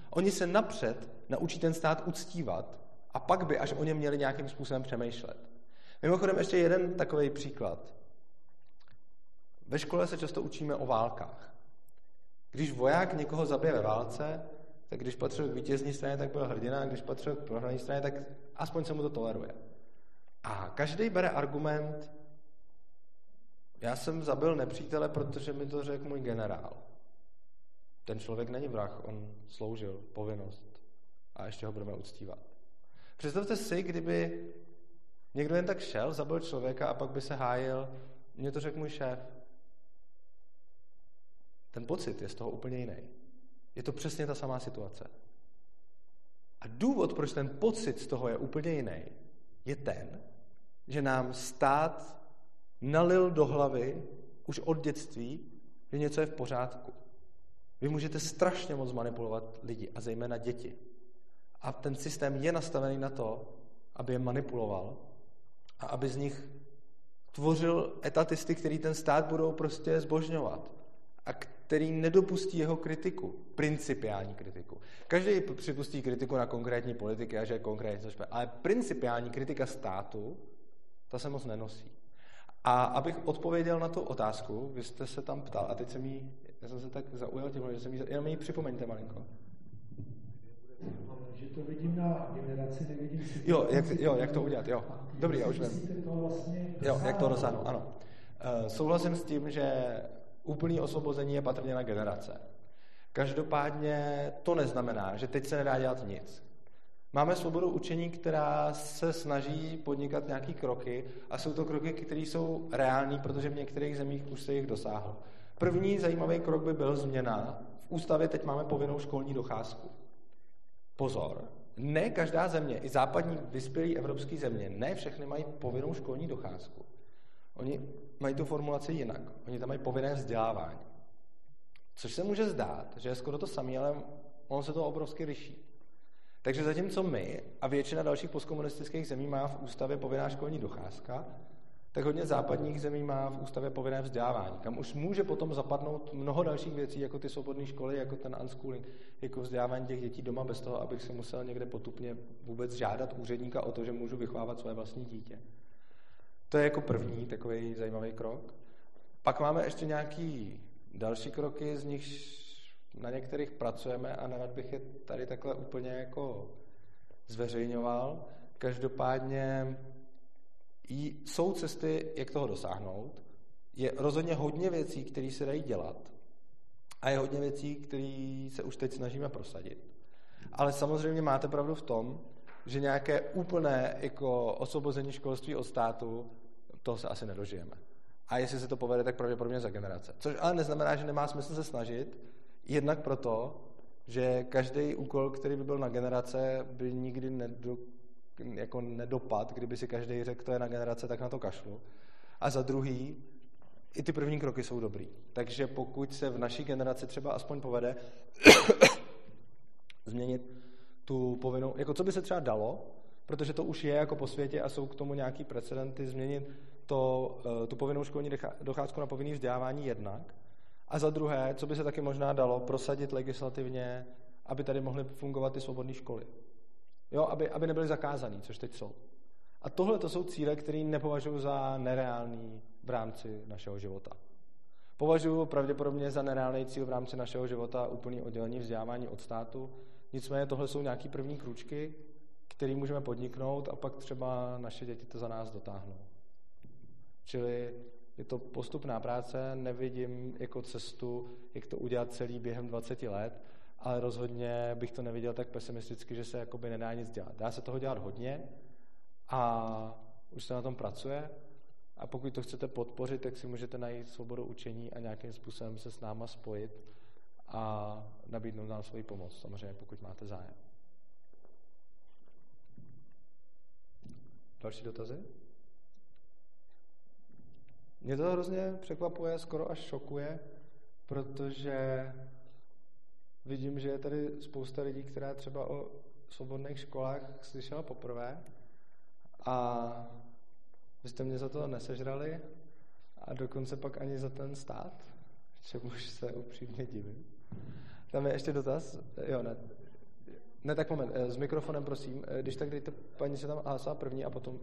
Oni se napřed naučí ten stát uctívat a pak by až o něm měli nějakým způsobem přemýšlet. Mimochodem ještě jeden takový příklad. Ve škole se často učíme o válkách. Když voják někoho zabije ve válce, tak když patřil k vítězní straně, tak byl hrdina, a když patřil k prohrané straně, tak aspoň se mu to toleruje. A každý bere argument, já jsem zabil nepřítele, protože mi to řekl můj generál. Ten člověk není vrah, on sloužil povinnost a ještě ho budeme uctívat. Představte si, kdyby někdo jen tak šel, zabil člověka a pak by se hájil, mě to řekl můj šéf. Ten pocit je z toho úplně jiný. Je to přesně ta samá situace. A důvod, proč ten pocit z toho je úplně jiný, je ten, že nám stát nalil do hlavy už od dětství, že něco je v pořádku. Vy můžete strašně moc manipulovat lidi, a zejména děti. A ten systém je nastavený na to, aby je manipuloval a aby z nich tvořil etatisty, který ten stát budou prostě zbožňovat a který nedopustí jeho kritiku, principiální kritiku. Každý připustí kritiku na konkrétní politiky a že je konkrétně ale principiální kritika státu, ta se moc nenosí. A abych odpověděl na tu otázku, vy jste se tam ptal a teď jsem jí, já jsem se tak zaujal tím, že jsem jí, jenom jí připomeňte malinko. To vidím na generaci, nevidím si... Jo, jak, jo, jak to udělat, jo. Dobrý, já už vím. Vlastně jo, jak to dosáhnout, ano. Uh, souhlasím s tím, že úplný osvobození je patrně na generace. Každopádně to neznamená, že teď se nedá dělat nic. Máme svobodu učení, která se snaží podnikat nějaké kroky a jsou to kroky, které jsou reální, protože v některých zemích už se jich dosáhlo. První zajímavý krok by byl změna. V ústavě teď máme povinnou školní docházku. Pozor, ne každá země, i západní vyspělé evropské země, ne všechny mají povinnou školní docházku. Oni mají tu formulaci jinak. Oni tam mají povinné vzdělávání. Což se může zdát, že je skoro to samé, ale ono se to obrovsky liší. Takže zatímco my a většina dalších postkomunistických zemí má v ústavě povinná školní docházka, tak hodně západních zemí má v ústavě povinné vzdělávání, kam už může potom zapadnout mnoho dalších věcí, jako ty svobodné školy, jako ten unschooling, jako vzdělávání těch dětí doma bez toho, abych si musel někde potupně vůbec žádat úředníka o to, že můžu vychovávat své vlastní dítě. To je jako první takový zajímavý krok. Pak máme ještě nějaký další kroky, z nich na některých pracujeme a nerad bych je tady takhle úplně jako zveřejňoval. Každopádně jsou cesty, jak toho dosáhnout. Je rozhodně hodně věcí, které se dají dělat. A je hodně věcí, které se už teď snažíme prosadit. Ale samozřejmě máte pravdu v tom, že nějaké úplné jako osvobození školství od státu, toho se asi nedožijeme. A jestli se to povede, tak pravděpodobně za generace. Což ale neznamená, že nemá smysl se snažit, jednak proto, že každý úkol, který by byl na generace, by nikdy nedo, jako nedopad, kdyby si každý řekl, to je na generace, tak na to kašlu. A za druhý, i ty první kroky jsou dobrý. Takže pokud se v naší generaci třeba aspoň povede změnit tu povinnou, jako co by se třeba dalo, protože to už je jako po světě a jsou k tomu nějaký precedenty, změnit to, eh, tu povinnou školní docházku na povinný vzdělávání jednak. A za druhé, co by se taky možná dalo, prosadit legislativně, aby tady mohly fungovat ty svobodné školy. Jo, aby, aby nebyly zakázaný, což teď jsou. A tohle to jsou cíle, které nepovažuji za nereální v rámci našeho života. Považuji pravděpodobně za nereálný cíl v rámci našeho života úplný oddělení vzdělávání od státu. Nicméně tohle jsou nějaké první kručky, které můžeme podniknout a pak třeba naše děti to za nás dotáhnou. Čili je to postupná práce, nevidím jako cestu, jak to udělat celý během 20 let, ale rozhodně bych to neviděl tak pesimisticky, že se jakoby nedá nic dělat. Dá se toho dělat hodně a už se na tom pracuje. A pokud to chcete podpořit, tak si můžete najít svobodu učení a nějakým způsobem se s náma spojit a nabídnout nám svoji pomoc, samozřejmě pokud máte zájem. Další dotazy? Mě to hrozně překvapuje, skoro až šokuje, protože vidím, že je tady spousta lidí, která třeba o svobodných školách slyšela poprvé a vy jste mě za to nesežrali a dokonce pak ani za ten stát, čemuž se upřímně divím. Tam je ještě dotaz? Jo, ne. Ne, tak moment, eh, s mikrofonem prosím, eh, když tak dejte paní se tam hlásá první a potom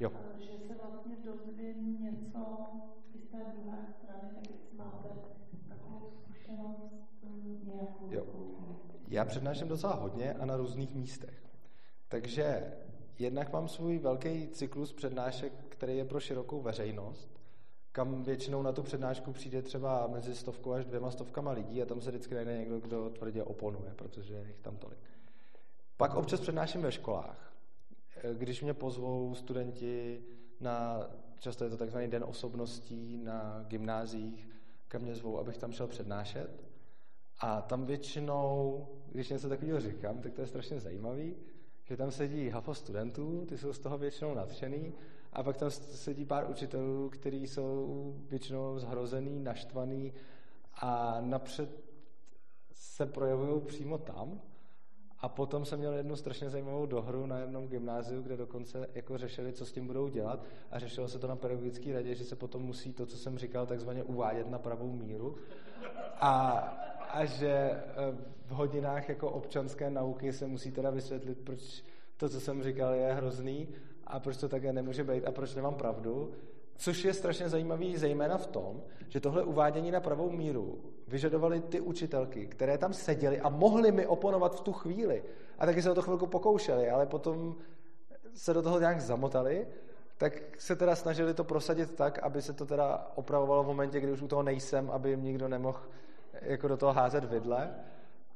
Jo. Že se vlastně dozvím něco z té druhé strany, tak jestli máte takovou zkušenost nějakou. Jo. Já přednáším docela hodně a na různých místech. Takže jednak mám svůj velký cyklus přednášek, který je pro širokou veřejnost, kam většinou na tu přednášku přijde třeba mezi stovkou až dvěma stovkama lidí a tam se vždycky najde někdo, kdo tvrdě oponuje, protože je jich tam tolik. Pak občas přednáším ve školách. Když mě pozvou studenti na, často je to takzvaný den osobností na gymnázích, kam mě zvou, abych tam šel přednášet. A tam většinou, když něco takového říkám, tak to je strašně zajímavý, že tam sedí hafo studentů, ty jsou z toho většinou nadšený, a pak tam sedí pár učitelů, kteří jsou většinou zhrozený, naštvaný a napřed se projevují přímo tam. A potom jsem měl jednu strašně zajímavou dohru na jednom gymnáziu, kde dokonce jako řešili, co s tím budou dělat a řešilo se to na pedagogické radě, že se potom musí to, co jsem říkal, takzvaně uvádět na pravou míru a, a že eh, v hodinách jako občanské nauky se musí teda vysvětlit, proč to, co jsem říkal, je hrozný a proč to také nemůže být a proč nemám pravdu. Což je strašně zajímavý zejména v tom, že tohle uvádění na pravou míru vyžadovali ty učitelky, které tam seděly a mohly mi oponovat v tu chvíli. A taky se o to chvilku pokoušeli, ale potom se do toho nějak zamotali, tak se teda snažili to prosadit tak, aby se to teda opravovalo v momentě, kdy už u toho nejsem, aby jim nikdo nemohl jako do toho házet vidle.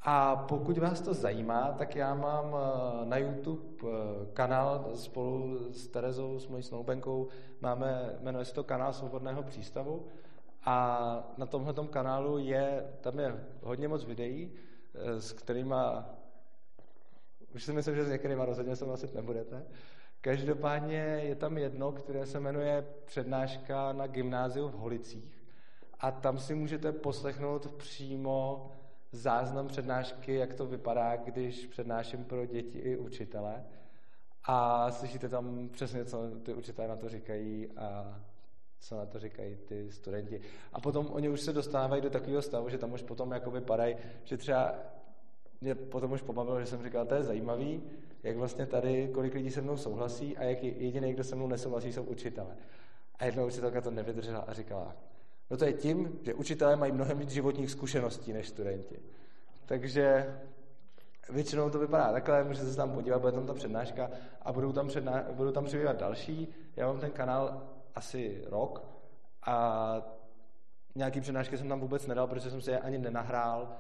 A pokud vás to zajímá, tak já mám eh, na YouTube eh, kanál spolu s Terezou, s mojí snoubenkou, máme, jmenuje se to kanál Svobodného přístavu a na tomhle kanálu je, tam je hodně moc videí, eh, s kterýma, už si myslím, že s některýma rozhodně souhlasit nebudete. Každopádně je tam jedno, které se jmenuje Přednáška na gymnáziu v Holicích a tam si můžete poslechnout přímo záznam přednášky, jak to vypadá, když přednáším pro děti i učitele. A slyšíte tam přesně, co ty učitelé na to říkají a co na to říkají ty studenti. A potom oni už se dostávají do takového stavu, že tam už potom jako vypadají, že třeba mě potom už pobavilo, že jsem říkal, to je zajímavý, jak vlastně tady, kolik lidí se mnou souhlasí a jak jediný, kdo se mnou nesouhlasí, jsou učitele. A jedna učitelka to nevydržela a říkala, No to je tím, že učitelé mají mnohem víc životních zkušeností než studenti. Takže většinou to vypadá takhle, můžete se tam podívat, bude tam ta přednáška a budou tam, předná, budou tam přibývat další. Já mám ten kanál asi rok a nějaký přednášky jsem tam vůbec nedal, protože jsem si je ani nenahrál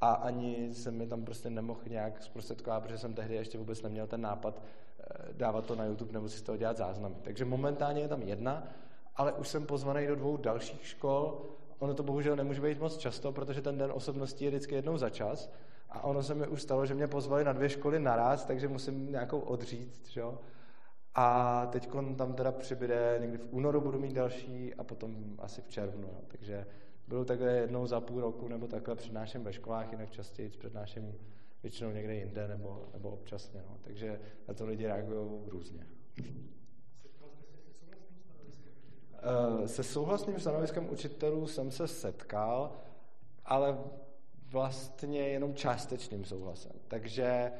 a ani jsem mi tam prostě nemohl nějak zprostředkovat, protože jsem tehdy ještě vůbec neměl ten nápad eh, dávat to na YouTube nebo si z toho dělat záznamy. Takže momentálně je tam jedna ale už jsem pozvaný do dvou dalších škol. Ono to bohužel nemůže být moc často, protože ten den osobností je vždycky jednou za čas. A ono se mi už stalo, že mě pozvali na dvě školy naraz, takže musím nějakou odříct. Že? A teď tam teda přibude, někdy v únoru budu mít další a potom asi v červnu. No. Takže bylo takhle jednou za půl roku nebo takhle přednáším ve školách, jinak častěji přednáším většinou někde jinde nebo, nebo občasně. No. Takže na to lidi reagují různě. Eh, se souhlasným stanoviskem učitelů jsem se setkal, ale vlastně jenom částečným souhlasem. Takže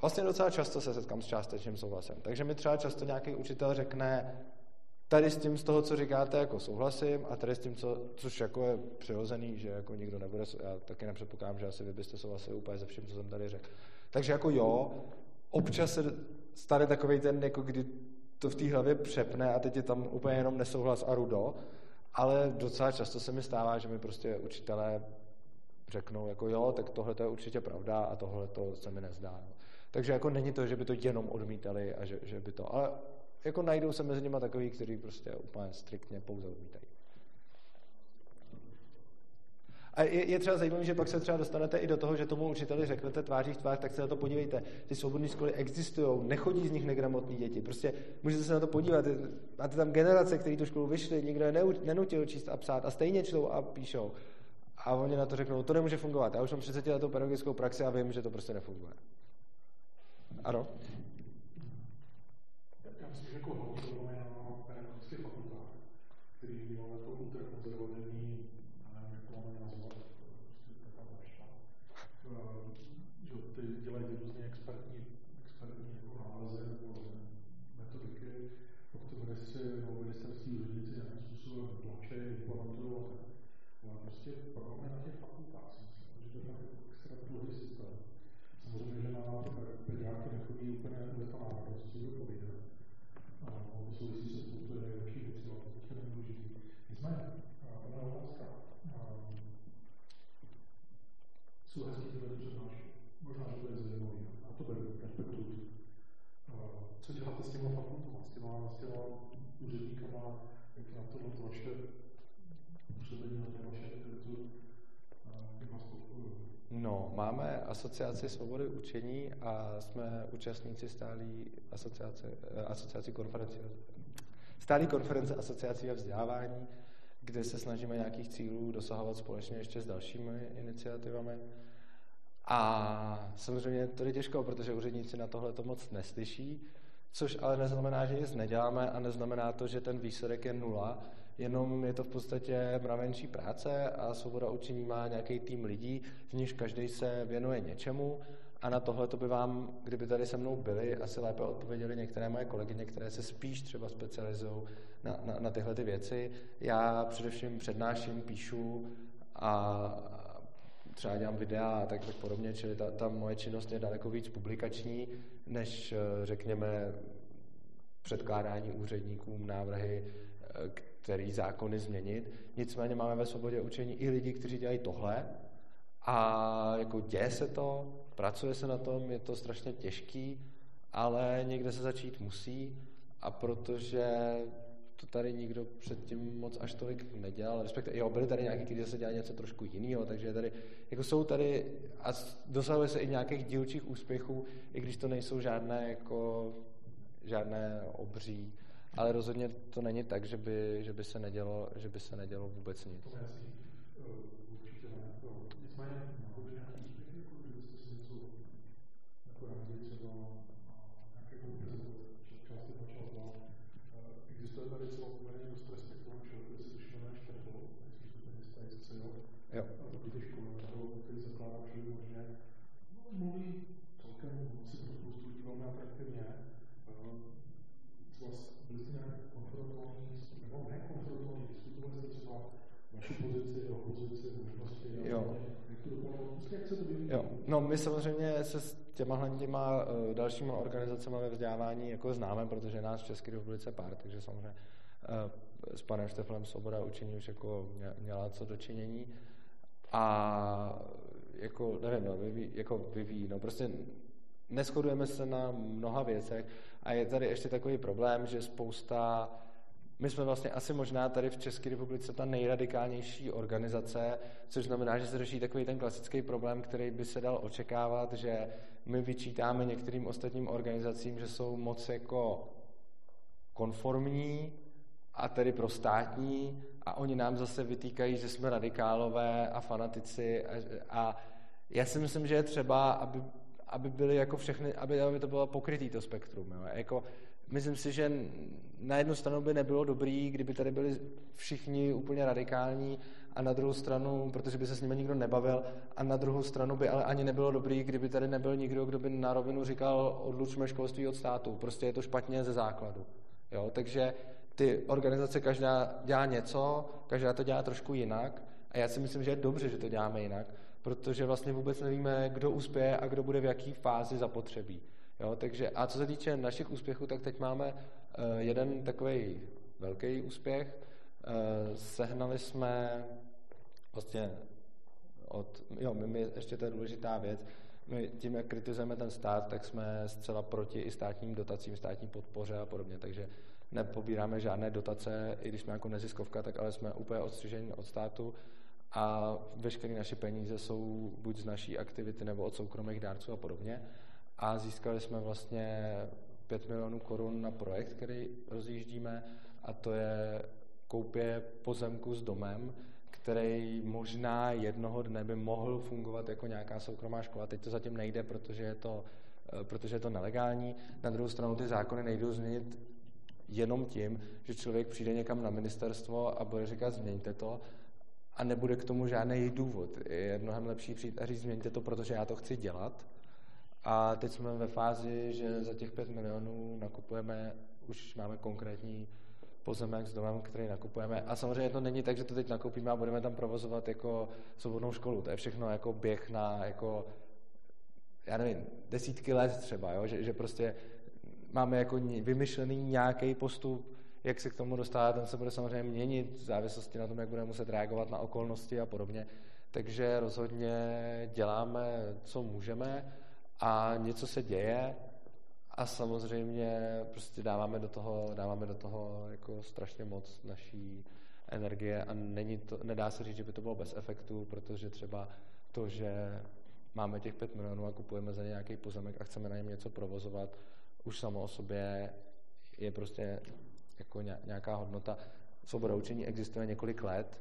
vlastně docela často se setkám s částečným souhlasem. Takže mi třeba často nějaký učitel řekne, tady s tím z toho, co říkáte, jako souhlasím a tady s tím, co, což jako je přirozený, že jako nikdo nebude, já taky nepředpokládám, že asi vy byste souhlasili úplně se vším, co jsem tady řekl. Takže jako jo, občas se stane takový ten, jako kdy to v té hlavě přepne a teď je tam úplně jenom nesouhlas a rudo, ale docela často se mi stává, že mi prostě učitelé řeknou, jako jo, tak tohle to je určitě pravda a tohle to se mi nezdá. Takže jako není to, že by to jenom odmítali a že, že by to, ale jako najdou se mezi nimi takový, kteří prostě úplně striktně pouze odmítají. A je, je třeba zajímavé, že pak se třeba dostanete i do toho, že tomu učiteli řeknete tváří v tvář, tak se na to podívejte. Ty svobodné školy existují, nechodí z nich negramotní děti. Prostě můžete se na to podívat. Máte tam generace, které tu školu vyšly, nikdo je nenutil číst a psát a stejně čtou a píšou. A oni na to řeknou, to nemůže fungovat. Já už mám 30 letou pedagogickou praxi a vím, že to prostě nefunguje. Ano? Asociaci svobody učení a jsme účastníci stálí asociace, eh, asociaci konference, stálí konference asociací a vzdělávání, kde se snažíme nějakých cílů dosahovat společně ještě s dalšími iniciativami. A samozřejmě to je těžko, protože úředníci na tohle to moc neslyší, což ale neznamená, že nic neděláme a neznamená to, že ten výsledek je nula, jenom je to v podstatě mravenčí práce a svoboda učení má nějaký tým lidí, z níž každý se věnuje něčemu a na tohle to by vám, kdyby tady se mnou byli, asi lépe odpověděli některé moje kolegyně, které se spíš třeba specializují na, na, na tyhle ty věci. Já především přednáším, píšu a třeba dělám videa a tak, tak podobně, čili ta, ta moje činnost je daleko víc publikační, než řekněme předkládání úředníkům návrhy, který zákony změnit. Nicméně máme ve svobodě učení i lidi, kteří dělají tohle a jako děje se to, pracuje se na tom, je to strašně těžký, ale někde se začít musí a protože to tady nikdo předtím moc až tolik nedělal, respektive jo, byli tady nějaký, kteří se dělali něco trošku jiného, takže tady, jako jsou tady a dosahuje se i nějakých dílčích úspěchů, i když to nejsou žádné jako žádné obří ale rozhodně to není tak, že by, že by, se, nedělo, že by se nedělo vůbec nic. My samozřejmě se s těma těma uh, dalšími organizacemi ve vzdělávání jako známe, protože nás v České republice pár, takže samozřejmě uh, s panem Šteflem Svoboda učení už jako měla co dočinění. A jako, nevím, no, vyvíjí, jako vyvíjí, no prostě neschodujeme se na mnoha věcech a je tady ještě takový problém, že spousta my jsme vlastně asi možná tady v České republice ta nejradikálnější organizace, což znamená, že se řeší takový ten klasický problém, který by se dal očekávat, že my vyčítáme některým ostatním organizacím, že jsou moc jako konformní a tedy prostátní a oni nám zase vytýkají, že jsme radikálové a fanatici a, a já si myslím, že je třeba, aby, aby byly jako všechny, aby, aby to bylo pokrytý to spektrum. Jo. Jako, myslím si, že na jednu stranu by nebylo dobrý, kdyby tady byli všichni úplně radikální a na druhou stranu, protože by se s nimi nikdo nebavil, a na druhou stranu by ale ani nebylo dobrý, kdyby tady nebyl nikdo, kdo by na rovinu říkal, odlučme školství od státu. Prostě je to špatně ze základu. Jo? Takže ty organizace každá dělá něco, každá to dělá trošku jinak a já si myslím, že je dobře, že to děláme jinak, protože vlastně vůbec nevíme, kdo uspěje a kdo bude v jaký fázi zapotřebí. Jo, takže, a co se týče našich úspěchů, tak teď máme uh, jeden takový velký úspěch. Uh, sehnali jsme vlastně od, jo, my, my, ještě to je důležitá věc, my tím, jak kritizujeme ten stát, tak jsme zcela proti i státním dotacím, státní podpoře a podobně, takže nepobíráme žádné dotace, i když jsme jako neziskovka, tak ale jsme úplně odstřiženi od státu a veškeré naše peníze jsou buď z naší aktivity nebo od soukromých dárců a podobně. A získali jsme vlastně 5 milionů korun na projekt, který rozjíždíme a to je koupě pozemku s domem, který možná jednoho dne by mohl fungovat jako nějaká soukromá škola. Teď to zatím nejde, protože je to, eh, protože je to nelegální. Na druhou stranu ty zákony nejdou změnit jenom tím, že člověk přijde někam na ministerstvo a bude říkat změňte to a nebude k tomu žádný důvod. Je mnohem lepší přijít a říct změňte to, protože já to chci dělat. A teď jsme ve fázi, že za těch 5 milionů nakupujeme, už máme konkrétní pozemek s domem, který nakupujeme. A samozřejmě to není tak, že to teď nakoupíme a budeme tam provozovat jako svobodnou školu. To je všechno jako běh na jako, já nevím, desítky let třeba, jo? Že, že prostě máme jako vymyšlený nějaký postup, jak se k tomu dostat, ten se bude samozřejmě měnit v závislosti na tom, jak budeme muset reagovat na okolnosti a podobně. Takže rozhodně děláme, co můžeme a něco se děje a samozřejmě prostě dáváme do toho, dáváme do toho jako strašně moc naší energie a není to, nedá se říct, že by to bylo bez efektu, protože třeba to, že máme těch 5 milionů a kupujeme za nějaký pozemek a chceme na něm něco provozovat, už samo o sobě je prostě jako nějaká hodnota. Svoboda učení existuje několik let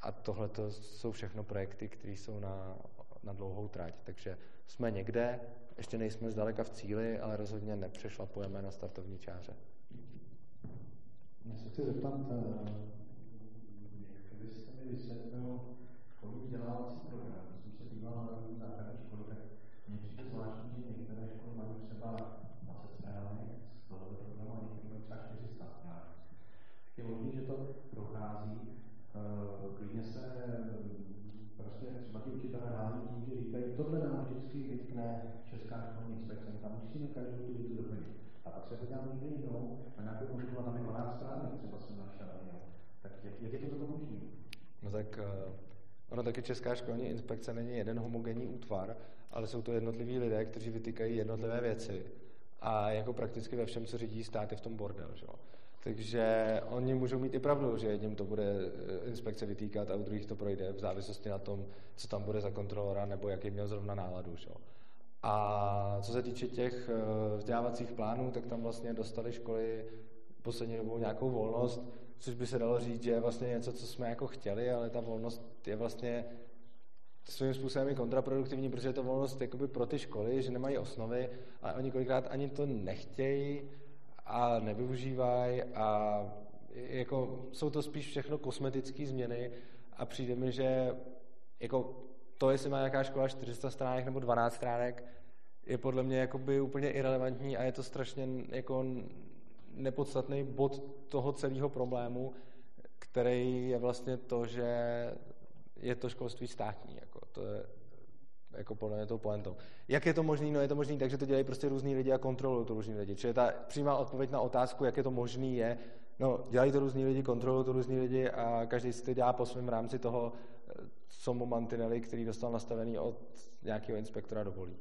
a tohle jsou všechno projekty, které jsou na, na dlouhou trať. Takže jsme někde, ještě nejsme zdaleka v cíli, ale rozhodně nepřešlapujeme na startovní čáře. Já se chci zeptat, eh, kdybyste mi vysvětlil školní vzdělávací program, jsem se díval na různé základní školy, tak mně přijde zvláštní, že některé školy mají třeba 20 stránek z tohoto programu a některé mají třeba 400 stránek. Je možné, že to prochází, uh, klidně se prostě třeba ti učitelé hání tím, že říkají, tohle nám vždycky vytkne Česká školní inspekce, my tam musíme každou tu větu doplnit. A pak se podívám někde jinou, na nějakou školu tam je 12 stránek, třeba jsem našel. Jo. Tak jak, jak je to toto možné? No tak uh, ono taky Česká školní inspekce není jeden homogenní útvar, ale jsou to jednotliví lidé, kteří vytýkají jednotlivé věci. A jako prakticky ve všem, co řídí stát, je v tom bordel. Že? Takže oni můžou mít i pravdu, že jedním to bude eh, inspekce vytýkat a u druhých to projde v závislosti na tom, co tam bude za kontrolora nebo jaký měl zrovna náladu. Že? A co se týče těch eh, vzdělávacích plánů, tak tam vlastně dostali školy poslední dobou nějakou volnost, což by se dalo říct, že je vlastně něco, co jsme jako chtěli, ale ta volnost je vlastně svým způsobem i kontraproduktivní, protože je to volnost jakoby pro ty školy, že nemají osnovy, ale oni kolikrát ani to nechtějí a nevyužívají a jako jsou to spíš všechno kosmetické změny a přijde mi, že jako to, jestli má nějaká škola 400 stránek nebo 12 stránek, je podle mě jakoby úplně irrelevantní a je to strašně jako nepodstatný bod toho celého problému, který je vlastně to, že je to školství státní. Jako, to je jako podle mě tou pointou. Jak je to možné? No je to možné tak, že to dělají prostě různí lidi a kontrolují to různí lidi. Čili ta přímá odpověď na otázku, jak je to možné, je, no dělají to různí lidi, kontrolují to různí lidi a každý si to dělá po svém rámci toho, co mu mantinely, který dostal nastavený od nějakého inspektora dovolí.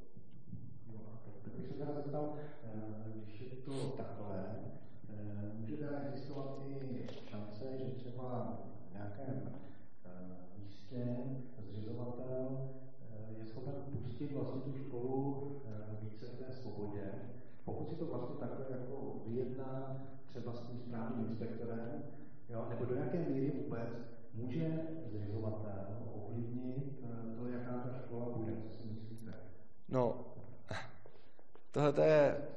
No, se zeptal, eh, když je to takhle, eh, může teda existovat i šance, že třeba v nějakém eh, místě zřizovatel je schopen pustit vlastně tu školu více v té svobodě, pokud si to vlastně takhle jako vyjedná třeba s tím správným inspektorem, jo, nebo do jaké míry vůbec může zřizovatel ovlivnit eh, to, jaká ta škola bude? Co si myslíte? No, tohle je,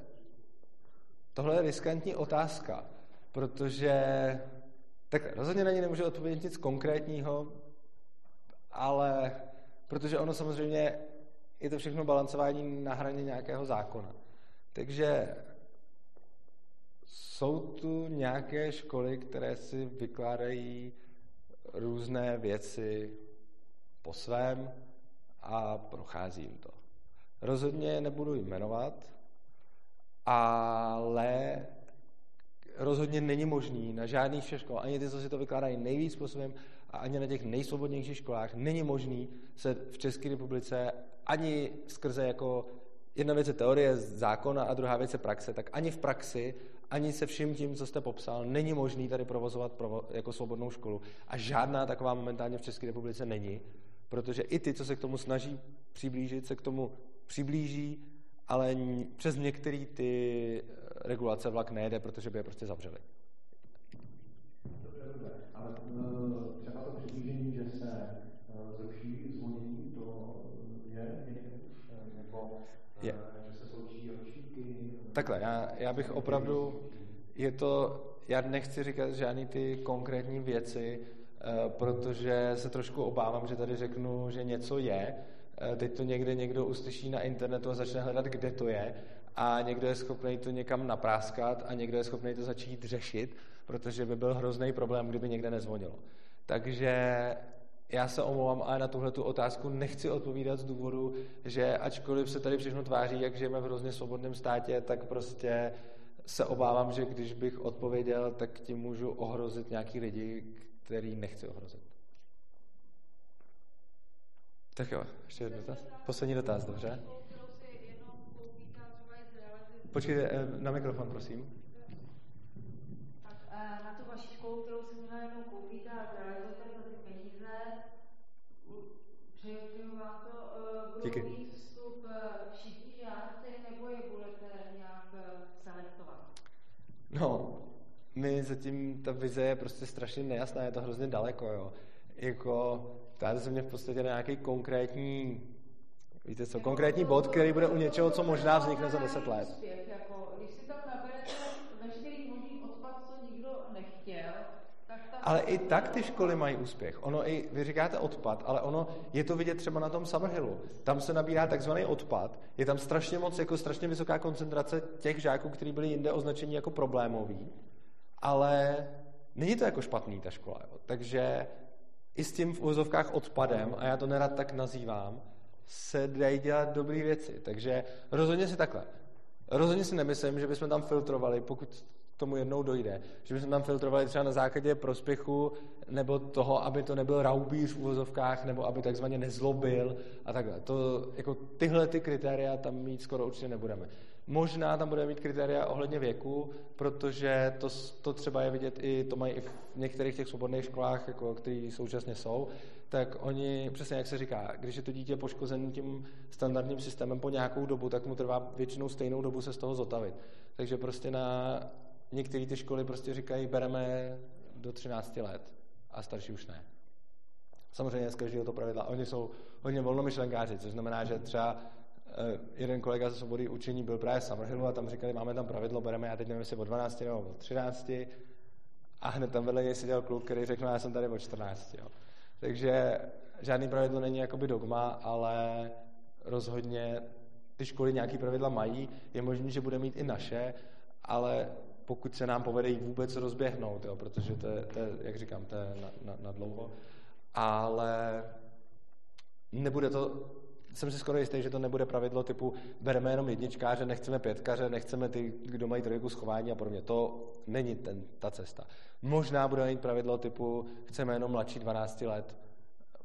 tohle je riskantní otázka, protože tak rozhodně na ní nemůžu odpovědět nic konkrétního, ale protože ono samozřejmě je to všechno balancování na hraně nějakého zákona. Takže jsou tu nějaké školy, které si vykládají různé věci po svém a prochází jim to. Rozhodně nebudu jmenovat, ale rozhodně není možný na žádných všech škol, ani ty, co si to vykládají nejvíc způsobem, a ani na těch nejsvobodnějších školách není možný se v České republice ani skrze jako jedna věc je teorie zákona a druhá věc je praxe, tak ani v praxi, ani se vším tím, co jste popsal, není možný tady provozovat provo- jako svobodnou školu. A žádná taková momentálně v České republice není, protože i ty, co se k tomu snaží přiblížit, se k tomu přiblíží, ale přes některé ty regulace vlak nejede, protože by je prostě zavřeli. Ale eh, třeba to přiblížení, že se eh, zruší zvonění, to je eh, nebo že se sloučí ročníky? Takhle, já, já bych opravdu, je to, já nechci říkat žádný ty konkrétní věci, protože se trošku obávám, že tady řeknu, že něco je, teď to někde někdo uslyší na internetu a začne hledat, kde to je a někdo je schopný to někam napráskat a někdo je schopný to začít řešit, protože by byl hrozný problém, kdyby někde nezvonilo. Takže já se omlouvám, ale na tuhle tu otázku nechci odpovídat z důvodu, že ačkoliv se tady všechno tváří, jak žijeme v hrozně svobodném státě, tak prostě se obávám, že když bych odpověděl, tak tím můžu ohrozit nějaký lidi, který nechci ohrozit. Tak jo, ještě jeden dotaz. Poslední dotaz, dobře? Počkejte, eh, na mikrofon, prosím. Tak eh, na tu vaši školu, kterou si měla jenom koupit a zrealizujete za ty peníze, přeju vám to, uh, budou Díky. mít vstup všichni žáci, nebo je budete nějak selektovat? No, my zatím, ta vize je prostě strašně nejasná, je to hrozně daleko, jo. Jako, ptáte se mě v podstatě na nějaký konkrétní Víte co, konkrétní bod, který bude u něčeho, co možná vznikne za deset let. Jako, ale i tak ty školy mají úspěch. Ono i, vy říkáte odpad, ale ono je to vidět třeba na tom Summerhillu. Tam se nabírá takzvaný odpad. Je tam strašně moc, jako strašně vysoká koncentrace těch žáků, kteří byli jinde označeni jako problémoví, ale není to jako špatný ta škola. Jo. Takže i s tím v úzovkách odpadem, a já to nerad tak nazývám, se dají dělat dobré věci. Takže rozhodně si takhle. Rozhodně si nemyslím, že bychom tam filtrovali, pokud tomu jednou dojde, že bychom tam filtrovali třeba na základě prospěchu nebo toho, aby to nebyl raubíř v uvozovkách, nebo aby takzvaně nezlobil a takhle. To, jako tyhle ty kritéria tam mít skoro určitě nebudeme. Možná tam budeme mít kritéria ohledně věku, protože to, to třeba je vidět i, to mají i v některých těch svobodných školách, jako, které současně jsou, tak oni, přesně jak se říká, když je to dítě poškozené tím standardním systémem po nějakou dobu, tak mu trvá většinou stejnou dobu se z toho zotavit. Takže prostě na některé ty školy prostě říkají, bereme do 13 let a starší už ne. Samozřejmě z každého to pravidla. Oni jsou hodně volnomyšlenkáři, což znamená, že třeba jeden kolega ze svobody učení byl právě v a tam říkali, máme tam pravidlo, bereme, já teď nevím, jestli o 12 nebo o 13 a hned tam vedle něj seděl kluk, který řekl, no, já jsem tady o 14. Jo. Takže žádný pravidlo není jakoby dogma, ale rozhodně ty školy nějaký pravidla mají. Je možné, že bude mít i naše, ale pokud se nám povede jich vůbec rozběhnout, jo, protože to je, to je, jak říkám, to je na, na, na dlouho. Ale nebude to, jsem si skoro jistý, že to nebude pravidlo typu bereme jenom jedničkáře, nechceme pětkaře, nechceme ty, kdo mají trojku schování a podobně. To není ten, ta cesta. Možná bude mít pravidlo typu chceme jenom mladší 12 let,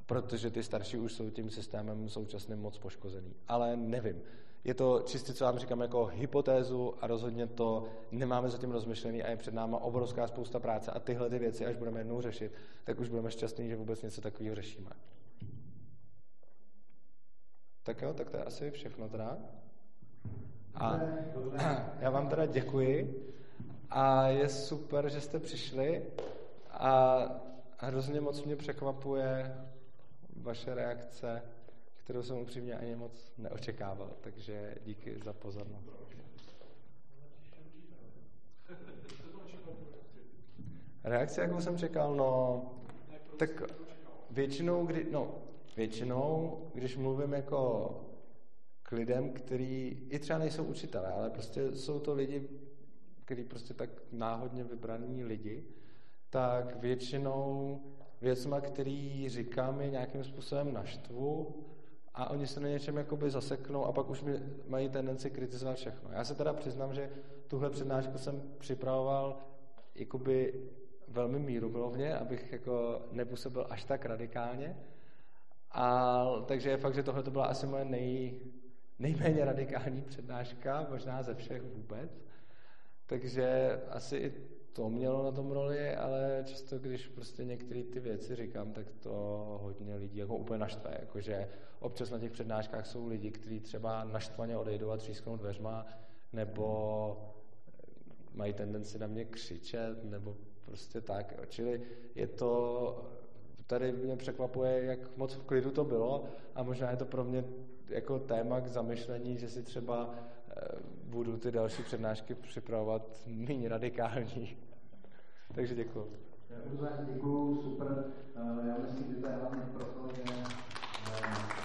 protože ty starší už jsou tím systémem současným moc poškozený. Ale nevím. Je to čistě, co vám říkám, jako hypotézu a rozhodně to nemáme zatím rozmyšlený a je před náma obrovská spousta práce a tyhle ty věci, až budeme jednou řešit, tak už budeme šťastní, že vůbec něco takového řešíme. Tak jo, tak to je asi všechno teda. A já vám teda děkuji a je super, že jste přišli a hrozně moc mě překvapuje vaše reakce, kterou jsem upřímně ani moc neočekával, takže díky za pozornost. Reakce, jakou jsem čekal, no, tak většinou, kdy, no, většinou, když mluvím jako k lidem, kteří i třeba nejsou učitelé, ale prostě jsou to lidi který prostě tak náhodně vybraní lidi, tak většinou věcma, který říkám, je nějakým způsobem naštvu a oni se na něčem jakoby zaseknou a pak už mi mají tendenci kritizovat všechno. Já se teda přiznám, že tuhle přednášku jsem připravoval jakoby velmi mírumilovně, abych jako nepůsobil až tak radikálně. A, takže je fakt, že tohle to byla asi moje nej, nejméně radikální přednáška, možná ze všech vůbec. Takže asi i to mělo na tom roli, ale často, když prostě některé ty věci říkám, tak to hodně lidí jako úplně naštve. Jakože občas na těch přednáškách jsou lidi, kteří třeba naštvaně odejdou a třísknou dveřma, nebo mají tendenci na mě křičet, nebo prostě tak. Čili je to, tady mě překvapuje, jak moc v klidu to bylo a možná je to pro mě jako téma k zamyšlení, že si třeba eh, budu ty další přednášky připravovat méně radikální. Takže děkuji. Děkuji, super. Eh, já myslím, že to je hlavně proto, že eh,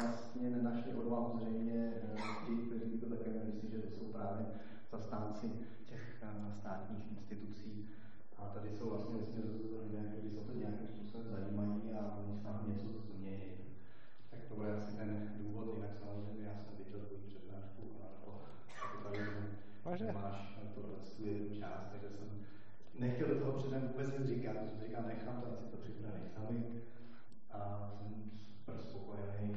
vlastně nenašli odvahu zřejmě ti, kteří to také myslí, že to jsou právě zastánci těch státních institucí tady jsou vlastně vlastně lidé, kteří se to nějakým způsobem zajímají a oni snad něco změní. Tak to bude asi ten důvod, jinak samozřejmě já jsem viděl tu přednášku a to, to tady Vážně? máš tohle tu jednu část, takže jsem nechtěl do toho předem vůbec nic říkat, protože říkám, nechám to, ať si to připraví sami a jsem super spokojený,